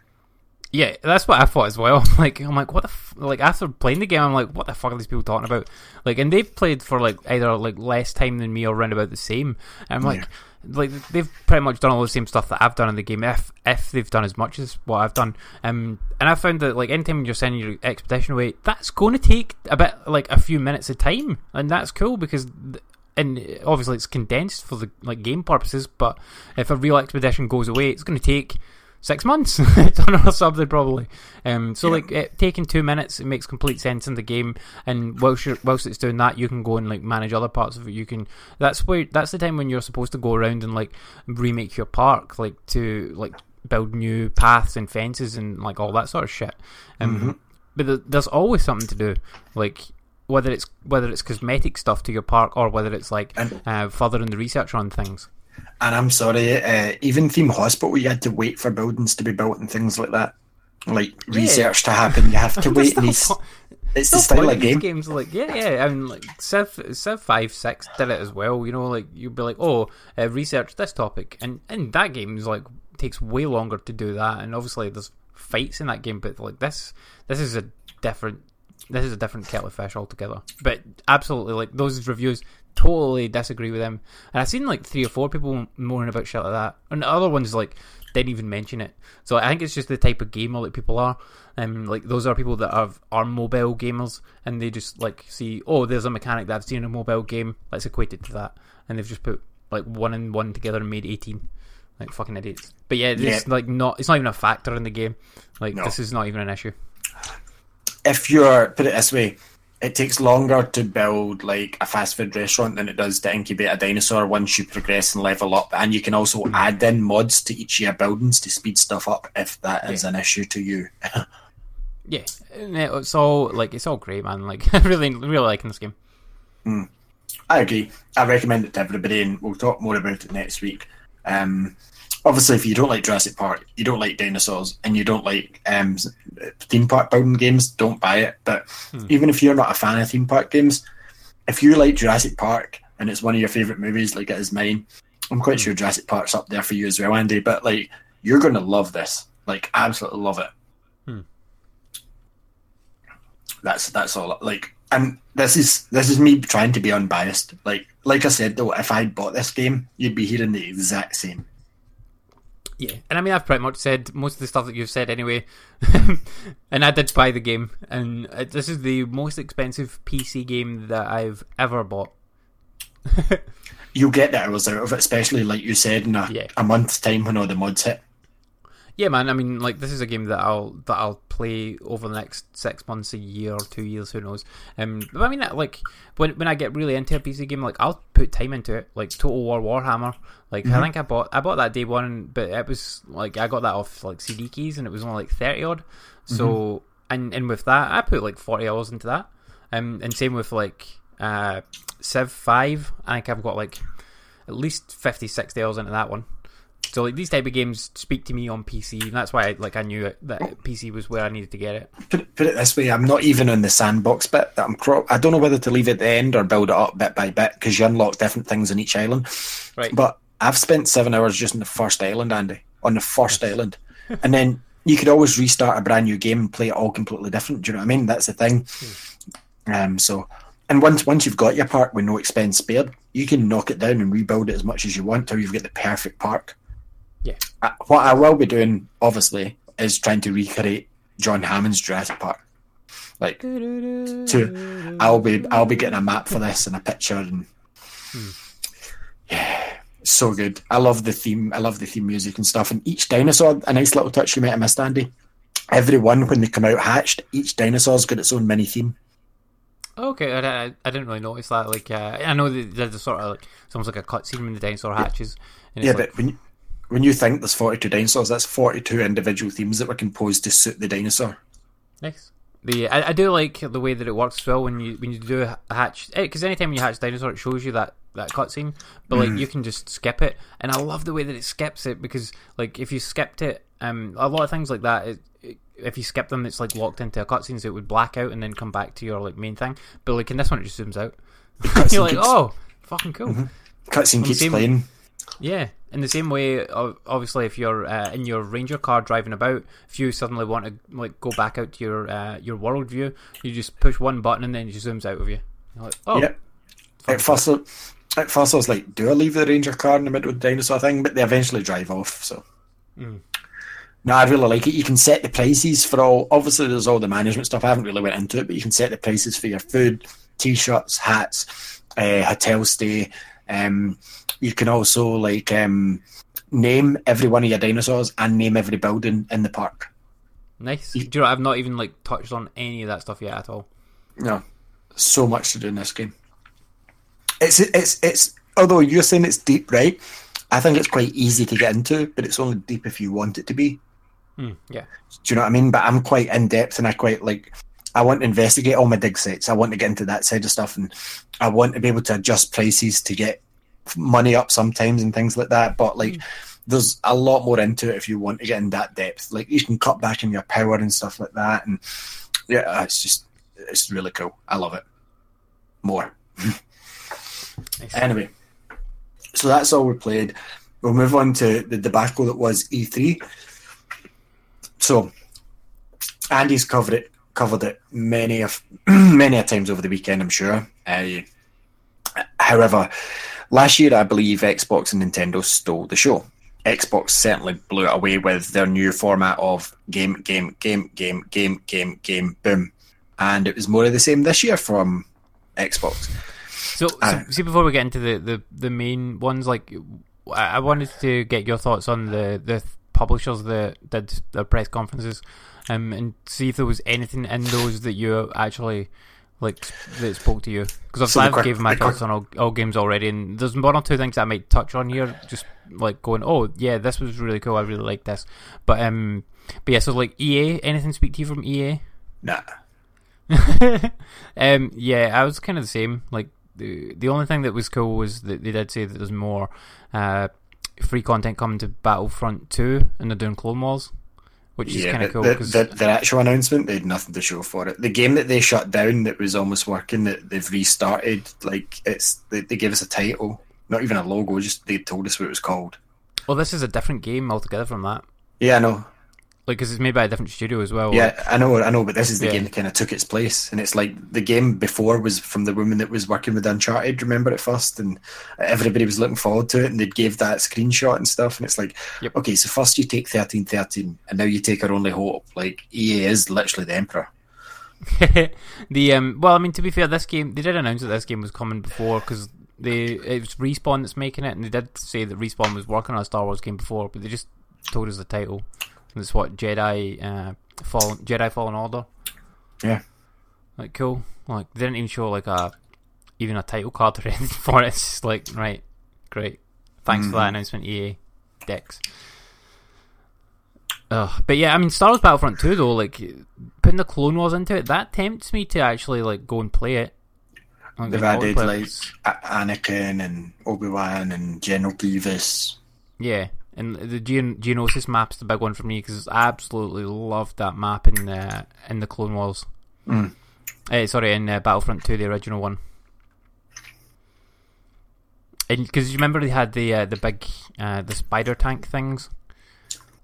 Yeah, that's what I thought as well. Like, I'm like, what the f-? like after playing the game, I'm like, what the fuck are these people talking about? Like, and they've played for like either like less time than me or around about the same. And I'm like, like they've pretty much done all the same stuff that I've done in the game, if if they've done as much as what I've done. Um, and I found that like anytime you're sending your expedition away, that's going to take a bit like a few minutes of time, and that's cool because. th- and obviously it's condensed for the like game purposes, but if a real expedition goes away, it's going to take six months or something probably. Um, so like it, taking two minutes, it makes complete sense in the game. And whilst you're, whilst it's doing that, you can go and like manage other parts of it. You can. That's where that's the time when you're supposed to go around and like remake your park, like to like build new paths and fences and like all that sort of shit. Um, But th- there's always something to do, like. Whether it's whether it's cosmetic stuff to your park or whether it's like And- uh, furthering the research on things. And I'm sorry, uh, even Theme Hospital, you had to wait for buildings to be built and things like that. like research to happen. You have to wait. These, the it's the no style of game. games like yeah yeah I mean like Civ Civ five six did it as well you know like you'd be like oh uh, research this topic and and that game is like takes way longer to do that and obviously there's fights in that game but like this this is a different this is a different kettle of fish altogether but absolutely like those reviews totally disagree with them and I've seen like three or four people moaning about shit like that and the other ones like didn't even mention it so I think it's just the type of gamer that people are um, like those are people that have are mobile gamers, and they just like see, oh, there's a mechanic that I've seen in a mobile game. Let's equate it to that, and they've just put like one and one together and made eighteen. Like fucking idiots. But yeah, it's Yeah. like not. It's not even a factor in the game. Like No. this is not even an issue. if you're put it this way, it takes longer to build like a fast food restaurant than it does to incubate a dinosaur once you progress and level up. And you can also add in mods to each of your buildings to speed stuff up if that is an issue to you. Yeah, it's all like it's all great, man. Like I really, really liking this game. I agree. I recommend it to everybody, and we'll talk more about it next week. Um, obviously, if you don't like Jurassic Park, you don't like dinosaurs, and you don't like um, theme park building games, don't buy it. But hmm. even if you're not a fan of theme park games, if you like Jurassic Park and it's one of your favorite movies, like it is mine, I'm quite hmm. sure Jurassic Park's up there for you as well, Andy. But like, you're going to love this, like, absolutely love it. Hmm. That's that's all. Like, and this is this is me trying to be unbiased. Like, like I said though, if I bought this game, you'd be hearing the exact same. Yeah, and I mean, I've pretty much said most of the stuff that you've said anyway, and I did buy the game, and uh, this is the most expensive PC game that I've ever bought. You'll get the hours out of it, especially like you said in a, Yeah. a month's time when all the mods hit. Yeah, man. I mean, like this is a game that I'll that I'll play over the next six months, a year, or two years, who knows. Um, but I mean, like when when I get really into a PC game, like I'll put time into it. Like Total War Warhammer. Like I think I bought I bought that day one, but it was like I got that off like CD keys, and it was only like thirty odd. So and and with that, I put like forty hours into that. Um, and same with like uh Civ Five. I think I've got like at least 50, 60 hours into that one. So like these type of games speak to me on PC, and that's why like I knew it, that PC was where I needed to get it. Put it, put it this way, I'm not even on the sandbox bit. That I'm cro- I don't know whether to leave it at the end or build it up bit by bit because you unlock different things on each island. Right. But I've spent seven hours just on the first island, Andy, on the first island, and then you could always restart a brand new game and play it all completely different. Do you know what I mean? That's the thing. Um. So, and once once you've got your park with no expense spared, you can knock it down and rebuild it as much as you want till you've got the perfect park. Yeah. Uh, what I will be doing, obviously, is trying to recreate John Hammond's Jurassic Park. Like, to I'll be I'll be getting a map for this and a picture and yeah, so good. I love the theme. I love the theme music and stuff. And each dinosaur, a nice little touch you might have missed, Andy. Every one when they come out hatched, each dinosaur's got its own mini theme. Okay, I, I, I didn't really notice that. Like uh, I know there's a sort of like it's almost like a cutscene when the dinosaur hatches. And Yeah, like, but when you, when you think there's 42 dinosaurs, that's 42 individual themes that were composed to suit the dinosaur. Nice. The I, I do like the way that it works as well when you when you do a hatch eh, because anytime you hatch dinosaur it shows you that that cutscene, but like hmm. you can just skip it, and I love the way that it skips it because like if you skipped it, um, a lot of things like that. It, it, if you skip them, it's like locked into a cutscene, so it would black out and then come back to your like main thing. But like in this one, it just zooms out. You're like, keeps- oh, fucking cool. Mm-hmm. Cutscene keeps same- playing. Yeah, in the same way, obviously, if you're uh, in your ranger car driving about, if you suddenly want to like go back out to your uh, your world view, you just push one button and then it just zooms out of you. You're like, oh, yeah. At first, at first I was like, do I leave the ranger car in the middle of the dinosaur thing? But they eventually drive off. So, no, I really like it. You can set the prices for all. Obviously, there's all the management stuff. I haven't really went into it, but you can set the prices for your food, t-shirts, hats, uh, hotel stay. Um, you can also like um, name every one of your dinosaurs and name every building in the park. nice. Do you know? I've not even like touched on any of that stuff yet at all. No, so much to do in this game. It's it's it's. Although you're saying it's deep, right? I think it's quite easy to get into, but it's only deep if you want it to be. Hmm, yeah, Do you know what I mean? But I'm quite in depth, and I quite like. I want to investigate all my dig sites. I want to get into that side of stuff, and I want to be able to adjust prices to get money up sometimes and things like that. But like, hmm. there's a lot more into it if you want to get in that depth. Like you can cut back in your power and stuff like that, and yeah, uh, it's just it's really cool. I love it. More. Anyway, so that's all we played. We'll move on to the debacle that was E3. So, Andy's covered it, covered it many of many a times over the weekend. I'm sure. Uh, however, last year I believe Xbox and Nintendo stole the show. Xbox certainly blew it away with their new format of game, game, game, game, game, game, game, boom, and it was more of the same this year from Xbox. So, so Uh, see, before we get into the, the, the main ones, like I I wanted to get your thoughts on the, the publishers that did their press conferences, um, and see if there was anything in those that you actually like that spoke to you. Because So I've given my thoughts on all, all games already, and there's one or two things that I might touch on here, just like going, oh yeah, this was really cool. I really like this, but um, but yeah, so like EA, anything speak to you from EA? Nah. um, yeah, I was kind of the same. Like the the only thing that was cool was that they did say that there's more uh, free content coming to Battlefront Two, and they're doing Clone Wars, which is Yeah, kind of cool the, because the, their actual announcement, they had nothing to show for it. The game that they shut down that was almost working, that they've restarted, like it's they, they gave us a title, not even a logo, just they told us what it was called. well, this is a different game altogether from that. Yeah, I know. Like, because it's made by a different studio as well. Yeah, I know, I know, but this is the Yeah. game that kind of took its place, and it's like the game before was from the woman that was working with Uncharted. Remember at first, and everybody was looking forward to it, and they gave that screenshot and stuff, and it's like, Yep. okay, so first you take thirteen thirteen, and now you take our only hope. Like EA is literally the emperor. the um, well, I mean, to be fair, this game they did announce that this game was coming before because they it was Respawn that's making it, and they did say that Respawn was working on a Star Wars game before, but they just told us the title. It's what Jedi uh, Fallen Jedi Fallen Order. Yeah. Like cool. Like they didn't even show like a even a title card or anything for it. It's just like right, great. Thanks for that announcement, EA. Dicks. Ugh. But yeah, I mean, Star Wars Battlefront 2 though, like putting the Clone Wars into it, that tempts me to actually like go and play it. Like, They've added like Anakin and Obi Wan and General Grievous. yeah, and the Geon- Geonosis map's the big one for me because I absolutely loved that map in uh, in the Clone Wars. Mm. Eh, sorry, in uh, Battlefront 2, the original one. And because you remember they had the uh, the big uh, the spider tank things,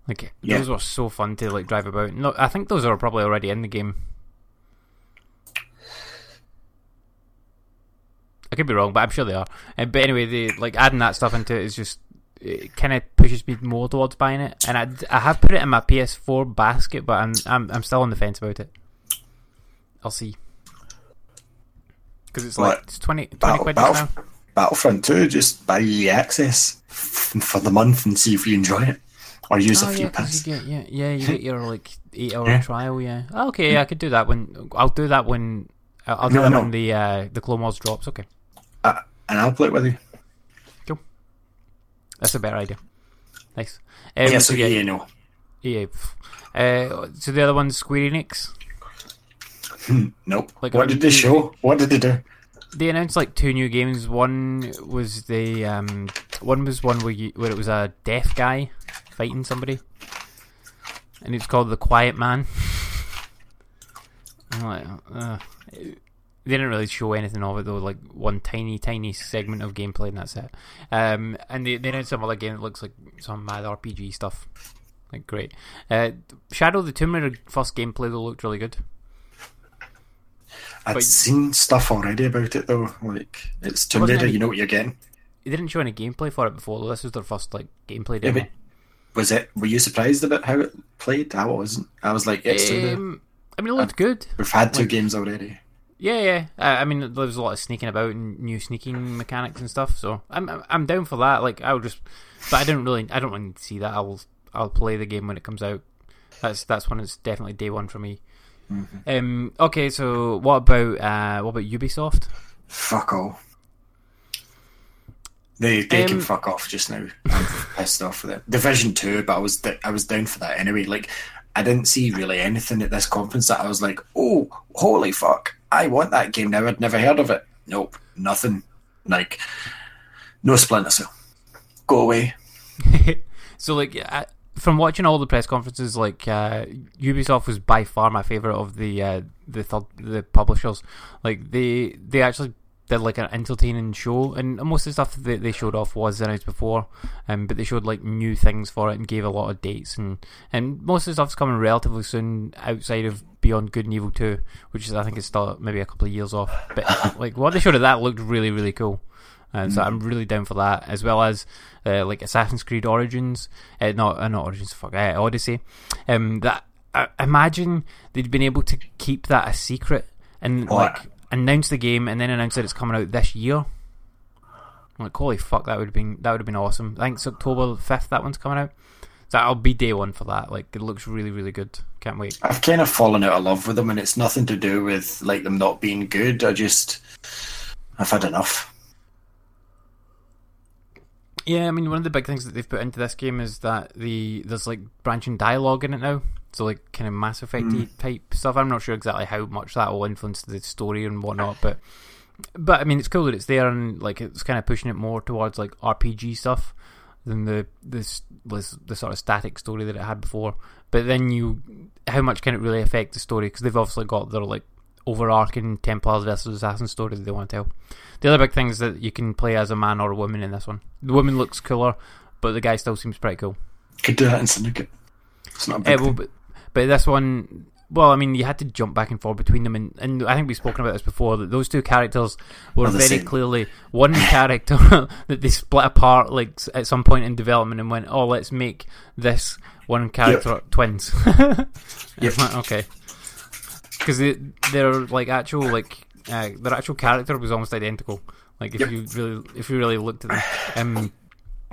like Yeah. those were so fun to like drive about. No, I think those are probably already in the game. I could be wrong, but I'm sure they are. Uh, but anyway, they like adding that stuff into it is just it kind of pushes me more towards buying it. And I, I have put it in my PS4 basket, but I'm I'm I'm still on the fence about it. I'll see. Because it's like What? it's 20, 20 Battle, quid Battle, now. Battlefront 2, just buy the access for the month and see if you enjoy it. Or use Oh a few yeah, pass. you get yeah yeah you get your like eight hour Yeah. trial yeah. Oh, okay, yeah, I could do that when I'll do that when I'll do No, that no. when the uh, the Clone Wars drops. Okay, Uh, and I'll play it with you. That's a better idea. Nice. Um, yeah, so yeah, EA know. EA. Uh, so the other one's Square Enix. Nope. Like, what um, did they show? What did they do? They announced like two new games. One was the um, one was one where you, where it was a deaf guy fighting somebody, and it's called The Quiet Man. I'm like, uh, they didn't really show anything of it though. Like one tiny, tiny segment of gameplay, and that's it. Um, and they they announced some other game that looks like some mad RPG stuff. Like great. Uh, Shadow of the Tomb Raider first gameplay though looked really good. I'd but- seen stuff already about it though. Like it's Tomb Raider, any- you know what you're getting. They didn't show any gameplay for it before. though. This was their first like gameplay demo. was it? Were you surprised about how it played? I wasn't. I was like, it's. Um, I mean, it looked good. We've had two like- games already. Yeah, yeah. Uh, I mean, there was a lot of sneaking about and new sneaking mechanics and stuff. So I'm I'm- down for that. Like I'll just, but I don't really I don't really need to see that. I'll I'll play the game when it comes out. That's that's when it's definitely day one for me. Um. Okay. So what about uh what about Ubisoft? Fuck all. They they Um, can fuck off just now. I'm pissed off with it. Division two, but I was I was down for that anyway. Like I didn't see really anything at this conference that I was like, oh, holy fuck, I want that game now. I'd never heard of it. Nope, nothing. Like no Splinter Cell. Go away. So like uh, from watching all the press conferences, like uh, Ubisoft was by far my favorite of the uh, the third, the publishers. Like they they actually did like an entertaining show, and most of the stuff that they showed off was announced before. Um, but they showed like new things for it and gave a lot of dates, and and most of the stuff's coming relatively soon outside of Beyond Good and Evil Two, which is I think is still maybe a couple of years off. But like what they showed of that looked really really cool. Uh, so I'm really down for that, as well as uh, like Assassin's Creed Origins, uh, not uh, not Origins, fuck, uh, Odyssey. Um, that I imagine they'd been able to keep that a secret and Oh, like announce the game and then announce that it's coming out this year. I'm like holy fuck, that would have been that would have been awesome. I think it's October fifth that one's coming out. So I'll be day one for that. Like it looks really really good. Can't wait. I've kind of fallen out of love with them, and it's nothing to do with like them not being good. I just I've had enough. Yeah, I mean, one of the big things that they've put into this game is that the there's like branching dialogue in it now. So like kind of Mass Effect mm. type stuff. I'm not sure exactly how much that will influence the story and whatnot, but but I mean, it's cool that it's there and like it's kind of pushing it more towards like RPG stuff than the this was the sort of static story that it had before. But then you, how much can it really affect the story? Because they've obviously got their like overarching Templars versus Assassins story that they want to tell. The other big thing is that you can play as a man or a woman in this one. The woman looks cooler, but the guy still seems pretty cool. Could do that in Syndicate. It's not a big well, thing. But, this one, well, I mean, you had to jump back and forth between them, and, and I think we've spoken about this before. That those two characters were very same. clearly one character that they split apart, like at some point in development, and went, "Oh, let's make this one character twins." Yep. Okay, because they, they're like actual like uh, their actual character was almost identical. Like if Yep. you really if you really looked at them. Um,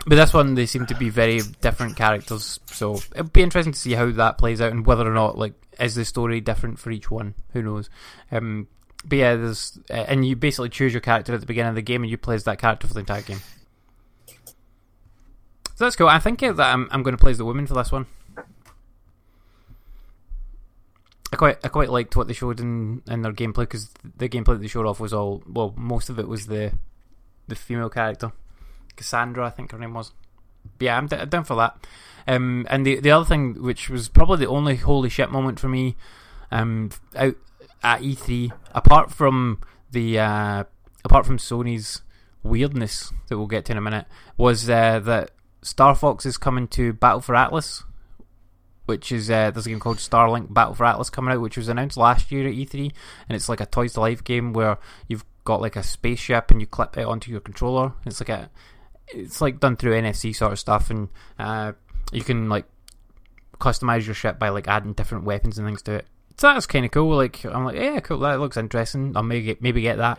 but this one, they seem to be very different characters, so it'll be interesting to see how that plays out and whether or not like is the story different for each one. Who knows? Um, but yeah, there's uh, and you basically choose your character at the beginning of the game and you play as that character for the entire game. So that's cool. I think that I'm I'm going to play as the woman for this one. I quite I quite liked what they showed in, in their gameplay because the gameplay that they showed off was all well most of it was the the female character Cassandra I think her name was. But yeah, I'm, d- I'm down for that. Um, and the the other thing, which was probably the only holy shit moment for me, um, out at E3, apart from the uh, apart from Sony's weirdness that we'll get to in a minute, was uh, that Star Fox is coming to Battle for Atlas, which is uh, there's a game called Starlink Battle for Atlas coming out, which was announced last year at E3, and it's like a Toys to Life game where you've got like a spaceship and you clip it onto your controller. It's like a it's like done through NFC sort of stuff, and uh, you can like customize your ship by like adding different weapons and things to it. So that's kind of cool. Like I'm like, yeah, cool. That looks interesting. I'll maybe get, maybe get that.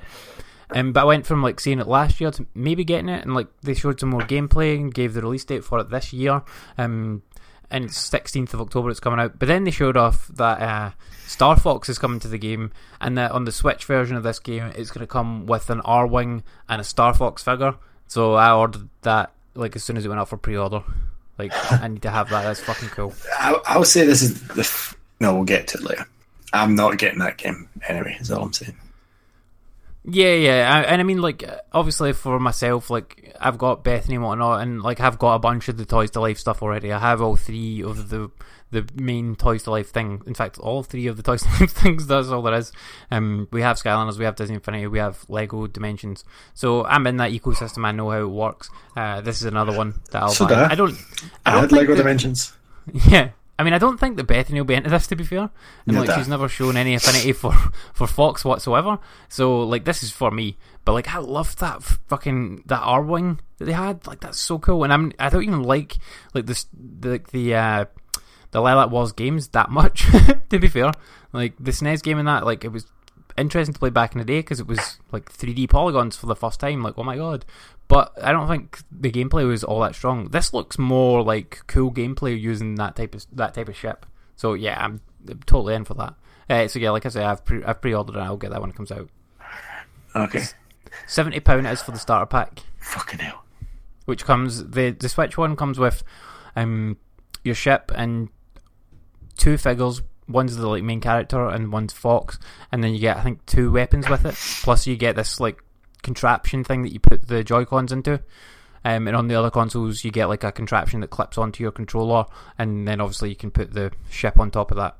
Um, but I went from like seeing it last year to maybe getting it, and like they showed some more gameplay and gave the release date for it this year. Um, and it's 16th of October it's coming out. But then they showed off that uh, Star Fox is coming to the game, and that on the Switch version of this game, it's going to come with an Arwing and a Star Fox figure. So I ordered that like as soon as it went out for pre-order. Like I need to have that. That's fucking cool. I, I'll say this is the. F- no, we'll get to it later. I'm not getting that game anyway. Is all I'm saying. Yeah, yeah, I, and I mean, like, obviously for myself, like, I've got Bethany and whatnot, and like, I've got a bunch of the Toys to Life stuff already. I have all three of the the main Toys to Life thing. In fact, all three of the Toys to Life things. That's all there is. Um, we have Skylanders, we have Disney Infinity, we have Lego Dimensions. So I'm in that ecosystem. I know how it works. Uh, this is another one that I'll So buy. I. Don't. I I don't had Lego that- Dimensions. yeah. I mean, I don't think that Bethany will be into this. To be fair, and like that- she's never shown any affinity for for Fox whatsoever. So like, this is for me. But like, I loved that fucking that Arwing that they had. Like, that's so cool. And I'm I don't even like like this the the uh, the Lylat Wars games that much. to be fair, like the SNES game and that, like it was interesting to play back in the day because it was like 3D polygons for the first time. Like, oh my god! But I don't think the gameplay was all that strong. This looks more like cool gameplay using that type of that type of ship. So yeah, I'm, totally in for that. Uh, so yeah, like I say, I've pre- I've pre-ordered and I'll get that when it comes out. Okay. Seventy pound is for the starter pack, Fucking hell. which comes the the Switch one comes with um your ship and two figures. One's the like main character and one's Fox, and then you get I think two weapons with it. Plus you get this like contraption thing that you put the Joy Cons into. Um, and on the other consoles, you get like a contraption that clips onto your controller, and then obviously you can put the ship on top of that.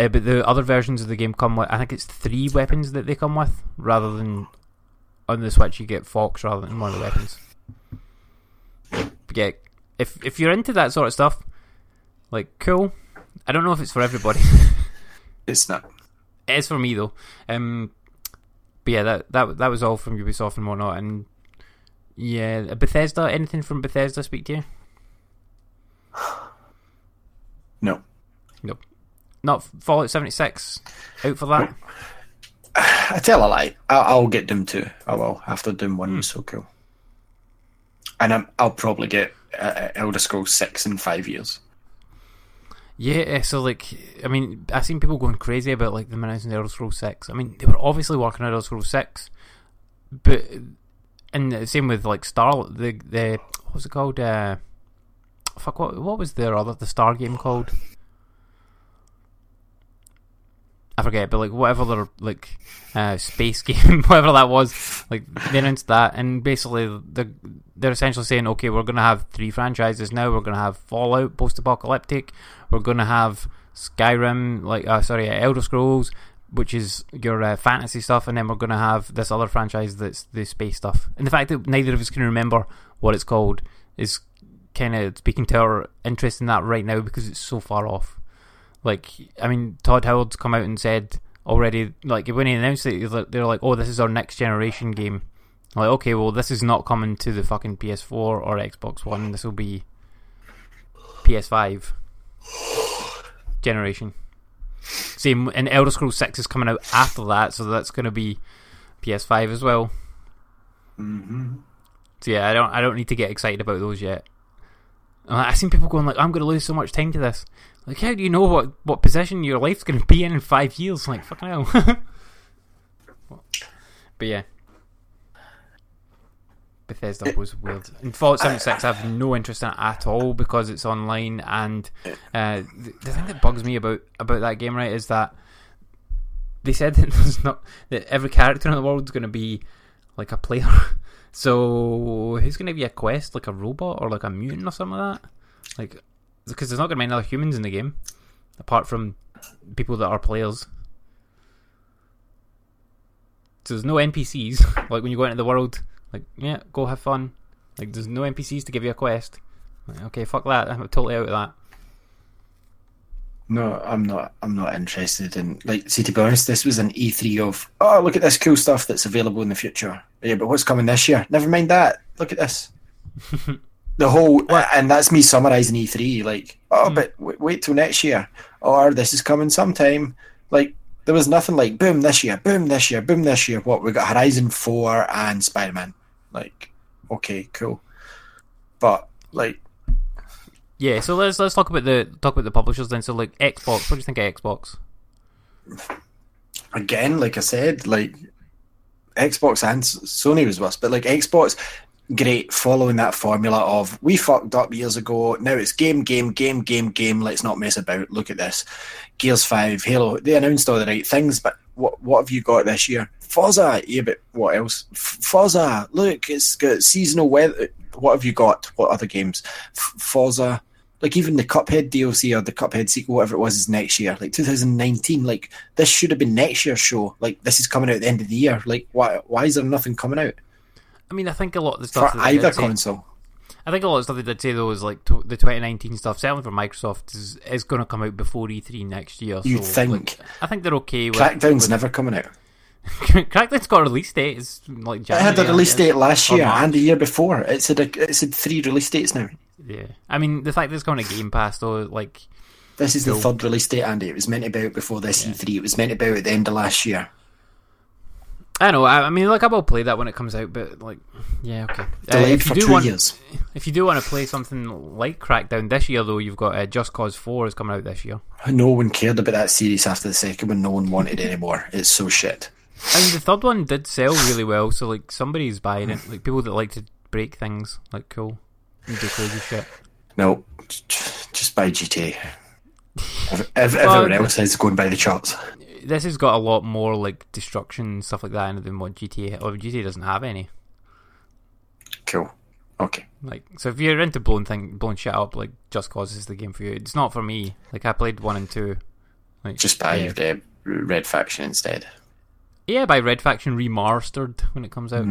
Uh, but the other versions of the game come with, I think it's three weapons that they come with, rather than on the Switch you get Fox rather than one of the weapons. But yeah, if if you're into that sort of stuff, like cool. I don't know if it's for everybody. It's not. It is for me though. Um, but yeah, that that that was all from Ubisoft and whatnot. And yeah, Bethesda. Anything from Bethesda speak to you? No. Nope. Not Fallout seventy six. Out for that. I tell a lie. I'll, I'll get Doom 2. I will, after Doom 1 was so cool. And I'm, I'll probably get uh, Elder Scrolls 6 in five years. Yeah, so like, I mean, I've seen people going crazy about like them announcing the Elder Scrolls Six. I mean, they were obviously working on Elder Scrolls Six, but and the same with like Star. The the what was it called? Uh, fuck, what what was their other the Star game called? I forget, but like whatever their like uh, space game, whatever that was, like they announced that, and basically they're they're essentially saying, okay, we're gonna have three franchises now. We're gonna have Fallout, post-apocalyptic. We're gonna have Skyrim, like uh, sorry, Elder Scrolls, which is your uh, fantasy stuff, and then we're gonna have this other franchise that's the space stuff. And the fact that neither of us can remember what it's called is kind of speaking to our interest in that right now because it's so far off. Like, I mean, Todd Howard's come out and said already, like, when he announced it, they're like, oh, this is our next generation game. Like, okay, well, this is not coming to the fucking PS4 or Xbox One. This will be PS5 generation. Same, and Elder Scrolls 6 is coming out after that, so that's going to be PS5 as well. Mm-hmm. So yeah, I don't, I don't need to get excited about those yet. I've seen people going like, I'm going to lose so much time to this. Like, how do you know what, what position your life's going to be in in five years? Like, fucking hell. but yeah. Bethesda was weird. In Fallout 76, I have no interest in it at all because it's online. And uh, the, the thing that bugs me about, about that game, right, is that they said that there's not that every character in the world is going to be like a player. So who's going to be a quest, like a robot or like a mutant or something like that? Like, because there's not going to be any other humans in the game apart from people that are players. So there's no NPCs. like when you go into the world, like yeah, go have fun. Like there's no NPCs to give you a quest. Like, okay, fuck that. I'm totally out of that. No, I'm not. I'm not interested in. Like, see, to be honest, this was an E3 of. Oh, look at this cool stuff that's available in the future. Yeah, but what's coming this year? Never mind that. Look at this. the whole, and that's me summarizing E3. Like, oh, hmm. but w- wait till next year, or this is coming sometime. Like, there was nothing like boom this year, boom this year, boom this year. What we got Horizon Four and Spider Man. Like, okay, cool, but like, Yeah, so let's let's talk about the talk about the publishers then. So like Xbox, what do you think of Xbox? again, like I said, like Xbox and Sony was worse, but like Xbox, great, following that formula of we fucked up years ago. Now it's game, game, game, game, game. Let's not mess about. Look at this, Gears Five, Halo. They announced all the right things, but what what have you got this year? Forza, yeah, but what else? Forza, look, it's got seasonal weather. What have you got? What other games? Forza, like even the Cuphead DLC or the Cuphead sequel, whatever it was, is next year, like 2019. Like this should have been next year's show. Like this is coming out at the end of the year. Like why? Why is there nothing coming out I mean, I think a lot of the for stuff they either did say- console? I think a lot of stuff they did say though is like t- the 2019 stuff, certainly for Microsoft, is is going to come out before E3 next year. You'd so, think. like, I think they're okay with Crackdown's with- never coming out. Crackdown's got a release date. It's like It had a release date last year March. and the year before. It's had a, it's had three release dates now. Yeah, I mean the fact that it's going to Game Pass though, like This is the third release date, Andy. It was meant to be out before this E3. It was meant to be out at the end of last year. I know. I, I mean, like I will play that when it comes out, but like, yeah, okay. Uh, if you for do two want, years. if you do want to play something like Crackdown this year, though, you've got uh, Just Cause Four is coming out this year. No one cared about that series after the second one. No one wanted it anymore. It's so shit. I mean, the third one did sell really well, so like somebody's buying it. Like people that like to break things, like cool, and do crazy shit. No, just buy GTA. Ev- ev- Everyone else is going by the charts. This has got a lot more like destruction and stuff like that in it than what GTA. Or GTA doesn't have any. Cool. Okay. Like, so if you're into blowing thing, blowing shit up, like Just Cause is the game for you. It's not for me. Like, I played one and two. Like, Just buy yeah. the Red Faction instead. Yeah, by Red Faction remastered when it comes out.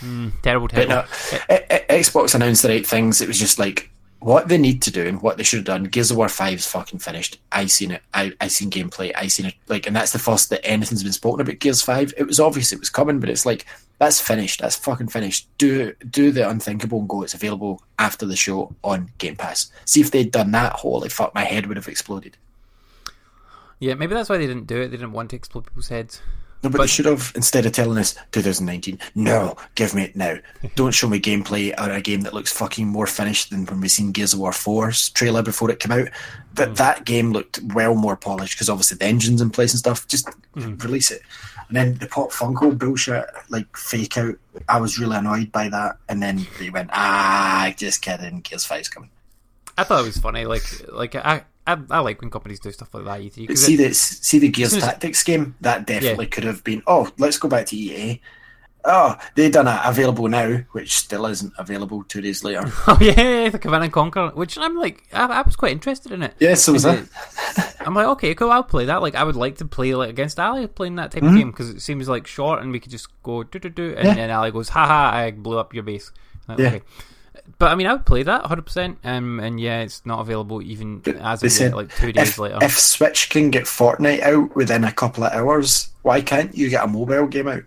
Mm, terrible, But terrible. no, I- I- Xbox announced the right things. It was just like what they need to do and what they should have done. Gears of War Five is fucking finished. I seen it. I I seen gameplay. I seen it. Like, and that's the first that anything's been spoken about Gears Five. It was obvious it was coming, but it's like that's finished. That's fucking finished. Do do the unthinkable and go. It's available after the show on Game Pass. See if they'd done that. Holy fuck, my head would have exploded. Yeah, maybe that's why they didn't do it. They didn't want to explode people's heads. No, but, they should have instead of telling us 2019. No, give me it now. Don't show me gameplay or a game that looks fucking more finished than when we seen Gears of War 4's trailer before it came out. That that game looked well more polished because obviously the engine's in place and stuff. Just release it. And then the Pop Funko bullshit, like fake out. I was really annoyed by that. And then they went, ah, just kidding. Gears 5's coming. I thought it was funny. Like, like I, I, I like when companies do stuff like that. E E3 see it- the see the Gears Tactics game that definitely could have been. Oh, let's go back to EA. Oh, they done it available now, which still isn't available two days later. Oh yeah, the Command and Conquer, which I'm like, I, I was quite interested in it. yeah, so was that. I'm like, okay, cool, I'll play that. Like, I would like to play like against Ali playing that type of game because it seems like short and we could just go do do do, and Mm-hmm. Yeah. then Ali goes, haha, I blew up your base. Like, Yeah. Okay. But I mean, I would play that 100. percent Um, and yeah, it's not available even as they of said yet, like two days if, later. if Switch can get Fortnite out within a couple of hours, why can't you get a mobile game out?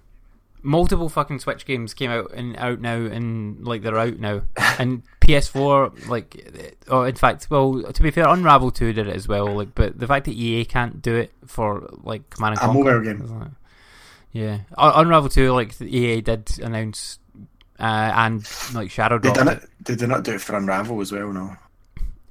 multiple fucking Switch games came out and out now, and like they're out now. And PS4, like, oh, in fact, well, to be fair, Unravel Two did it as well. Like, but the fact that EA can't do it for like Command and A Conquer, mobile game. yeah, Un- Unravel Two, like EA did announce, uh, and like Shadow They Drop. done it. They did not do it for Unravel as well, no.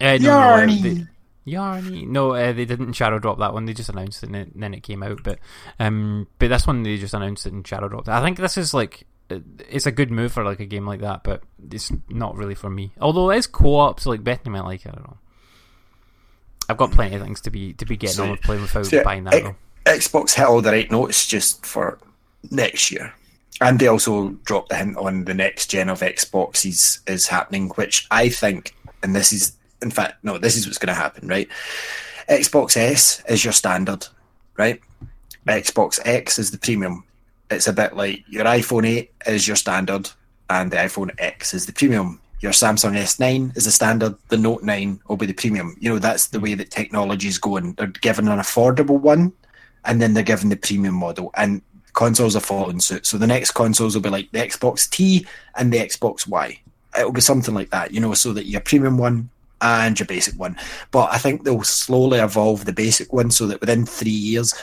Uh, no, no, uh, Yarny. they- Yarny. No, uh, they didn't shadow drop that one. They just announced it and it, then it came out. But um, but this one they just announced it and shadow dropped it. I think this is like uh, it's a good move for like a game like that, but it's not really for me. Although it is co-op, so like Bethany might like it. I don't know. I've got plenty of things to be to be getting on with playing without So, buying that X- though. Xbox hit all the right notes just for next year. And they also dropped the hint on the next gen of Xboxes is happening, which I think, and this is, in fact, no, this is what's going to happen, right? Xbox S is your standard, right? Xbox X is the premium. It's a bit like your iPhone 8 is your standard, and the iPhone X is the premium. Your Samsung S9 is the standard, the Note 9 will be the premium. You know, that's the way that technology is going. They're given an affordable one, and then they're given the premium model. And consoles are following suit. So the next consoles will be like the Xbox T and the Xbox Y. It'll be something like that, you know, so that your premium one and your basic one. But I think they'll slowly evolve the basic one so that within three years,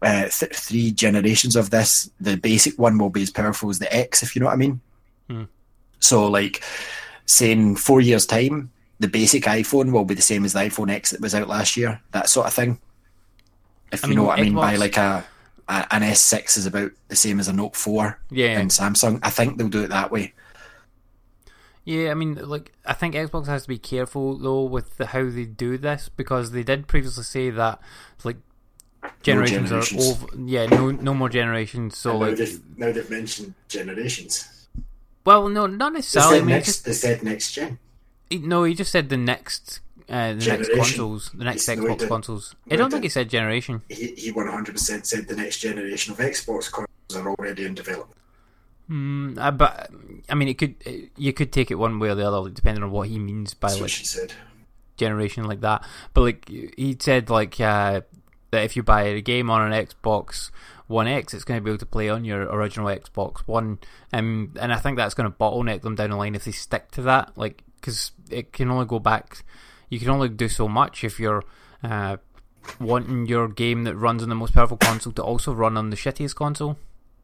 uh, th- three generations of this, the basic one will be as powerful as the X, if you know what I mean. Hmm. So, like, saying four years' time, the basic iPhone will be the same as the iPhone X that was out last year, that sort of thing. If I you mean, know what I mean by like a an S6 is about the same as a Note 4 Yeah, in Samsung. I think they'll do it that way. Yeah, I mean, like I think Xbox has to be careful though with the, how they do this because they did previously say that like generations, generations. are over. Yeah, no, no more generations. So now, like, now they've mentioned generations. well, no, not They necessarily. I mean, next, just they said next gen. he- no, he just said the next, uh, the next consoles, the next It's- Xbox consoles. I don't think he said generation. He, he 100% said the next generation of Xbox consoles are already in development. Mm, uh, but I mean, it could you could take it one way or the other, like, depending on what he means by That's what like she said. generation like that. But like he said, like uh, that if you buy a game on an Xbox One X, it's going to be able to play on your original Xbox One. Um, and I think that's going to bottleneck them down the line if they stick to that. Like because it can only go back. You can only do so much if you're. Uh, wanting your game that runs on the most powerful console to also run on the shittiest console.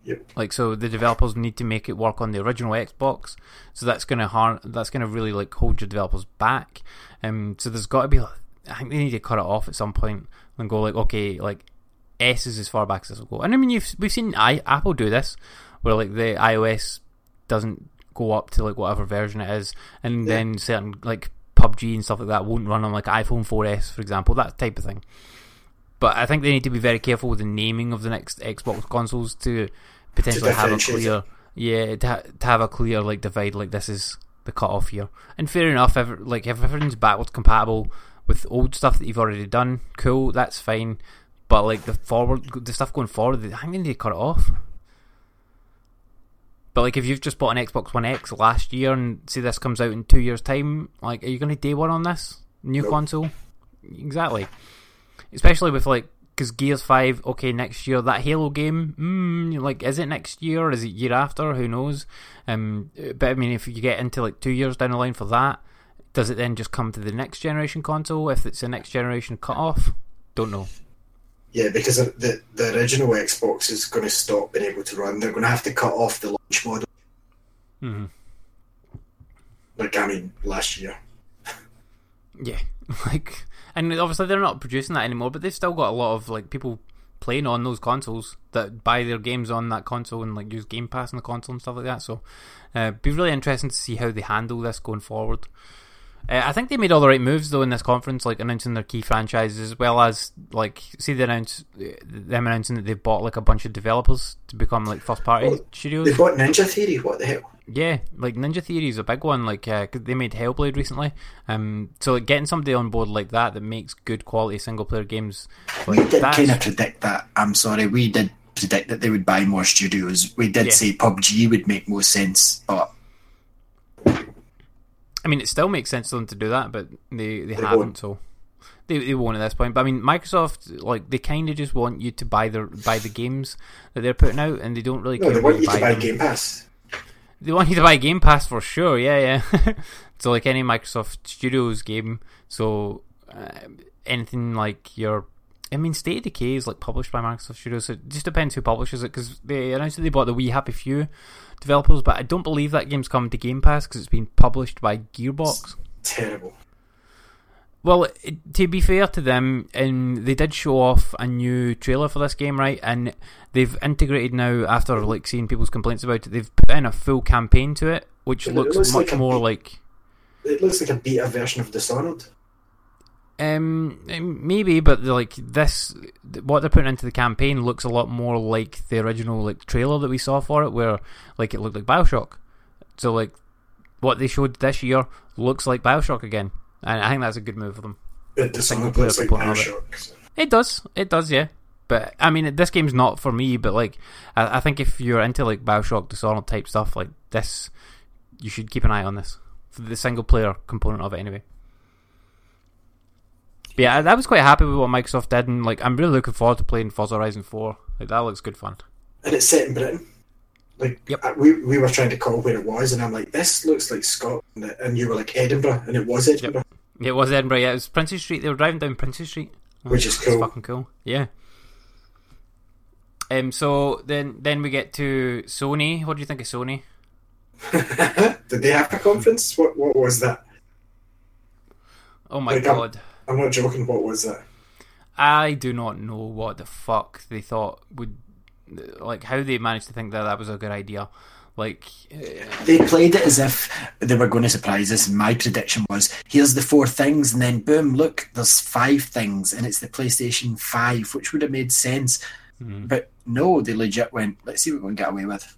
Yep. Like so, the developers need to make it work on the original Xbox. So that's gonna har- that's gonna really like hold your developers back. Um, so there's got to be. I think they need to cut it off at some point and go like, okay, like S is as far back as this will go. And I mean, you've we've seen I, Apple do this, where like the iOS doesn't go up to like whatever version it is, and Yeah. then certain like PUBG and stuff like that won't run on like iPhone 4S, for example, that type of thing. But I think they need to be very careful with the naming of the next Xbox consoles to potentially have a clear Yeah, to, ha- to have a clear like divide, like this is the cut off here. And fair enough, if, like if everything's backwards compatible with old stuff that you've already done, cool, that's fine. But like the forward, the stuff going forward, I think they need to cut it off. But like if you've just bought an Xbox One X last year and say this comes out in two years' time, like are you going to day one on this new Nope. console? Exactly. Especially with like because Gears Five, okay, next year that Halo game, mm, like is it next year? Is it year after? Who knows? Um, but I mean, if you get into like two years down the line for that, does it then just come to the next generation console if it's a next generation cut off? Don't know. Yeah, because the the original Xbox is going to stop being able to run. They're going to have to cut off the launch model. hmm Like I mean, last year. Yeah, like, and obviously they're not producing that anymore, but they've still got a lot of like people playing on those consoles that buy their games on that console and like use Game Pass on the console and stuff like that. So, uh, be really interesting to see how they handle this going forward. Uh, I think they made all the right moves though in this conference, like announcing their key franchises as well as like see they announce them announcing that they've bought like a bunch of developers to become like first party Well, studios. They've got Ninja Theory. What the hell? Yeah, like Ninja Theory is a big one. Like uh 'cause they made Hellblade recently, um, so like getting somebody on board like that that makes good quality single player games, We like did kind of predict that. I'm sorry, we did predict that they would buy more studios. We did Yeah. say PUBG would make more sense, but I mean, it still makes sense for them to do that, but they they, They haven't. won't. So they they won't at this point. But I mean, Microsoft like they kind of just want you to buy their buy the games that they're putting out, and they don't really no, care they want you to buy them. Game Pass. They want you to buy Game Pass for sure. Yeah, yeah. so like any Microsoft Studios game, so uh, anything like your. I mean, State of Decay is like published by Microsoft Studios. So it just depends who publishes it because they announced that they bought the We Happy Few developers, but I don't believe that game's coming to Game Pass because it's been published by Gearbox. Terrible. Well, to be fair to them, and they did show off a new trailer for this game, right? And they've integrated now after like seeing people's complaints about it. They've put in a full campaign to it, which It looks looks much like a more like It looks like a beta version of Dishonored. Um maybe, but like this, what they're putting into the campaign looks a lot more like the original like trailer that we saw for it, where like it looked like Bioshock. So like what they showed this year looks like Bioshock again, and I think that's a good move for them. But Dishonored player like component of it. It does. It does, yeah. But I mean, this game's not for me. But like, I, I think if you're into like Bioshock, Dishonored type stuff, like this, you should keep an eye on this for the single player component of it, anyway. But yeah, I, I was quite happy with what Microsoft did, and like, I'm really looking forward to playing Forza Horizon Four. Like, that looks good fun. And it's set in Britain. Like Yep. uh, we we were trying to call where it was, and I'm like, this looks like Scotland, and you were like Edinburgh, and it was Edinburgh. It was Edinburgh. Yeah, it was Princes Street. They were driving down Princes Street, Which is cool. fucking cool. Yeah. Um. So then, then we get to Sony. What do you think of Sony? Did they have a conference? What what was that? Oh my Like, I'm- god. I'm not joking. What was that? I do not know what the fuck they thought would, like, how they managed to think that that was a good idea. Like, uh, They played it as if they were going to surprise us. And my prediction was, here's the four things, and then boom, look, there's five things, and it's the PlayStation Five, which would have made sense. But no, they legit went, let's see what we can get away with.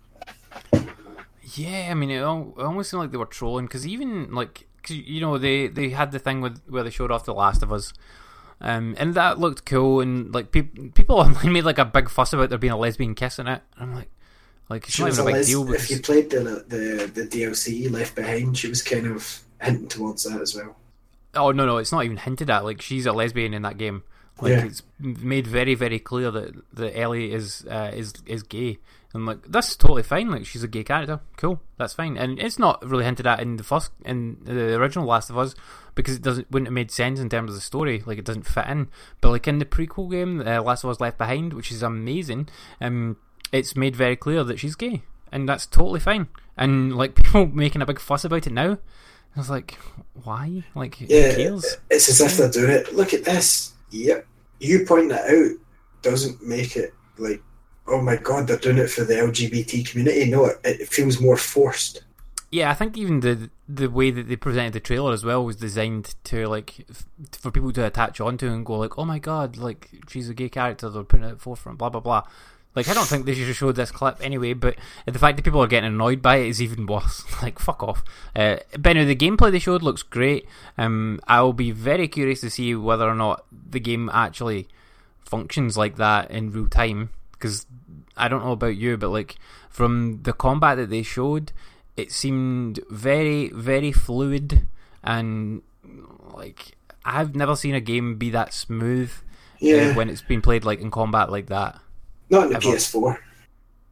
yeah, I mean, it, al- it almost seemed like they were trolling because even like, cause, you know, they they had the thing with where they showed off The Last of Us. Um, and that looked cool, and like peop people online made like a big fuss about there being a lesbian kiss in it. And I'm like, like it's She not even a a big les- deal. But if you played the, the the DLC Left Behind, she was kind of hinting towards that as well. Oh no, no, it's not even hinted at. Like she's a lesbian in that game. Like Yeah. it's made very, very clear that that Ellie is uh, is is gay, and like that's totally fine. Like she's a gay character, cool, that's fine. And it's not really hinted at in the first in the original Last of Us because it doesn't wouldn't have made sense in terms of the story. Like it doesn't fit in. But like in the prequel game, uh, Last of Us Left Behind, which is amazing, um, it's made very clear that she's gay, and that's totally fine. And like people making a big fuss about it now. I was like, why? Like, Yeah, who cares? it's as if they're doing it. Look at this. Yep, you point that out doesn't make it like, oh my god, they're doing it for the LGBT community. No, it, it feels more forced. Yeah, I think even the the way that they presented the trailer as well was designed to like f- for people to attach onto and go like, oh my god, like she's a gay character. They're putting it at forefront, blah blah blah. Like I don't think they should showed this clip anyway, but the fact that people are getting annoyed by it is even worse. like fuck off. Uh, but anyway, the gameplay they showed looks great. Um, I'll be very curious to see whether or not the game actually functions like that in real time because I don't know about you, but like from the combat that they showed, it seemed very, very fluid and like I've never seen a game be that smooth uh, when it's been played like in combat like that. not in the ever. PS4.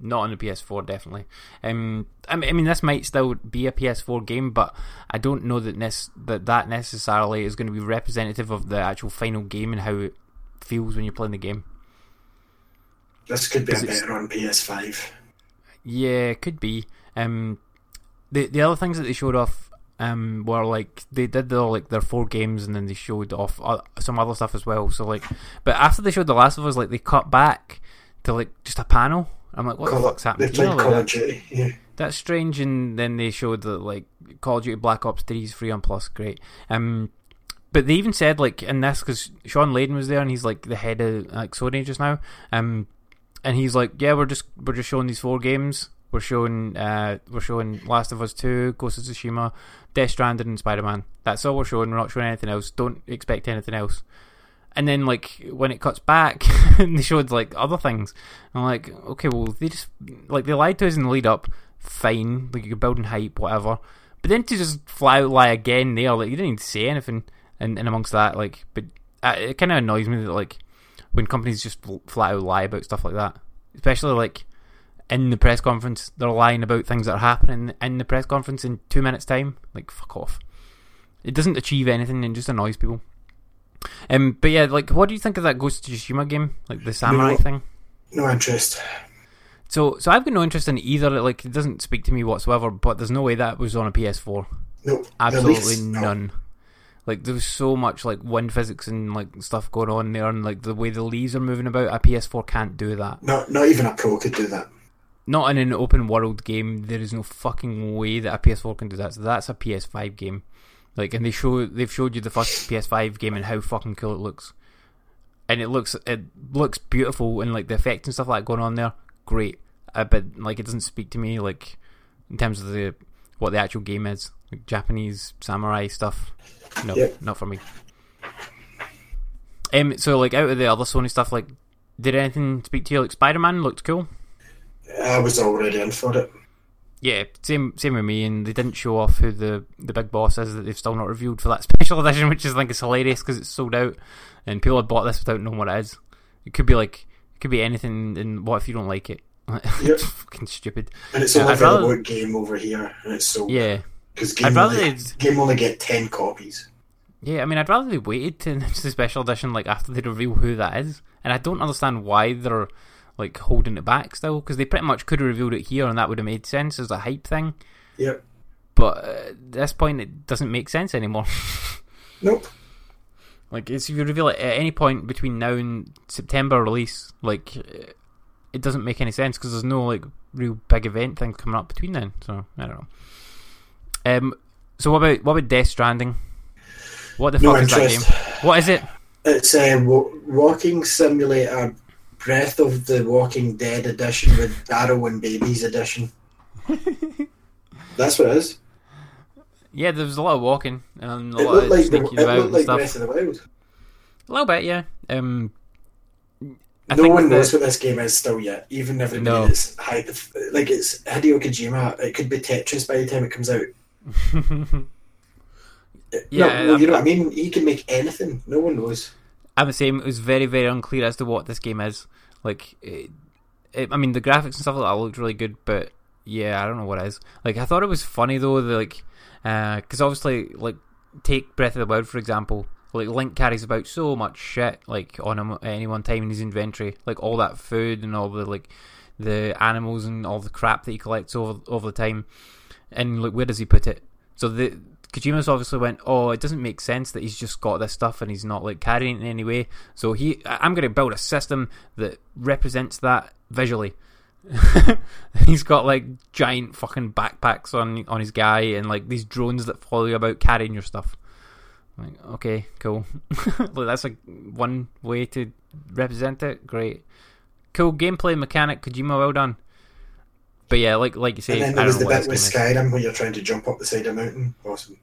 Not on the PS4, definitely. Um, I mean, I mean, this might still be a PS4 game, but I don't know that nec- that that necessarily is going to be representative of the actual final game and how it feels when you're playing the game. This could be a better on PS5. Yeah, it could be. Um, the the other things that they showed off um were like they did their like their four games and then they showed off uh, some other stuff as well. So like, but after they showed The Last of Us, like they cut back to like just a panel. I'm like, what Call the fuck's they played Call of Duty. Yeah. that's strange. And then they showed that like Call of Duty Black Ops Three is free on Plus. Great. Um, but they even said like in this because Shawn Layden was there and he's like the head of like Sony just now. Um, and he's like, yeah, we're just we're just showing these four games. We're showing uh we're showing Last of Us Two, Ghost of Tsushima, Death Stranded, and Spider Man. That's all we're showing. We're not showing anything else. Don't expect anything else. And then like when it cuts back, and they showed like other things. I'm like, okay, well they just like they lied to us in the lead up. Fine, like you're building hype, whatever. But then to just fly out lie again there, like you didn't even say anything. And, and amongst that, like, but uh, it kind of annoys me that like when companies just flat out lie about stuff like that, especially like in the press conference, they're lying about things that are happening in the press conference in two minutes' time. Like, fuck off. It doesn't achieve anything and just annoys people. Um, but yeah, like, what do you think of that Ghost of Tsushima game, like the samurai No. thing? No interest. So, so I've got no interest in either. Like, it doesn't speak to me whatsoever. But there's no way that was on a PS4. No. the Absolutely none. no. Like there was so much like wind physics and like stuff going on there, and like the way the leaves are moving about. A PS4 can't do that. Not, not even a pro could do that. Not in an open world game. There is no fucking way that a PS4 can do that. So that's a PS5 game. Like, and they show they've showed you the first PS5 game and how fucking cool it looks. And it looks it looks beautiful and like the effects and stuff like going on there, great. Uh, but like it doesn't speak to me like in terms of the what the actual game is, like Japanese samurai stuff. No, Yep. not for me. Um, so like out of the other Sony stuff, like did anything speak to you? Like Spider Man looked cool. I was already in for it. Yeah, same same with me. And they didn't show off who the the big boss is that they've still not revealed for that special edition, which is I think is hilarious because it's sold out and people have bought this without knowing what it is. It could be like it could be anything. And what if you don't like it? Yep. it's fucking stupid. And it's Yeah, only rather- available Game over here, and it's so Yeah, because I'd Game, rather only, Game only get ten copies. yeah. I mean, I'd rather they waited to announce the special edition like after they reveal who that is. And I don't understand why they're like holding it back still because they pretty much could have revealed it here and that would have made sense as a hype thing. Yep. But uh, at this point, it doesn't make sense anymore. Nope. Like, it's, if you reveal it at any point between now and September release, like, it doesn't make any sense because there's no like real big event thing coming up between then. So I don't know. Um. So what about what about Death Stranding? What the No fuck is that game? What is it? It's a walking simulator, Breath of the Walking Dead edition with Daryl and Babies edition. That's what it is. Yeah, there was a lot of walking and a It lot looked of like the, sneaking it about looked and like stuff. Breath of the Wild. A little bit, yeah. Um. I no think one that- knows what this game is still yet. Even everybody No. that's hype, like it's Hideo Kojima. It could be Tetris by the time it comes out. Yeah, no, well, you know what I mean. He can make anything. No one knows. I'm the same. It was very, very unclear as to what this game is. Like, it, it, I mean, the graphics and stuff like that looked really good, but yeah, I don't know what it is. Like, I thought it was funny though. The, like, uh, because obviously, like, take Breath of the Wild for example. Like, Link carries about so much shit, like, on him at any one time in his inventory. Like, all that food and all the like, the animals and all the crap that he collects over over the time. And like, where does he put it? So the Kojima's obviously went, oh, it doesn't make sense that he's just got this stuff and he's not like carrying it in any way. So he, I'm going to build a system that represents that visually. he's got like giant fucking backpacks on on his guy and like these drones that follow you about carrying your stuff. Like, okay, cool. like that's like one way to represent it. Great. Cool gameplay mechanic, Kojima, well done. But yeah, like like you say, and then there was the bit with Skyrim where you're trying to jump up the side of a mountain. Awesome.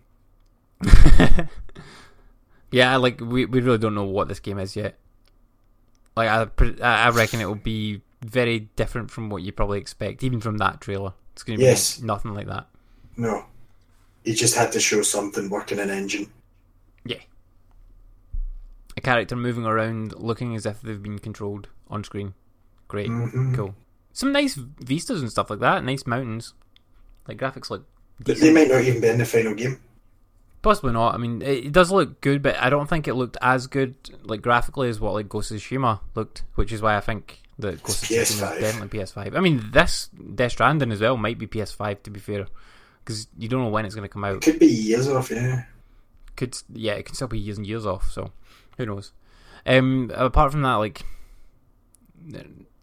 yeah, like we we really don't know what this game is yet. Like I I I reckon it will be very different from what you probably expect, even from that trailer. It's going to be Yes. nothing like that. No. He just had to show something working an engine. Yeah. A character moving around looking as if they've been controlled on screen. Great. Mhm. Cool. Some nice vistas and stuff like that. Nice mountains. Like graphics look But they might not even be in the final game. Possibly not. I mean, it, it does look good, but I don't think it looked as good, like graphically, as what like Ghost of Tsushima looked, which is why I think that Ghost of Tsushima is PS5. definitely PS5. I mean, this Death Stranding as well might be PS5 to be fair, because you don't know when it's going to come out. It Could be years off, yeah. Could yeah, it could still be years and years off. So who knows? Um, apart from that, like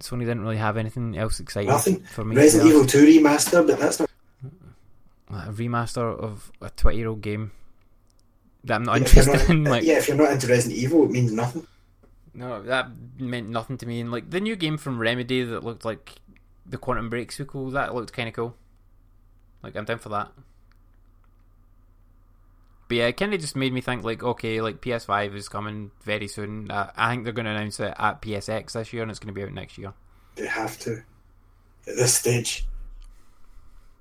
Sony didn't really have anything else exciting Nothing. for me. Resident Evil 2 remaster, but that's not. a remaster of a twenty-year-old game that I'm not you're interested not- in. Like, yeah, if you're not into Resident Evil, it means nothing. No, that meant nothing to me. And like the new game from Remedy that looked like the Quantum Break sequel, that looked kind of cool. Like I'm down for that. But yeah, it kind of just made me think like, okay, like PS5 is coming very soon. Uh, I think they're going to announce it at PSX this year, and it's going to be out next year. They have to. At this stage.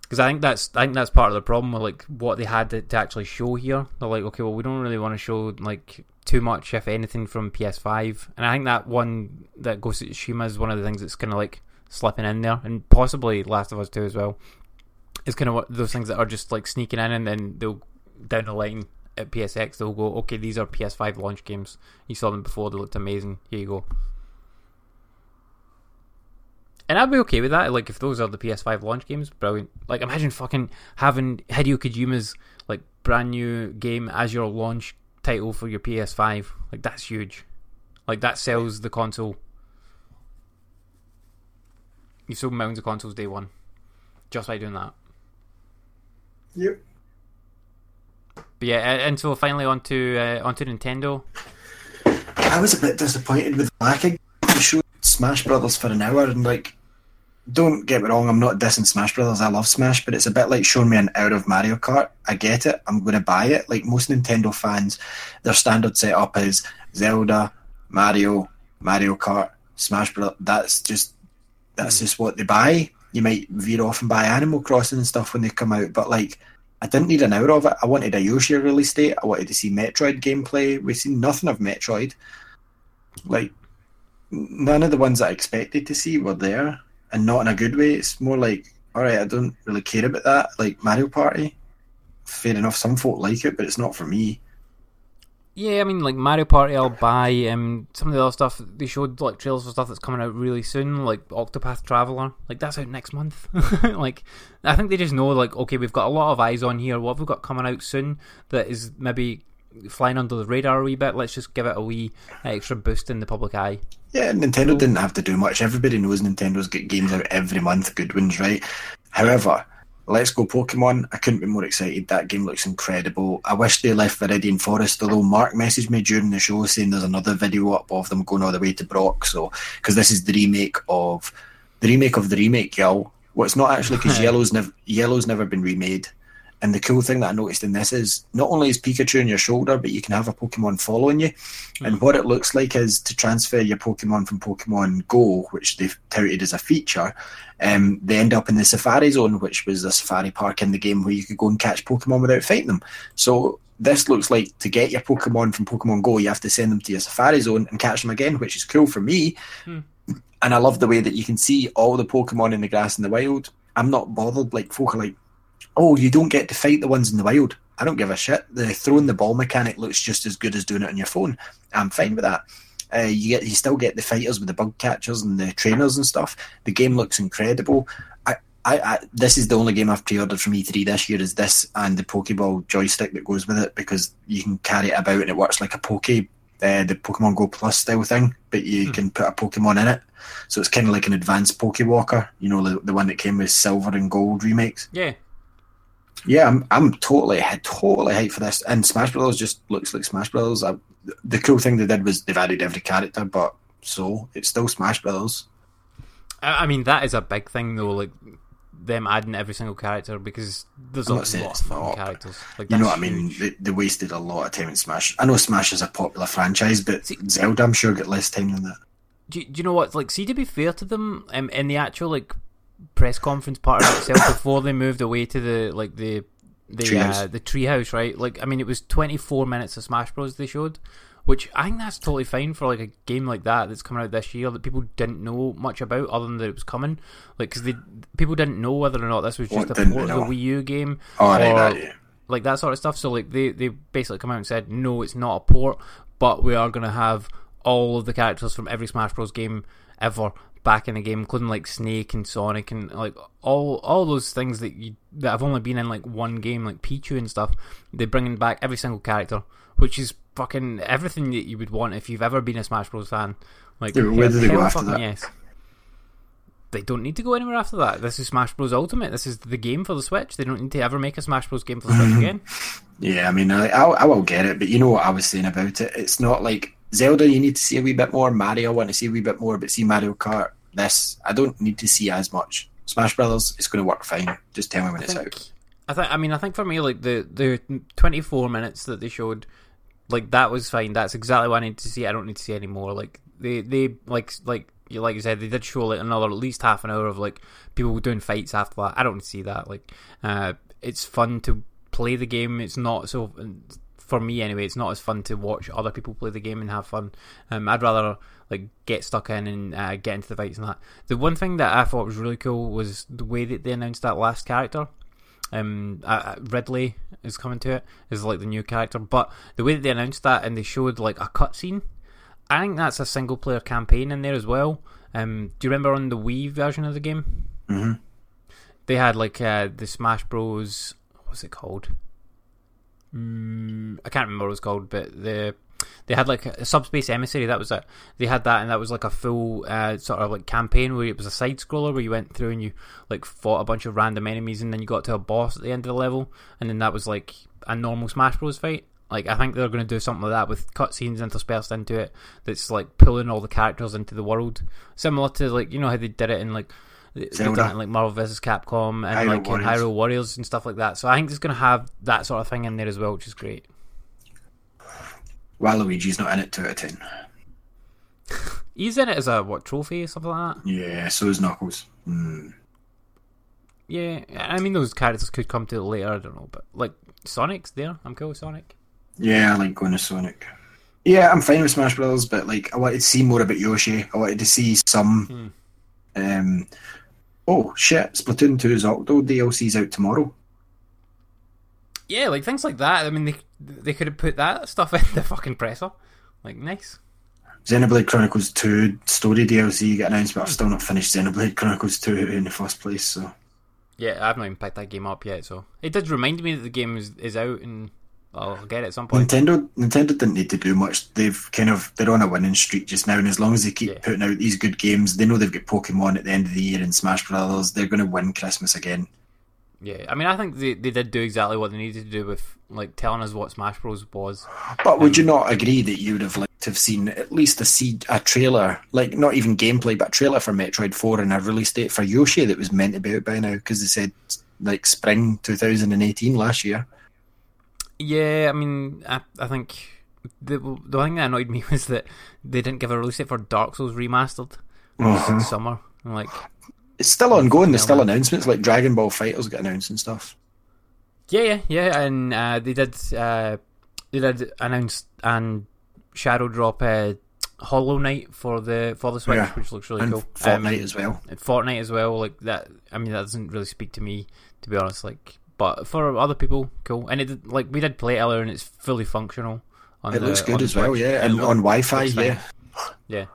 Because I think that's I think that's part of the problem with like what they had to, to actually show here. They're like, okay, well, we don't really want to show like too much, if anything, from PS5. And I think that one that Ghost of Tsushima is one of the things that's kind of like slipping in there, and possibly Last of Us Two as well. It's kind of what those things that are just like sneaking in, and then they'll down the line at PSX they'll go, okay, these are PS5 launch games. You saw them before; they looked amazing. Here you go. And I'd be okay with that. Like if those are the PS5 launch games, brilliant. Like imagine fucking having Hideo Kojima's like brand new game as your launch title for your PS5. Like that's huge. Like that sells the console. You sold millions of consoles day one, just by doing that. Yep. But yeah, uh, and so finally onto uh, onto Nintendo. I was a bit disappointed with lacking. They showed Smash Brothers for an hour and like, don't get me wrong, I'm not dissing Smash Brothers. I love Smash, but it's a bit like showing me an hour of Mario Kart. I get it. I'm going to buy it. Like most Nintendo fans, their standard setup is Zelda, Mario, Mario Kart, Smash Brothers. That's just that's just what they buy. You might veer off and buy Animal Crossing and stuff when they come out, but like. I didn't need an hour of it. I wanted a Yoshi release date. I wanted to see Metroid gameplay. We've seen nothing of Metroid. Like none of the ones I expected to see were there, and not in a good way. It's more like, all right, I don't really care about that. Like Mario Party, fair enough. Some folk like it, but it's not for me. Yeah, I mean, like Mario Party, I'll buy. Um, some of the other stuff they showed, like trailers for stuff that's coming out really soon, like Octopath Traveler. Like that's out next month. like, I think they just know, like, okay, we've got a lot of eyes on here. What have we got coming out soon that is maybe flying under the radar a wee bit? Let's just give it a wee extra boost in the public eye. Yeah, Nintendo didn't have to do much. Everybody knows Nintendo's got games out every month, good ones, right? However, Let's Go Pokemon, I couldn't be more excited. That game looks incredible. I wish they left Viridian Forest, although Mark messaged me during the show saying there's another video up of them going all the way to Brock. So, because this is the remake of the remake of the remake, y'all. Well, it's not actually because Yellow's never Yellow's never been remade. And the cool thing that I noticed in this is not only is Pikachu on your shoulder, but you can have a Pokemon following you. And what it looks like is to transfer your Pokemon from Pokemon Go, which they've touted as a feature, um, they end up in the Safari Zone, which was a safari park in the game where you could go and catch Pokemon without fighting them. So this looks like to get your Pokemon from Pokemon Go, you have to send them to your Safari Zone and catch them again, which is cool for me. Hmm. And I love the way that you can see all the Pokemon in the grass in the wild. I'm not bothered. Like folk are like, oh, you don't get to fight the ones in the wild. I don't give a shit. The throwing the ball mechanic looks just as good as doing it on your phone. I'm fine with that. Uh, you get you still get the fighters with the bug catchers and the trainers and stuff. The game looks incredible. I, I, I this is the only game I've pre-ordered from E3 this year. Is this and the Pokeball joystick that goes with it because you can carry it about and it works like a Poke, uh, the Pokemon Go Plus style thing, but you can put a Pokemon in it. So it's kind of like an advanced Poke Walker, You know, the, the one that came with Silver and Gold remakes. Yeah, Yeah, I'm I'm totally I totally hyped for this. And Smash Brothers just looks like Smash Brothers. I, the cool thing they did was they've added every character, but so it's still Smash Brothers. I, mean, that is a big thing though. Like them adding every single character because there's I'm a lot of not, characters. Like You know what I mean? They, they wasted a lot of time in Smash. I know Smash is a popular franchise, but Zelda, I'm sure, got less time than that. do, you- do you know what? Like, see, to be fair to them, um, in the actual like press conference part of itself, before they moved away to the like the the Treehouse. uh, the treehouse, right? Like, I mean, it was 24 minutes of Smash Bros. They showed, which I think that's totally fine for like a game like that that's coming out this year that people didn't know much about, other than that it was coming. Like, because they people didn't know whether or not this was just What a port of the? Wii U game, Oh, or that, like that sort of stuff. So like they they basically come out and said, no, it's not a port, but we are going to have all of the characters from every Smash Bros. game ever back in the game, including like Snake and Sonic and like all all those things that you that have only been in like one game, like Pichu and stuff. They're bringing back every single character, which is fucking everything that you would want if you've ever been a Smash Bros. fan. Like Yeah, where do they go after that? Yes. They don't need to go anywhere after that. This is Smash Bros. Ultimate. This is the game for the Switch. They don't need to ever make a Smash Bros. game for the Switch mm-hmm. again. Yeah, I mean, I, I, I will get it, but you know what I was saying about it? It's not like Zelda, you need to see a wee bit more. Mario, I want to see a wee bit more, but see Mario Kart, this, I don't need to see as much. Smash Brothers, it's going to work fine. Just tell me when I it's think, out. I think. I mean, I think for me, like the the twenty four minutes that they showed, like that was fine. That's exactly what I need to see. I don't need to see any more. Like they they like like you like you said, they did show like another at least half an hour of like people doing fights after that. I don't see that. Like, uh, it's fun to play the game. It's not so. For me, anyway, it's not as fun to watch other people play the game and have fun. Um, I'd rather like get stuck in and uh, get into the fights and that. The one thing that I thought was really cool was the way that they announced that last character um, uh, Ridley is coming to it is like the new character, but the way that they announced that and they showed like a cutscene, I think that's a single player campaign in there as well. Um, do you remember on the Wii version of the game? hmm They had like uh, the Smash Bros. What was it called? Mm, I can't remember what it was called, but the they had like a subspace emissary. That was it. They had that, and that was like a full uh, sort of like campaign where it was a side scroller where you went through and you like fought a bunch of random enemies, and then you got to a boss at the end of the level, and then that was like a normal Smash Bros. fight. Like I think they're going to do something like that with cutscenes interspersed into it. That's like pulling all the characters into the world, similar to like you know how they did it in like Zelda. done like Marvel vs. Capcom and Hyrule like Warriors. Hyrule Warriors and stuff like that. So I think it's going to have that sort of thing in there as well, which is great. Waluigi's not in it 2 out of 10. He's in it as a what trophy or something like that. Yeah, so is Knuckles. Mm. Yeah, I mean those characters could come to later. I don't know, but like Sonic's there. I'm cool with Sonic. Yeah, I like going to Sonic. Yeah, I'm fine with Smash Brothers, but like I wanted to see more about Yoshi. I wanted to see some. Um, oh shit! Splatoon 2's Octo DLC's out tomorrow. Yeah, like things like that. I mean, they they could have put that stuff in the fucking presser. Like nice. Xenoblade Chronicles 2 story DLC got announced, but I've still not finished Xenoblade Chronicles 2 in the first place. So Yeah, I've not even picked that game up yet, so it did remind me that the game is, is out and I'll get it at some point. Nintendo, Nintendo didn't need to do much. They've kind of they're on a winning streak just now, and as long as they keep Yeah. putting out these good games, they know they've got Pokemon at the end of the year and Smash Brothers. They're going to win Christmas again. Yeah, I mean, I think they, they did do exactly what they needed to do with like telling us what Smash Bros was. But would you um, not agree that you would have liked to have seen at least a seed, a trailer, like not even gameplay, but a trailer for Metroid Four and a release date for Yoshi that was meant to be out by now because they said like spring 2018 last year. Yeah, I mean, I, I think the the thing that annoyed me was that they didn't give a release date for Dark Souls remastered in uh-huh. summer. I'm like, It's still ongoing. There's still announcements like Dragon Ball FighterZ get announced and stuff. yeah, yeah, yeah, and uh, they did uh, they did announce and shadow drop uh, Hollow Knight for the for the Switch, Yeah. which looks really and cool. Fortnite Um, as well. and Fortnite as well. Like that. I mean, that doesn't really speak to me, to be honest. Like, but for other people, cool. And it did- like we did play it earlier, and it's fully functional. On It the, looks good as well, yeah, It and on Wi-Fi, yeah. yeah.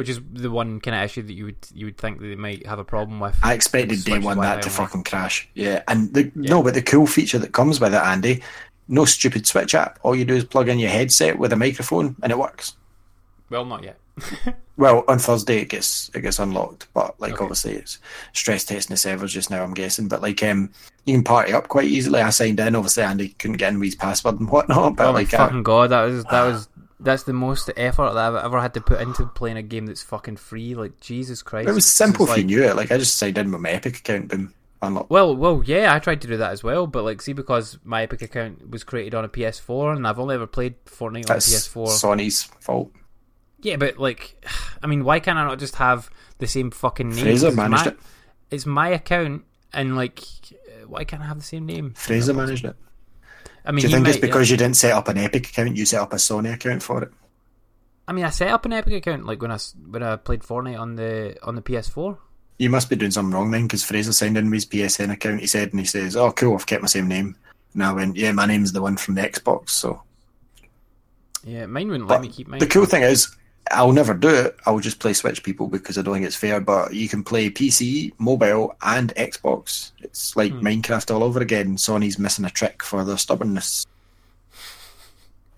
Which is the one kind of issue that you would you would think that they might have a problem with. I expected day one that to fucking crash. Yeah, and the no, but the cool feature that comes with it, Andy, no stupid Switch app. All you do is plug in your headset with a microphone, and it works. Well, not yet. Well, on Thursday it gets it gets unlocked, but like Okay. obviously it's stress testing the servers just now. I'm guessing, but like um, you can party up quite easily. I signed in. Obviously, Andy couldn't get in with his password and whatnot, but oh my like uh, fucking god, that was that was that's the most effort that I've ever had to put into playing a game that's fucking free. Like Jesus Christ, It was simple if you knew it. Like I just signed in with my Epic account, boom, unlocked. Well, well, yeah, I tried to do that as well, but like, see, because my Epic account was created on a PS4, and I've only ever played Fortnite on a PS4. Sony's fault. Yeah, but like, I mean, why can't I not just have the same fucking name? Fraser managed my, it. It's my account, and like, why can't I have the same name? Fraser managed it. I mean, Do you think it's might- because you didn't set up an Epic account, you set up a Sony account for it? I mean, I set up an Epic account like when I when I played Fortnite on the on the PS4. You must be doing something wrong then, because Fraser signed in with his PSN account. He said, and he says, "Oh, cool, I've kept my same name." And I went, "Yeah, my name's the one from the Xbox." So, Yeah, mine wouldn't but let me keep mine. the cool thing is, I'll never do it. I'll just play Switch people because I don't think it's fair. But you can play PC, mobile, and Xbox. It's like Hmm. Minecraft all over again. Sony's missing a trick for their stubbornness.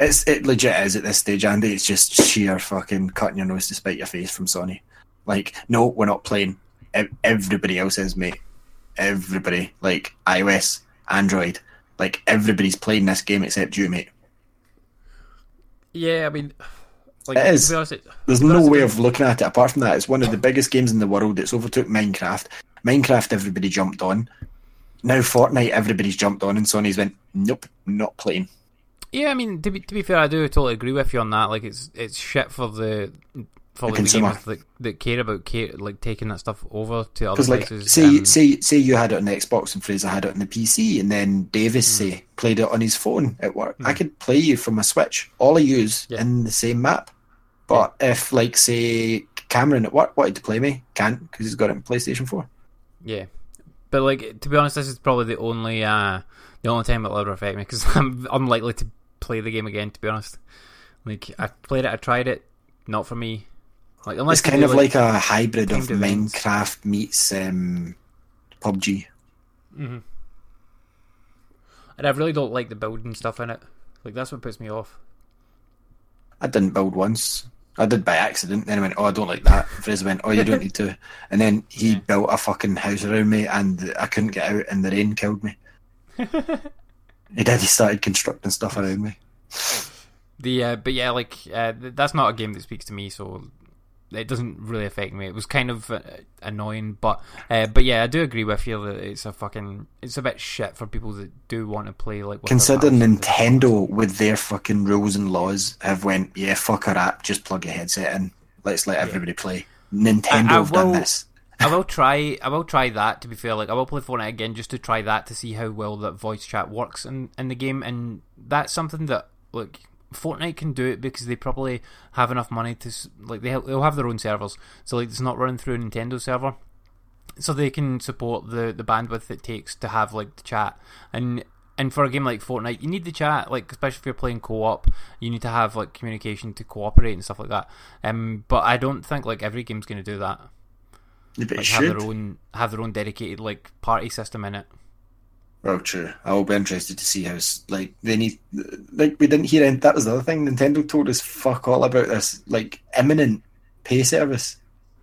It's it legit is at this stage, Andy. It's just sheer fucking cutting your nose to spite your face from Sony. Like, no, we're not playing. Everybody else is, mate. Everybody, like iOS, Android, like everybody's playing this game except you, mate. Yeah, I mean, like, It is. Honest, it, There's no way of looking at it apart from that. It's one of the biggest games in the world. It's overtook Minecraft. Minecraft, everybody jumped on. Now Fortnite, everybody's jumped on, and Sony's went, nope, not playing. yeah, I mean, to be to be fair, I do totally agree with you on that. Like, it's it's shit for the for The gamers that, that care about care, like taking that stuff over to other like, places. say, say, say you had it on the Xbox and Fraser had it on the PC, and then Davis, Hmm. say, played it on his phone at work. I could play you from a Switch, all I use Yeah. in the same map. But if, like, say, Cameron at work wanted to play me, can't because he's got it on PlayStation 4. Yeah, but like to be honest, this is probably the only uh the only time it'll ever affect me because I'm unlikely to play the game again. To be honest, like I played it, I tried it, not for me. Like unless It's kind of like, a hybrid of timed events. Minecraft meets um, PUBG. and I really don't like the building stuff in it. Like that's what puts me off. I didn't build once. I did by accident. Then I went, oh, I don't like that. Fraser went, oh, you don't need to. And then he built a fucking house around me, and I couldn't get out, and the rain killed me. he did. He started constructing stuff around me. The uh, but yeah, like uh, that's not a game that speaks to me, so it doesn't really affect me. It was kind of uh, annoying, but uh, but yeah, I do agree with you that it's a fucking it's a bit shit for people that do want to play like. with their Considering mouse and- Nintendo, with their fucking rules and laws, have went, yeah, fuck her app, just plug your headset in. Let's let everybody play. Nintendo I- I have done will- this. I will try. I will try that. To be fair, like I will play Fortnite again just to try that to see how well that voice chat works in in the game, and that's something that like Fortnite can do it because they probably have enough money to like they they'll have their own servers, so like it's not running through a Nintendo server, so they can support the the bandwidth it takes to have like the chat and. And for a game like Fortnite, you need the chat, like especially if you're playing co-op, you need to have like communication to cooperate and stuff like that. Um, but I don't think like every game's going to do that Yeah, but it like have their own have their own dedicated like party system in it. Well, true. I will be interested to see how like they need. Like we didn't hear. That was the other thing. Nintendo told us fuck all about this like imminent pay service.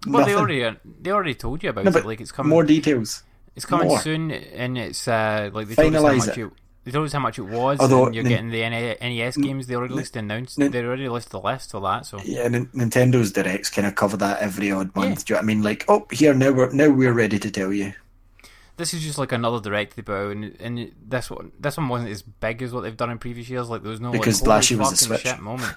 Well, they already they already told you about No, it. Like it's coming, more details. it's coming more. soon, and it's uh like they told us how much it. it. They told us how much it was, Although and you're Nin- getting the N- NES games. They already listed announced. Nin- They already listed the list for that. So Yeah, Nin- Nintendo's directs kind of cover that every odd month. Yeah. Do you know what I mean? Like, oh, here now we're now we're ready to tell you. This is just like another direct they put out, and, and this one this one wasn't as big as what they've done in previous years. Like there was no Because like, last year was the Switch. shit moment.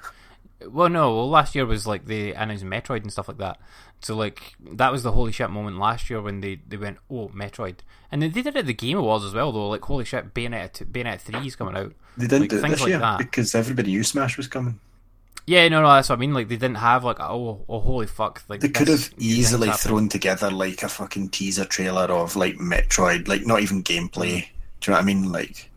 Well, no. Well, last year was like they announced Metroid and stuff like that. So like that was the holy shit moment last year when they, they went, oh Metroid, and then they did it at the Game Awards as well. Though, like holy shit, Bayonetta t- Bayonetta three is coming out. They didn't Like, do it things this like year that. because everybody knew Smash was coming. Yeah, no, no, that's what I mean. Like they didn't have like oh, oh holy fuck. Like They could have easily thrown together like a fucking teaser trailer of like Metroid, like not even gameplay. Do you know what I mean? Like,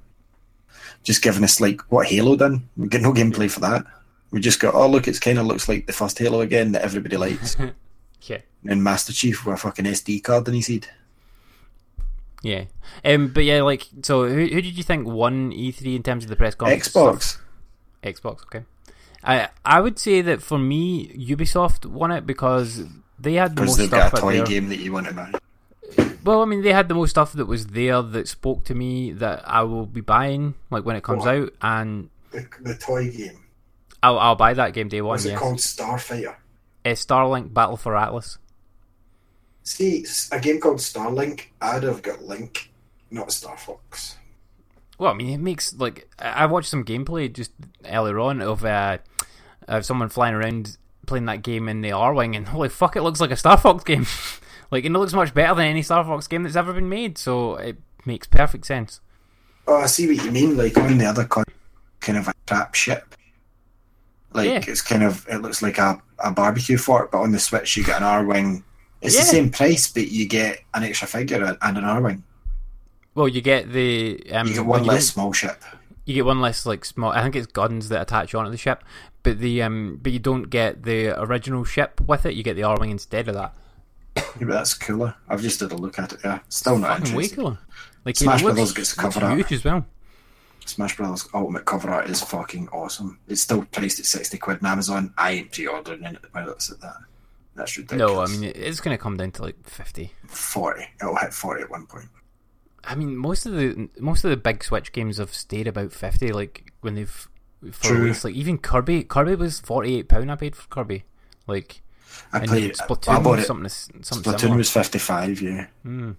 just giving us like what Halo done. We get no gameplay for that. We just go, oh look, it's kind of looks like the first Halo again that everybody likes. Yeah, and Master Chief with a fucking SD card in his head. yeah. Um, but yeah, like so, who who did you think won E three in terms of the press conference? Xbox. stuff? Xbox. Okay. I I would say that for me, Ubisoft won it because they had the most they've stuff got a toy there. game that you want to buy. Well, I mean, they had the most stuff that was there that spoke to me that I will be buying, like when it comes What? out, and The, the toy game. I'll, I'll buy that game day one. What's it yes. called? Starfighter. Uh, Starlink Battle for Atlas. See, a game called Starlink. I'd have got Link, not Star Fox. Well, I mean, it makes like I I watched some gameplay just earlier on of uh, of someone flying around playing that game in the Arwing, and holy fuck, it looks like a Star Fox game. like, it looks much better than any Star Fox game that's ever been made. So it makes perfect sense. Oh, I see what you mean. Like on the other con, kind of a trap ship. Like Yeah. it's kind of it looks like a, a barbecue fort, but on the Switch you get an Arwing. It's Yeah. the same price, but you get an extra figure and an Arwing. Well, you get the um, You get one less small ship. You get one less like small. I think it's guns that attach onto the ship, but the um, but you don't get the original ship with it. You get the Arwing instead of that. Yeah, but that's cooler. I've just had a look at it. Yeah, still not Fucking way cooler. Like Smash it looks, Brothers gets looks cover art. huge as well. Smash Brothers Ultimate cover art is fucking awesome. It's still priced at sixty quid on Amazon. I ain't pre-ordering it while it's at that. That's ridiculous. No, I mean it's going to come down to like fifty. forty. It'll hit forty at one point. I mean, most of the most of the big Switch games have stayed about fifty. Like when they've for True. release, like even Kirby. Kirby was forty eight pound. I paid for Kirby. Like I played. Splatoon I bought it. something something Splatoon similar. was fifty-five. Yeah. Hmm.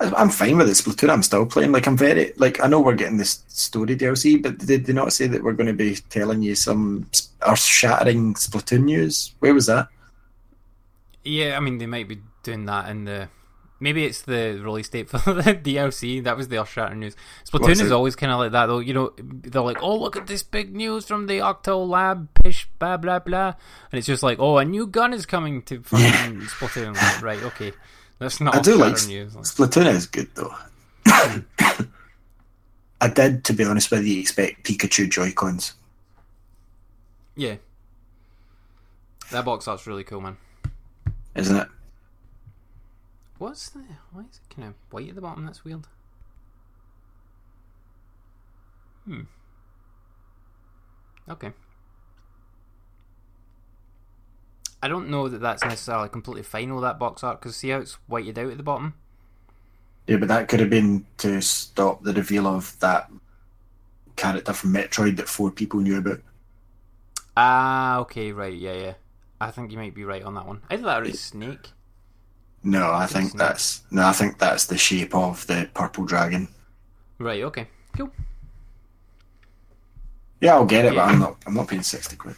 I- I'm fine with it. Splatoon, I'm still playing. Like I'm very like I know we're getting this story DLC, but did they not say that we're going to be telling you some earth-shattering Splatoon news? Where was that? Yeah, I mean they might be doing that in the. Maybe it's the release date for the DLC. That was the Earth-shattering news. Splatoon What's is it? always kind of like that, though. You know, they're like, "Oh, look at this big news from the Octo Lab, pish, blah blah blah," and it's just like, "Oh, a new gun is coming to fucking Splatoon." Like, right, okay, that's not. I do like news. Like, Splatoon is good though. I did, to be honest with you, expect Pikachu Joy Cons. yeah, that box art's really cool, man. Isn't it? What's the? Why is it kind of white at the bottom? That's weird. Hmm. Okay. I don't know that that's necessarily completely with that box art because see how it's whited out at the bottom. Yeah, but that could have been to stop the reveal of that character from Metroid that four people knew about. Ah, okay, right, yeah, yeah. I think you might be right on that one. Either that or it's Snake. No, I think that's no, I think that's the shape of the purple dragon. Right, okay, cool. Yeah, I'll get it, Yeah. but I'm not. I'm not paying sixty quid.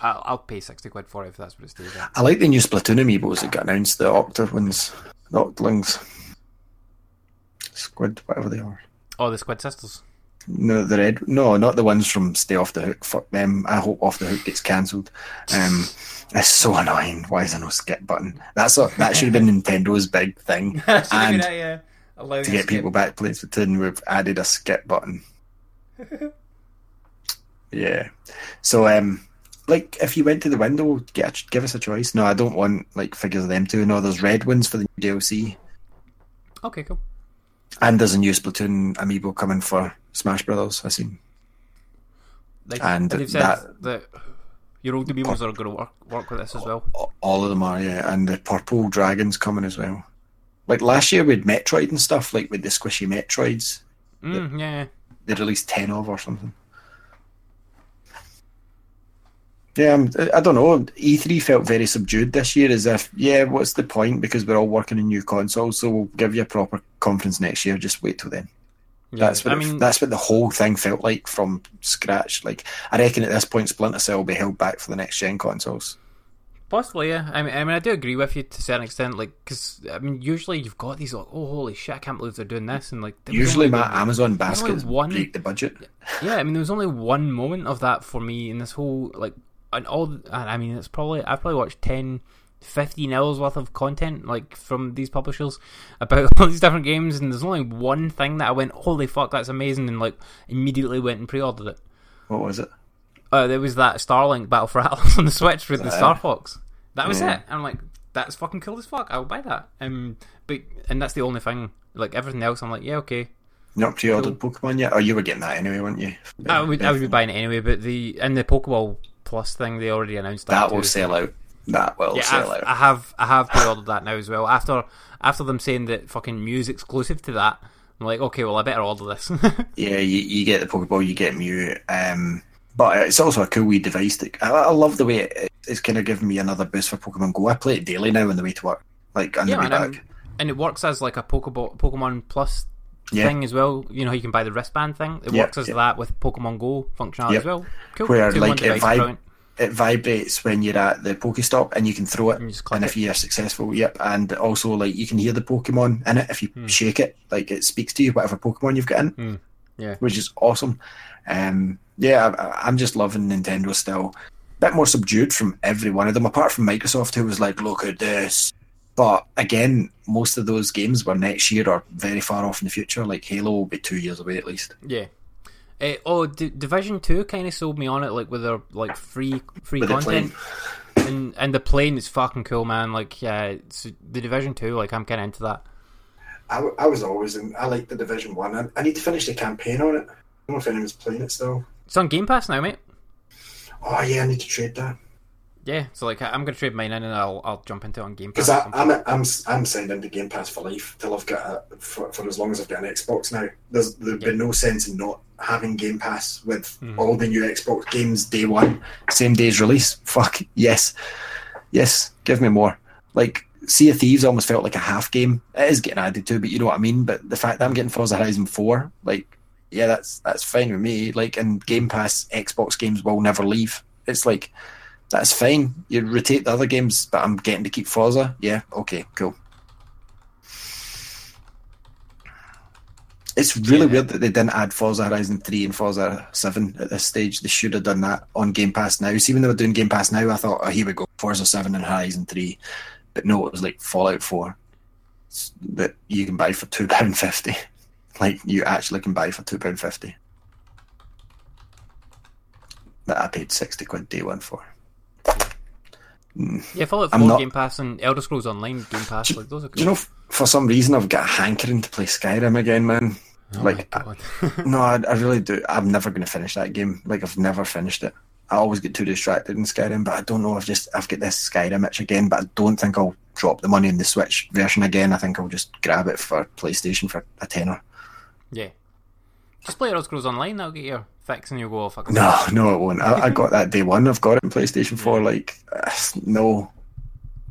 I'll, I'll pay sixty quid for it if that's what it stays at. I like the new Splatoon amiibos that got announced. The Octa ones, the Octolings, Squid, whatever they are. Oh, the Squid Sisters. No, the red. No, not the ones from Stay Off the Hook. Fuck them. I hope Off the Hook gets cancelled. Um, it's so annoying. Why is there no skip button? That's a, that should have been Nintendo's big thing. and yeah. to get people back to Splatoon, we've added a skip button. yeah. So, um, like, if you went to the window, get a, give us a choice. No, I don't want like figures of them two. No, there's red ones for the new DLC, Okay, cool. And there's a new Splatoon amiibo coming for Smash Brothers. I seen. Like, And they've said that- that, your old amiibos are going to work work with this as well. All of them are, yeah, and the purple dragons coming as well. Like last year with Metroid and stuff, like with the squishy Metroids, Mm, yeah, yeah. they released ten of or something. Yeah, I'm, I don't know. E3 felt very subdued this year, as if, yeah, what's the point? Because we're all working on new consoles, so we'll give you a proper conference next year. Just wait till then. yeah. That's what I it- mean, that's what the whole thing felt like from scratch. Like I reckon at this point, Splinter Cell will be held back for the next gen consoles. possibly, yeah. I mean, I mean, I do agree with you to a certain extent. Like, because I mean, usually you've got these like, oh, holy shit, I can't believe they're doing this, and like, Usually, my Amazon baskets one- break the budget. Yeah, I mean, there was only one moment of that for me in this whole like, and all. I mean, it's probably I've probably watched 10, 15 hours worth of content like from these publishers about all these different games, and there's only one thing that I went, holy fuck, that's amazing, and like immediately went and pre-ordered it. What was it? Uh, there was that Starlink Battle for Atlas on the Switch with the Star Fox. That was Yeah. it. I'm like, that's fucking cool as fuck. I'll buy that. Um, but and that's the only thing. Like everything else, I'm like, yeah, okay. Not pre-ordered Pokemon yet? Oh, you were getting that anyway, weren't you? I would, I would be buying it anyway. But the and the Pokeball Plus thing, they already announced that. That too. will sell out. That will Yeah, sell I've, out. I have I have pre-ordered that now as well. After after them saying that fucking Mew's exclusive to that, I'm like, okay, well, I better order this. Yeah, you, you get the Pokeball, you get Mew. Um, But it's also a cool wee device. That, I, I love the way it, it's kind of giving me another boost for Pokemon Go. I play it daily now on the way to work, like on Yeah, the way and, back. and it works as like a Pokeball, Pokemon Plus Yeah. thing as well. You know, you can buy the wristband thing. It Yeah, works as yeah. that with Pokemon Go functionality Yep. as well. Cool. Where, Two like, it vib- It vibrates when you're at the Pokestop and you can throw it. And you And if you're successful, yep. And also, like, you can hear the Pokemon in it if you Hmm. shake it. Like, it speaks to you, whatever Pokemon you've got in. Yeah. Which is awesome. Um, yeah, I, I'm just loving Nintendo still. bit more subdued from every one of them, apart from Microsoft, who was like, look at this. But again, most of those games were next year or very far off in the future. Like Halo will be two years away at least. Yeah. Uh, oh, D- Division Two kind of sold me on it, like with their like free free With content, and and the plane is fucking cool, man. Like, yeah, it's, the Division Two, like I'm kind of into that. I was always in. I like the Division One. I, I need to finish the campaign on it. I don't know if anyone's playing it still. It's on Game Pass now, mate. Oh yeah, I need to trade that Yeah, so like I'm gonna trade mine in, and I'll I'll jump into it on Game Pass. because I'm I'm I'm signed into Game Pass for life till I've got a, for, for as long as I've got an Xbox now. There's there'd been no sense in not having Game Pass with mm-hmm. all the new Xbox games day one, same day's release. Fuck yes, yes, give me more. Like Sea of Thieves almost felt like a half game. It is getting added to, but you know what I mean. But the fact that I'm getting Forza Horizon Four, like, yeah, that's that's fine with me. Like, and Game Pass Xbox games will never leave. It's like that's fine. You rotate the other games, but I'm getting to keep Forza. Yeah, okay, cool. It's really weird that they didn't add Forza Horizon 3 and Forza 7 at this stage. They should have done that on Game Pass now. See, when they were doing Game Pass now, I thought, oh, here we go, Forza 7 and Horizon 3. But no, it was like Fallout 4 that you can buy for £2.50. Like, you actually can buy for £2.50. That I paid 60 quid day one for. Yeah, Fallout I'm 4 not- Game Pass and Elder Scrolls Online Game Pass, like those are cool. Do you know, for some reason, I've got a hankering to play Skyrim again, man. Oh like, I- no, I, I really do. I'm never going to finish that game. Like, I've never finished it. I always get too distracted in Skyrim, but I don't know. I've just I've got this Skyrim itch again, but I don't think I'll drop the money in the Switch version again. I think I'll just grab it for PlayStation for a tenner. yeah, just play Elder Scrolls Online. That'll get your fix, and you'll go. off. No, no, it won't. I, I got that day one. I've got it in PlayStation Four. Like, uh, no,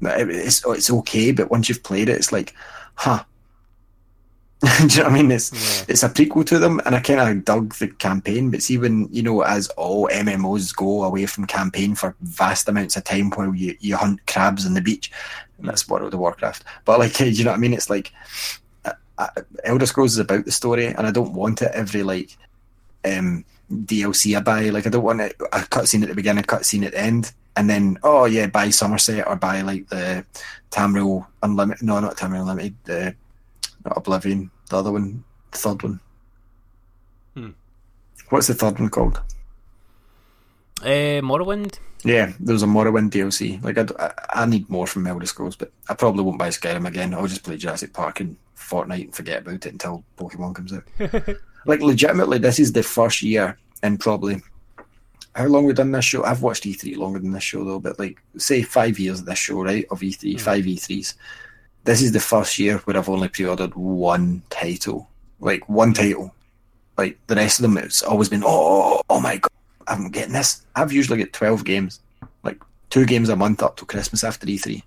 No, it's it's okay, but once you've played it, it's like, huh. Do you know what I mean? It's Yeah. it's a prequel to them, and I kind of dug the campaign. But see, when you know, as all MMOs go away from campaign for vast amounts of time, while you, you hunt crabs on the beach, and that's World of Warcraft. But like, do you know what I mean? It's like uh, Elder Scrolls is about the story, and I don't want it every like um, DLC I buy. Like, I don't want it, a cutscene at the beginning, a cutscene at the end, and then oh yeah, buy Summerset or buy like the Tamriel Unlimited. No, not Tamriel Unlimited. The not Oblivion. The other one, the third one. Hmm. What's the third one called? Uh, Morrowind. Yeah, there was a Morrowind DLC. Like I, I need more from Elder Scrolls, but I probably won't buy Skyrim again. I'll just play Jurassic Park and Fortnite and forget about it until Pokemon comes out. like legitimately, this is the first year in probably how long we've done this show. I've watched E3 longer than this show though, but like say five years of this show, right? Of E3, hmm. five E3s. This is the first year where I've only pre-ordered one title, like one title. Like the rest of them, it's always been oh, oh, oh my god, I'm getting this. I've usually get twelve games, like two games a month up to Christmas after E3.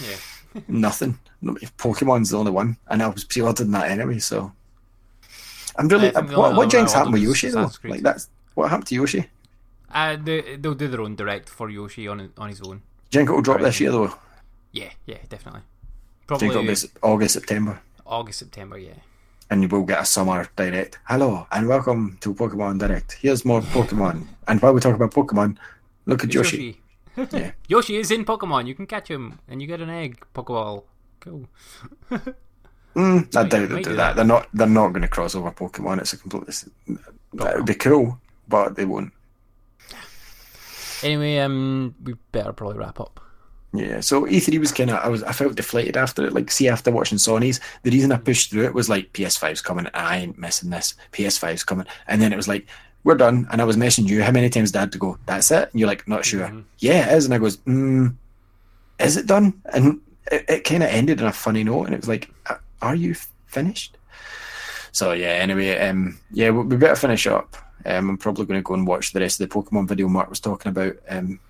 Yeah. Nothing. No, Pokemon's the only one, and I was pre-ordering that anyway. So I'm really. I think the what what jinx happened with Yoshi though? Like that's what happened to Yoshi. Uh, they, they'll do their own direct for Yoshi on on his own. Jinko will drop this year though. Yeah, yeah, definitely. Probably s- August September, August, September. Yeah. And you will get a summer direct. Hello and welcome to Pokemon Direct. Here's more Pokemon, and while we talk about Pokemon, look at It's Yoshi. Yoshi. Yeah. Yoshi is in Pokemon. You can catch him, and you get an egg Pokeball. Cool. Mm, I doubt they'll do do that. that. They're not. They're not going to cross over Pokemon. It's a completely. That would be cool, but they won't. Anyway, um, we better probably wrap up. Yeah, so E3 was kind of I was I felt deflated after it. Like, see, after watching Sony's, the reason I pushed through it was like PS5's coming. I ain't missing this. PS5's coming, and then it was like we're done. And I was messaging you. How many times did I have to go? That's it. And you're like, not sure. Yeah, it is. And I goes, mm, is it done? And it, it kind of ended on a funny note. And it was like, "Uh, are you finished? So yeah. Anyway, um, yeah, we, we better finish up. Um, I'm probably going to go and watch the rest of the Pokemon video Mark was talking about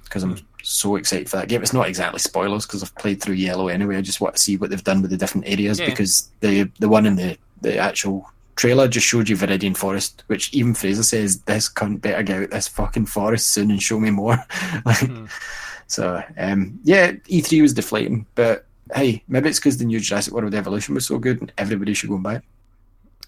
because I'm so excited for that game. It's not exactly spoilers because I've played through Yellow anyway. I just want to see what they've done with the different areas Yeah. because the the one in the the actual trailer just showed you Viridian Forest, which even Fraser says this cunt better get out this fucking forest soon and show me more. like, Hmm. So um, yeah, E3 was deflating, but hey, maybe it's because the new Jurassic World Evolution was so good and everybody should go and buy it.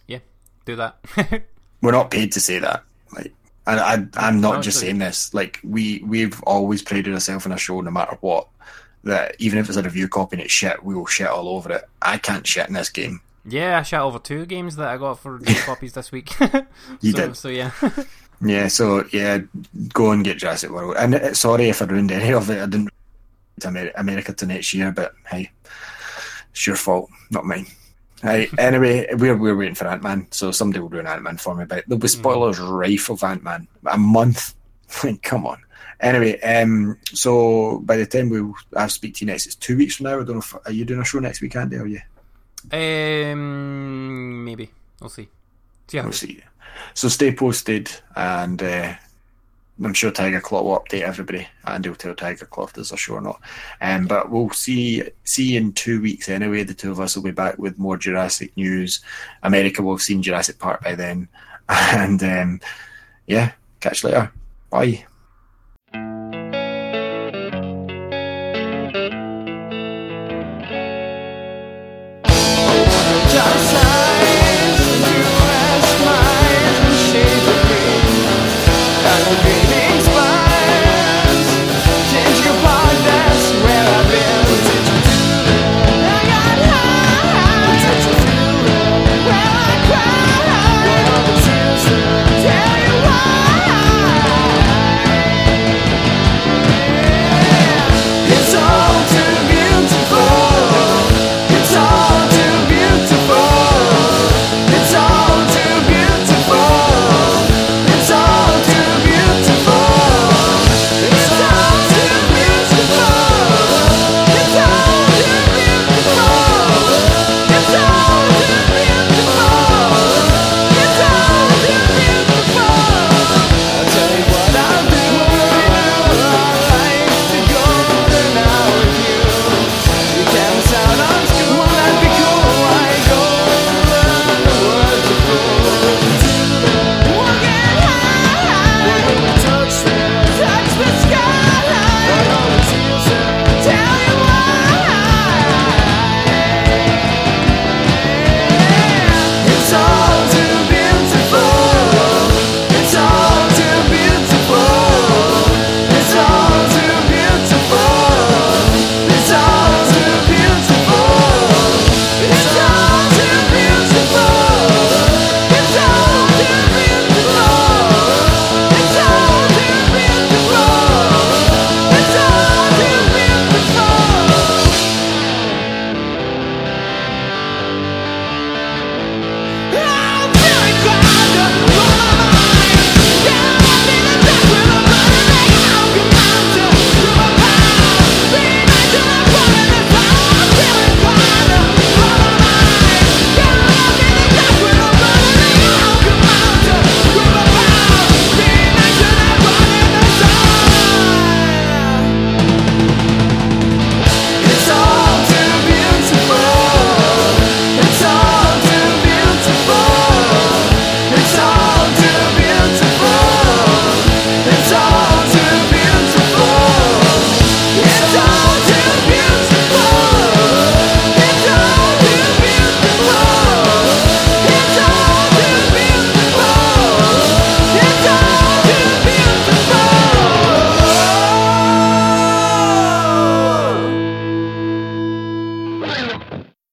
Yeah, do that. We're not paid to say that. Like, I, I I'm not No, just saying this. Like, we we've always prided ourselves in a show, no matter what. That even if it's a review copy and it's shit, we will shit all over it. I can't shit in this game. yeah, I shot over two games that I got for new copies this week. You so, did. So yeah. Yeah, so yeah, go and get Jurassic World. And uh, sorry if I ruined any of it. I didn't America to next year, but hey, it's your fault, not mine. Hey, anyway, we're we're waiting for Ant Man, so somebody will do an Ant Man for me. But there'll be spoilers rife of Ant Man. A month, like come on. Anyway, um, so by the time we I speak to you next, it's two weeks from now. I don't know. If, are you doing a show next week, Andy? Are you? um, maybe we'll see. See how We'll see. So stay posted, and uh, I'm sure Tiger Claw will update everybody, and he'll tell Tiger Claw if there's a show or not. Um, but we'll see see in two weeks anyway. The two of us will be back with more Jurassic news. America will have seen Jurassic Park by then, and um, yeah, catch you later. Bye.